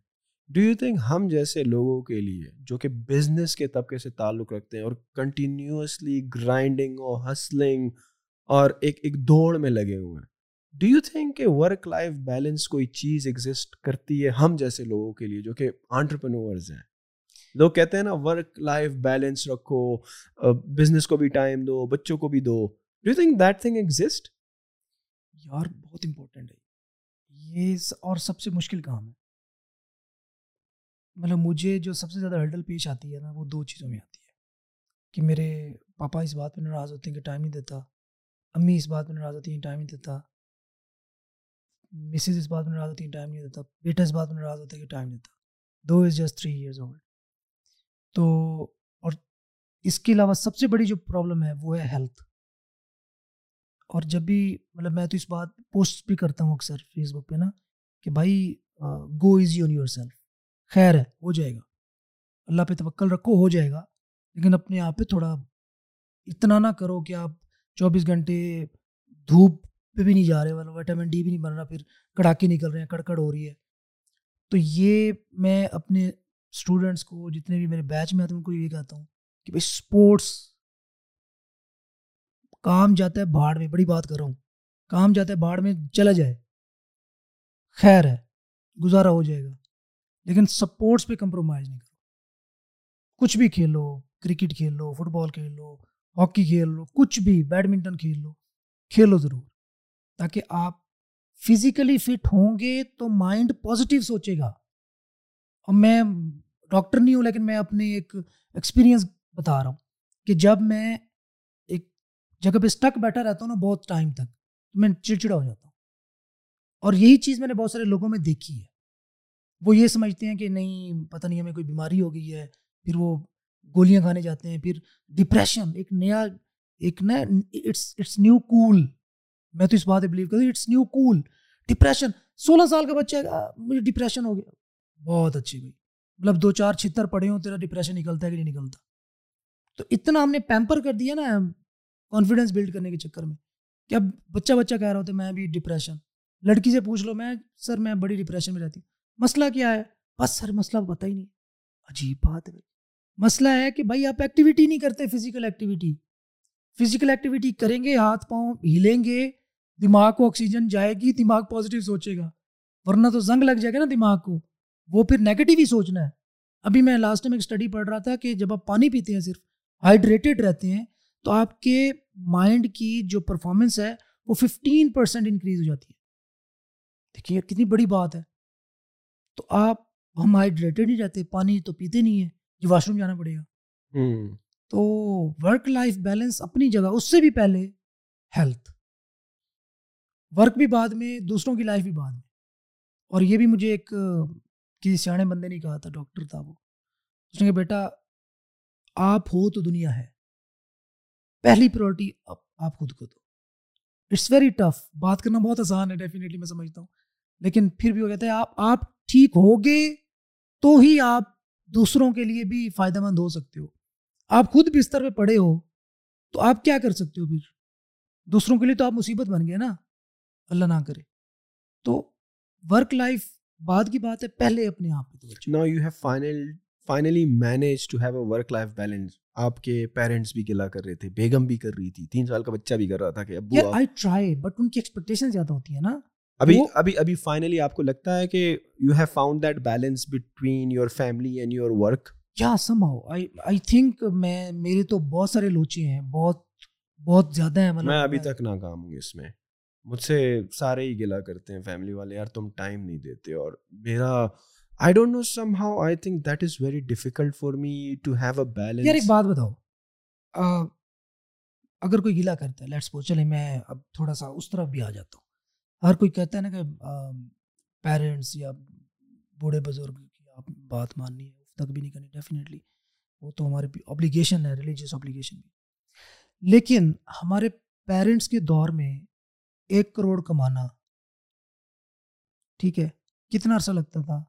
ڈو یو تھنک ہم جیسے لوگوں کے لیے جو کہ بزنس کے طبقے سے تعلق رکھتے ہیں اور کنٹینیوسلی گرائنڈنگ اور ہسلنگ اور ایک ایک دوڑ میں لگے ہوئے ہیں ڈو یو تھنک کہ ورک لائف بیلنس کوئی چیز ایگزسٹ کرتی ہے ہم جیسے لوگوں کے لیے جو کہ آنٹرپرنورز ہیں؟ لوگ کہتے ہیں نا ورک لائف بیلنس رکھو بزنس کو بھی ٹائم دو، بچوں کو بھی دو۔ Do you think that thing exist یار، بہت امپورٹنٹ ہے۔ یہ اور سب سے مشکل کام ہے۔ مطلب مجھے جو سب سے زیادہ ہرڈل پیش آتی ہے نا، وہ دو چیزوں میں آتی ہے۔ کہ میرے پاپا اس بات پہ ناراض ہوتے ہیں کہ ٹائم نہیں دیتا، امی اس بات پہ ناراض ہوتی ہیں ٹائم نہیں دیتا مسز اس بات میں ناراض ہوتی ہیں ٹائم نہیں دیتا، بیٹا اس بات میں ناراض ہوتا ہے کہ ٹائم دیتا۔ دو is just three years old تو، اور اس کے علاوہ سب سے بڑی جو پرابلم ہے وہ ہے ہیلتھ اور جب بھی مطلب میں تو اس بات پوسٹ بھی کرتا ہوں اکثر فیس بک پہ نا کہ بھائی go easy on yourself خیر ہے، ہو جائے گا۔ اللہ پہ توکل رکھو، ہو جائے گا۔ لیکن اپنے آپ پہ تھوڑا اتنا نہ کرو کہ آپ چوبیس گھنٹے دھوپ پہ بھی نہیں جا رہے والا وائٹامن ڈی بھی نہیں بن رہا، پھر کڑاکے نکل رہے ہیں، کڑکڑ ہو رہی ہے۔ تو یہ میں اپنے اسٹوڈنٹس کو، جتنے بھی میرے بیچ میں آتے ہیں، ان کو یہ کہتا ہوں کہ بھائی اسپورٹس کام جاتا ہے باڑ میں، بڑی بات کر رہا ہوں۔ کام جاتا ہے باڑ میں، چلا جائے۔ خیر ہے، گزارا ہو جائے گا۔ لیکن سپورٹس پہ کمپرومائز نہیں کرو۔ کچھ بھی کھیل لو کرکٹ کھیل لو فٹ بال کھیل لو ہاکی کھیل لو کچھ بھی، بیڈمنٹن کھیل لو کھیلو ضرور۔ تاکہ آپ فزیکلی فٹ ہوں گے تو مائنڈ پازیٹیو سوچے گا۔ اور میں ڈاکٹر نہیں ہوں، لیکن میں اپنے ایک ایکسپیرئنس بتا رہا ہوں کہ جب میں ایک جگہ پہ اسٹک بیٹھا رہتا ہوں نا بہت ٹائم تک، تو میں چڑچڑا ہو جاتا ہوں۔ اور یہی چیز میں نے بہت سارے لوگوں میں دیکھی ہے۔ وہ یہ سمجھتے ہیں کہ نہیں، پتہ نہیں ہمیں کوئی بیماری ہو گئی ہے، پھر وہ گولیاں کھانے جاتے ہیں، پھر ڈپریشن ایک نیا ایک نیا اٹس اٹس نیو کول میں تو اس بات بلیو کرتا ہوں اٹس نیو کول ڈپریشن سولہ سال کا بچہ مجھے ڈپریشن ہو گیا۔ بہت اچھی بھائی۔ مطلب دو چار چھتر پڑے ہوں، تیرا ڈپریشن نکلتا ہے کہ نہیں نکلتا۔ تو اتنا ہم نے پیمپر کر دیا نا کانفیڈینس بلڈ کرنے کے چکر میں کہ اب بچہ بچہ کہہ رہا ہوتا ہے، میں بھی ڈپریشن لڑکی سے پوچھ لو، میں، سر میں بڑی ڈپریشن میں رہتی ہوں۔ مسئلہ کیا ہے؟ بس سر، مسئلہ پتہ ہی نہیں۔ عجیب بات ہے۔ بھائی مسئلہ ہے کہ بھائی آپ ایکٹیویٹی نہیں کرتے فزیکل ایکٹیویٹی فزیکل ایکٹیویٹی کریں گے، ہاتھ پاؤں ہلیں گے، دماغ کو آکسیجن جائے گی، دماغ پازیٹیو سوچے گا۔ ورنہ تو زنگ لگ جائے گا نا دماغ کو۔ وہ پھر نیگیٹو ہی سوچنا ہے۔ ابھی میں لاسٹ ٹائم ایک اسٹڈی پڑھ رہا تھا کہ جب آپ پانی پیتے ہیں صرف ہائیڈریٹڈ رہتے ہیں، تو آپ کے مائنڈ کی جو پرفارمنس ہے، وہ ففٹین پرسینٹ انکریز ہو جاتی ہے۔ دیکھیے کتنی بڑی بات ہے۔ تو آپ ہم ہائیڈریٹڈ ہی رہتے پانی تو پیتے نہیں ہیں یہ واش روم جانا پڑے گا۔ تو ورک لائف بیلنس اپنی جگہ اس سے بھی پہلے ہیلتھ ورک بھی بعد میں دوسروں کی لائف بھی بعد میں۔ اور یہ بھی مجھے ایک کسی سیانے بندے نے کہا تھا ڈاکٹر تھا وہ۔ اس نے کہا بیٹا آپ ہو تو دنیا ہے۔ پہلی پرائرٹی آپ خود کو دو۔ اٹس ویری ٹف بات کرنا بہت آسان ہے ڈیفینیٹلی میں سمجھتا ہوں۔ لیکن پھر بھی وہ کہتا ہے آپ آپ ٹھیک ہوگے تو ہی آپ دوسروں کے لیے بھی فائدہ مند ہو سکتے ہو۔ آپ خود بستر پہ پڑے ہو تو آپ کیا کر سکتے ہو پھر؟ دوسروں کے لیے تو آپ مصیبت بن گئے نا۔ اللہ نہ کرے۔ تو ورک لائف بعد کی بات ہے پہلے اپنے آپ پہ نا you have final finally manage to have a work life balance آپ کے پیرنٹس بھی گلا کر رہے تھے بیگم بھی کر رہی تھی تین سال کا بچہ بھی کر رہا تھا کہ ابو آئی ٹرائی بٹ ان کی ایکسپیکٹیشن زیادہ ہوتی ہے نا۔ ابھی ابھی ابھی فائنلی آپ کو لگتا ہے کہ you have found that balance between your family and your work یا سم ہاؤ آئی تھنک میں میرے تو بہت سارے لوچے ہیں بہت بہت زیادہ ہیں میں ابھی تک ناکام ہوں اس میں۔ مجھ سے سارے ہی گلا کرتے ہیں فیملی والے یار تم ٹائم نہیں دیتے اور میرا I don't know somehow I think that is very difficult for me to have a balance یار ایک بات بتاؤ اگر کوئی گلا کرتا ہے لیٹس پوچھ چلے میں اب تھوڑا سا اس طرف بھی آ جاتا ہوں۔ ہر کوئی کہتا ہے نا کہ پیرنٹس یا بوڑھے بزرگ کی آپ بات ماننی ہے اس تک بھی نہیں کرنی ڈیفینیٹلی وہ تو ہمارے اوبلیگیشن ہے ریلیجیس اوبلیگیشن بھی۔ لیکن ہمارے پیرنٹس کے دور میں ایک کروڑ کمانا ٹھیک ہے کتنا عرصہ لگتا تھا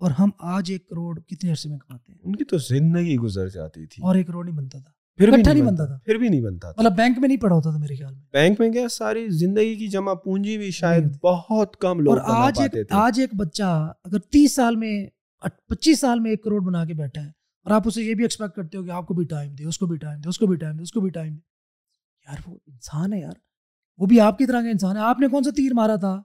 اور ہم آج ایک کروڑ کتنے عرصے میں کماتے ہیں؟ ان کی تو زندگی گزر جاتی تھی۔ اور ایک کروڑ نہیں بنتا تھا۔ پھر بھی اکٹھا نہیں بنتا تھا۔ پھر بھی نہیں بنتا تھا۔ مطلب بینک میں نہیں پڑا ہوتا تھا میرے خیال میں۔ بینک میں کیا ساری زندگی کی جمع پونجی بھی شاید۔ بہت کم لوگ اور آج ایک آج ایک بچہ اگر تیس سال میں پچیس سال میں ایک کروڑ بنا کے بیٹھا ہے اور آپ اسے یہ بھی ایکسپیکٹ کرتے ہو کہ آپ کو بھی ٹائم دے اس کو بھی ٹائم دے اس کو بھی ٹائم دے اس کو بھی ٹائم دے۔ یار وہ انسان ہے یار۔ وہ بھی آپ کی طرح کا انسان ہے۔ آپ نے کون سا تیر مارا تھا؟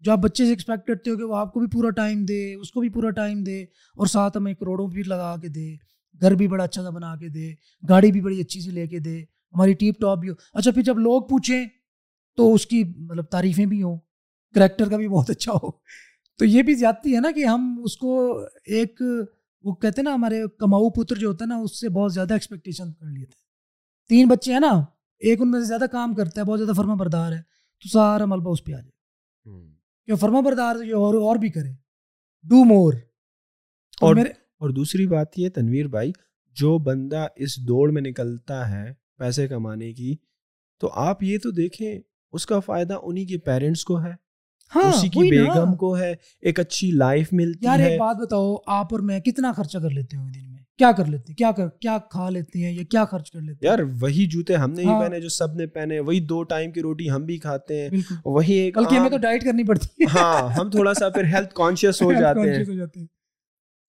جو آپ بچے سے ایکسپیکٹ کرتے ہو کہ وہ آپ کو بھی پورا ٹائم دے اس کو بھی پورا ٹائم دے اور ساتھ ہمیں کروڑوں بھی لگا کے دے۔ گھر بھی بڑا اچھا سا بنا کے دے گاڑی بھی بڑی اچھی سی لے کے دے ہماری ٹیپ ٹاپ بھی ہو۔ اچھا پھر جب لوگ پوچھیں تو اس کی مطلب تعریفیں بھی ہوں کریکٹر کا بھی بہت اچھا ہو۔ تو یہ بھی زیادتی ہے نا کہ ہم اس کو ایک وہ کہتے ہیں نا ہمارے کماؤ پتر جو ہوتا ہے نا اس سے بہت زیادہ ایکسپیکٹیشن کر لیتے ہیں۔ تین بچے ہیں نا ایک ان میں سے زیادہ کام کرتا ہے بہت زیادہ فرما بردار ہے۔ تو سارا ملبہ اس پہ آ جائے۔ کہ فرما بردار اور اور بھی کرے۔ ڈو مور اور میرے اور دوسری بات یہ تنویر بھائی جو بندہ اس دوڑ میں نکلتا ہے پیسے کمانے کی تو آپ یہ تو دیکھیں اس کا فائدہ انہی کے پیرنٹس کو ہے۔ ہاں اسی کی۔ بیگم کو ہے ایک اچھی لائف ملتی یار ہے۔ ایک بات بتاؤ آپ اور میں کتنا خرچہ کر لیتے گے دن میں؟ کیا کر لیتے ہیں؟ کیا کر کیا کھا لیتے ہیں یا کیا خرچ کر لیتے ہیں؟ یار وہی جوتے ہم نے ہی ہاں۔ پہنے جو سب نے پہنے وہی دو ٹائم کی روٹی ہم بھی کھاتے ہیں۔ وہی ایک بلکہ ہمیں تو ڈائٹ کرنی پڑتی ہے۔ ہاں ہم تھوڑا سا پھر ہیلتھ کانشیس ہیں۔ ہو جاتے ہیں۔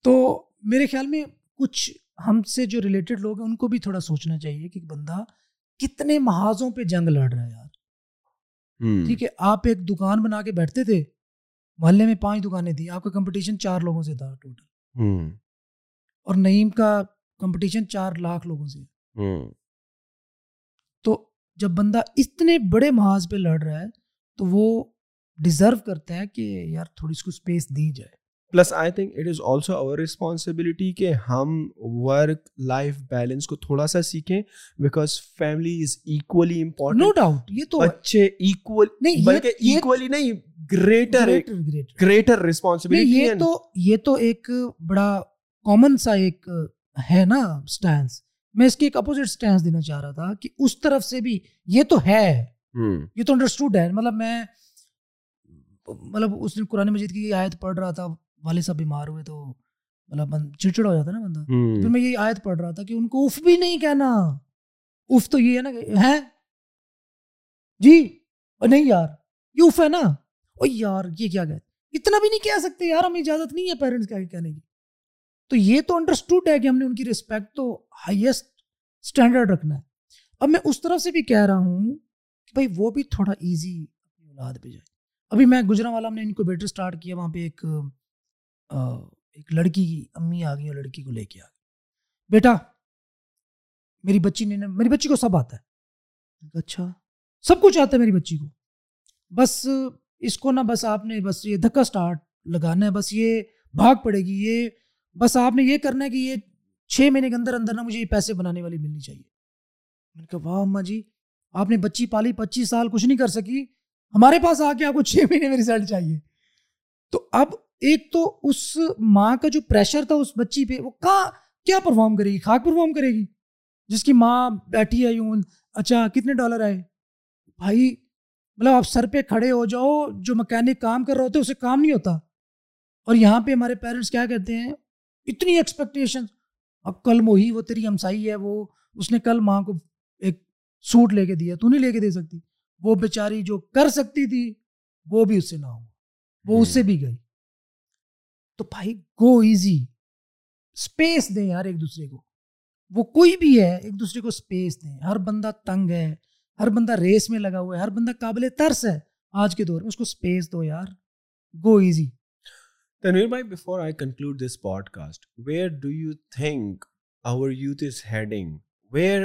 تو میرے خیال میں کچھ ہم سے جو ریلیٹڈ لوگ ہیں ان کو بھی تھوڑا سوچنا چاہیے کہ بندہ کتنے محاذوں پہ جنگ لڑ رہا ہے یار۔ ٹھیک ہے آپ ایک دکان بنا کے بیٹھتے تھے محلے میں پانچ دکانیں تھیں آپ کا کمپٹیشن چار لوگوں سے تھا ٹوٹل۔ اور نعیم کا کمپٹیشن چار لاکھ لوگوں سے۔ تو جب بندہ اتنے بڑے محاذ پہ لڑ رہا ہے تو وہ ڈیزرو کرتا ہے کہ یار تھوڑی اس کو اسپیس دی جائے plus I think it is also our responsibility کہ ہم ورک لائف بیلنس کو تھوڑا سا سیکھیں because family is equally no important doubt یہ تو بچے ایکول نہیں بلکہ ایکولی نہیں گریٹر greater- greater. گریٹر نہیں رسپانسبلٹی یہ تو یہ تو ایک بڑا کامن سا ایک ہے نا سٹینس میں اس کی ایک اپوزٹ سٹینس دینا چاہ رہا تھا کہ اس طرف سے بھی یہ تو ہے۔ یہ تو انڈرسٹوڈ ہے۔ مطلب میں مطلب اس نے قرآن مجید کی یہ آیت پڑھ رہا تھا۔ والد صاحب بیمار ہوئے تو مطلب بند- چڑچڑ ہو جاتا ہے نا بندہ۔ پھر میں یہ آیت پڑھ رہا تھا کہ ان کو اف بھی نہیں کہنا۔ اف تو یہ ہے نا کہ ہے جی؟ اور نہیں یار یہ اف ہے نا۔ او یار یہ کیا گئے اتنا بھی نہیں کہہ سکتے یار ہمیں اجازت نہیں ہے پیرنٹس کا کہنے کی۔ تو یہ تو انڈرسٹوڈ ہے کہ ہم نے ان کی رسپیکٹ تو ہائیسٹ اسٹینڈرڈ رکھنا ہے۔ اب میں اس طرف سے بھی کہہ رہا ہوں کہ بھائی وہ بھی تھوڑا ایزی اپنی اولاد پہ جائے۔ ابھی میں گجرا والا ہم نے انکوبیٹر اسٹارٹ کیا وہاں پہ ایک ایک لڑکی کی امی آ گئی اور لڑکی کو لے کے آ گئی بیٹا، میری بچی نے میری بچی کو سب آتا ہے۔ اچھا سب کچھ آتا ہے میری بچی کو۔ بس اس کو نا بس آپ نے بس یہ دھکا اسٹارٹ لگانا ہے، بس یہ بھاگ پڑے گی، یہ بس آپ نے یہ کرنا ہے کہ یہ چھ مہینے کے اندر اندر نا مجھے یہ پیسے بنانے والی ملنی چاہیے۔ میں نے کہا، واہ اماں جی آپ نے بچی پالی، پچیس سال کچھ نہیں کر سکی۔ ہمارے پاس آ کے آپ کو چھ مہینے میں رزلٹ چاہیے۔ تو اب ایک تو اس ماں کا جو پریشر تھا اس بچی پہ، وہ کہاں، کیا پرفارم کرے گی؟ خاک پرفارم کرے گی؟ جس کی ماں بیٹھی ہے یوں اچھا کتنے ڈالر آئے؟ بھائی مطلب آپ سر پہ کھڑے ہو جاؤ، جو مکینک کام کر رہا ہوتا ہے، اسے کام نہیں ہوتا۔ اور یہاں پہ ہمارے پیرنٹس کیا کہتے ہیں؟ اتنی ایکسپیکٹیشن اب کل موہی وہ تیری ہمسائی ہے، وہ، اس نے کل ماں کو ایک سوٹ لے کے دیا، تو نہیں لے کے دے سکتی۔ وہ بیچاری جو کر سکتی تھی، وہ بھی اس سے نہ ہو وہ اس سے بھی گئی۔ تو بھائی گو ایزی اسپیس دیں یار ایک دوسرے کو۔ وہ کوئی بھی ہے ایک دوسرے کو اسپیس دیں۔ ہر بندہ تنگ ہے ہر بندہ ریس میں لگا ہوا ہے ہر بندہ قابل ترس ہے۔ آج کے دور میں اس کو اسپیس دو یار۔ Go easy Tanvir bhai, before I conclude this podcast, where do you think our youth is heading? Where,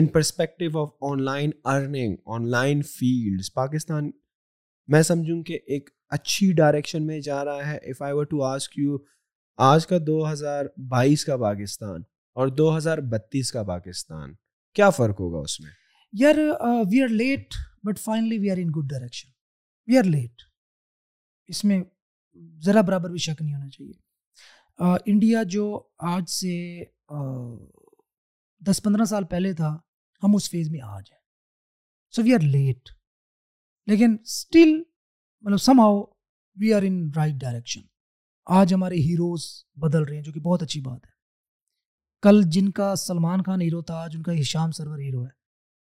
in perspective of online earning, online fields, Pakistan, میں سمجھوں کہ ایک اچھی ڈائریکشن میں جا رہا ہے. If I were to ask you آج کا دو ہزار بائیس کا پاکستان اور دو ہزار بتیس کا پاکستان، کیا فرق ہوگا اس میں؟ یار we are late but finally we are in good direction we are late اس میں ذرا برابر بھی شک نہیں ہونا چاہیے۔ انڈیا جو آج سے دس پندرہ سال پہلے تھا، ہم اس فیز میں آج ہیں۔ سو وی آر لیٹ لیکن اسٹل مطلب somehow we are in right direction آج ہمارے ہیروز بدل رہے ہیں، جو کہ بہت اچھی بات ہے۔ کل جن کا سلمان خان ہیرو تھا، آج ان کا ہشام سرور ہیرو ہے۔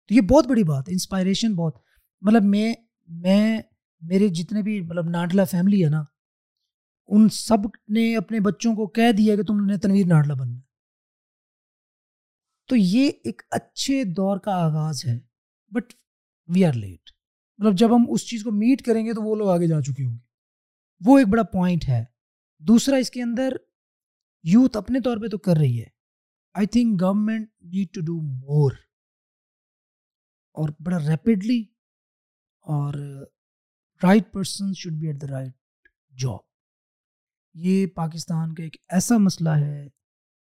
تو یہ بہت بڑی بات ہے انسپائریشن بہت۔ مطلب میں میں، میرے جتنے بھی مطلب ناڈلا فیملی ہے نا، ان سب نے اپنے بچوں کو کہہ دیا کہ تم نے تنویر ناڈلا بننا۔ تو یہ ایک اچھے دور کا آغاز ہے بٹ وی آر لیٹ مطلب جب ہم اس چیز کو میٹ کریں گے تو وہ لوگ آگے جا چکے ہوں گے۔ وہ ایک بڑا پوائنٹ ہے۔ دوسرا، اس کے اندر یوتھ اپنے طور پہ تو کر رہی ہے۔ I think government need to do more اور بڑا ریپڈلی اور right person should be at the right job یہ پاکستان کا ایک ایسا مسئلہ ہے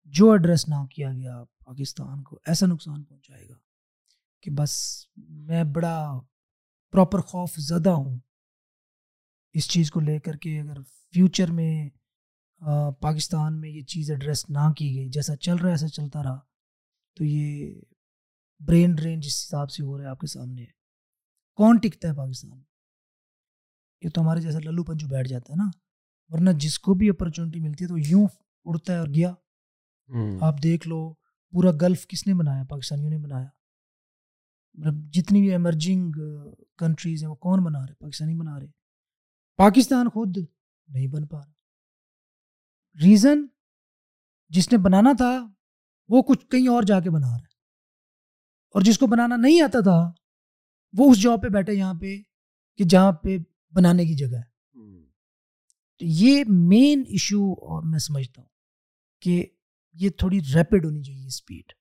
جو ایڈریس نہ کیا گیا، پاکستان کو ایسا نقصان پہنچائے گا کہ بس میں بڑا پراپر خوف زدہ ہوں۔ اس چیز کو لے کر کے اگر فیوچر میں پاکستان میں یہ چیز ایڈریس نہ کی گئی جیسا چل رہا ہے ایسا چلتا رہا تو یہ برین ڈرین جس حساب سے ہو رہا ہے آپ کے سامنے ہے۔ کون ٹکتا ہے پاکستان؟ میں یہ تو ہمارے جیسا للو پنجو بیٹھ جاتا ہے نا۔ ورنہ جس کو بھی اپرچونیٹی ملتی ہے تو یوں اڑتا ہے اور گیا۔ آپ دیکھ لو پورا گلف کس نے بنایا؟ پاکستانیوں نے بنایا۔ مطلب جتنی بھی ایمرجنگ کنٹریز ہیں وہ کون بنا رہے؟ پاکستانی بنا رہے۔ پاکستان خود نہیں بن پا رہا۔ ریزن جس نے بنانا تھا وہ کچھ کہیں اور جا کے بنا رہا ہے۔ اور جس کو بنانا نہیں آتا تھا وہ اس جاب پہ بیٹھے یہاں پہ کہ جہاں پہ بنانے کی جگہ ہے۔ تو یہ مین ایشو اور میں سمجھتا ہوں کہ یہ تھوڑی ریپڈ ہونی چاہیے اسپیڈ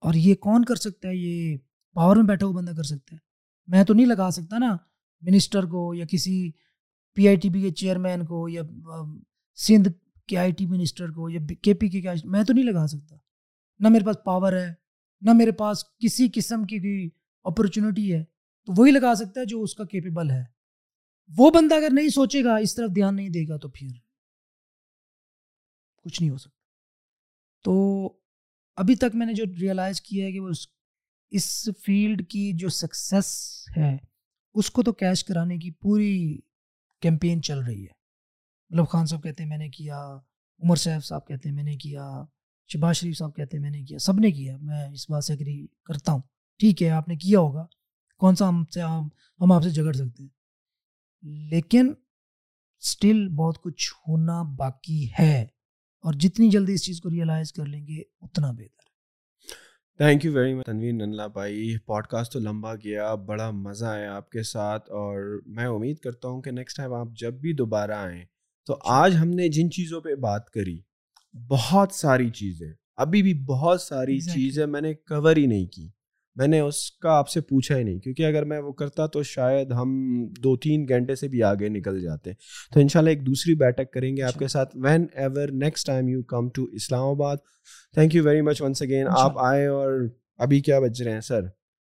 اور یہ کون کر سکتا ہے؟ یہ پاور میں بیٹھا ہوا بندہ کر سکتا ہے۔ میں تو نہیں لگا سکتا نا منسٹر کو یا کسی پی آئی ٹی بی کے چیئرمین کو یا سندھ کے آئی ٹی منسٹر کو یا کے پی کے میں تو نہیں لگا سکتا۔ نہ میرے پاس پاور ہے، نہ میرے پاس کسی قسم کی کوئی اپرچونیٹی ہے۔ تو وہی لگا سکتا ہے جو اس کا کیپیبل ہے۔ وہ بندہ اگر نہیں سوچے گا، اس طرف دھیان نہیں دے گا تو پھر کچھ نہیں ہو سکتا۔ تو ابھی تک میں نے جو ریئلائز کیا ہے کہ وہ اس اس فیلڈ کی جو سکسیس ہے، اس کو تو کیش کرانے کی پوری کیمپین چل رہی ہے۔ مطلب خان صاحب کہتے ہیں میں نے کیا، عمر صاحب صاحب کہتے ہیں میں نے کیا، شباز شریف صاحب کہتے ہیں میں نے کیا، سب نے کیا۔ میں اس بات سے اگری کرتا ہوں۔ ٹھیک ہے، آپ نے کیا ہوگا۔ کون سا ہم سے ہم آپ سے جھگڑ سکتے ہیں۔ لیکن اسٹل بہت کچھ ہونا باقی ہے۔ اور جتنی جلدی اس چیز کو ریئلائز کر لیں گے، اتنا بہتر۔ Thank you very much Tanvir ننلا بھائی پوڈ کاسٹ تو لمبا گیا بڑا مزہ آیا آپ کے ساتھ اور میں امید کرتا ہوں کہ نیکسٹ ٹائم آپ جب بھی دوبارہ آئیں تو آج ہم نے جن چیزوں پہ بات کری بہت ساری چیزیں ابھی بھی بہت ساری چیزیں میں نے کور ہی نہیں کی۔ میں نے اس کا آپ سے پوچھا ہی نہیں کیونکہ اگر میں وہ کرتا تو شاید ہم دو تین گھنٹے سے بھی آگے نکل جاتے۔ تو انشاءاللہ ایک دوسری بیٹھک کریں گے آپ کے ساتھ۔ Whenever next time you come to Islamabad thank you very much once again آپ آئے اور ابھی کیا بج رہے ہیں سر؟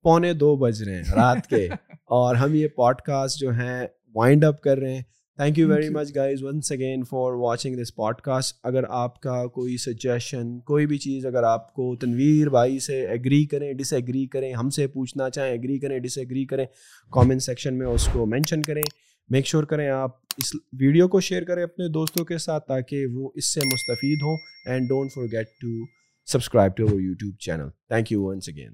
پونے دو بج رہے ہیں رات کے۔ اور ہم یہ پوڈ کاسٹ جو ہیں وائنڈ اپ کر رہے ہیں۔ Thank you very much guys once again for watching this podcast اگر آپ کا کوئی سجیشن کوئی بھی چیز اگر آپ کو تنویر بھائی سے ایگری کریں ڈس ایگری کریں ہم سے پوچھنا چاہیں ایگری کریں ڈس ایگری کریں کامنٹ سیکشن میں اس کو مینشن کریں میک شیور کریں آپ اس ویڈیو کو شیئر کریں اپنے دوستوں کے ساتھ تاکہ وہ اس سے مستفید ہوں and don't forget to subscribe to our YouTube channel thank you once again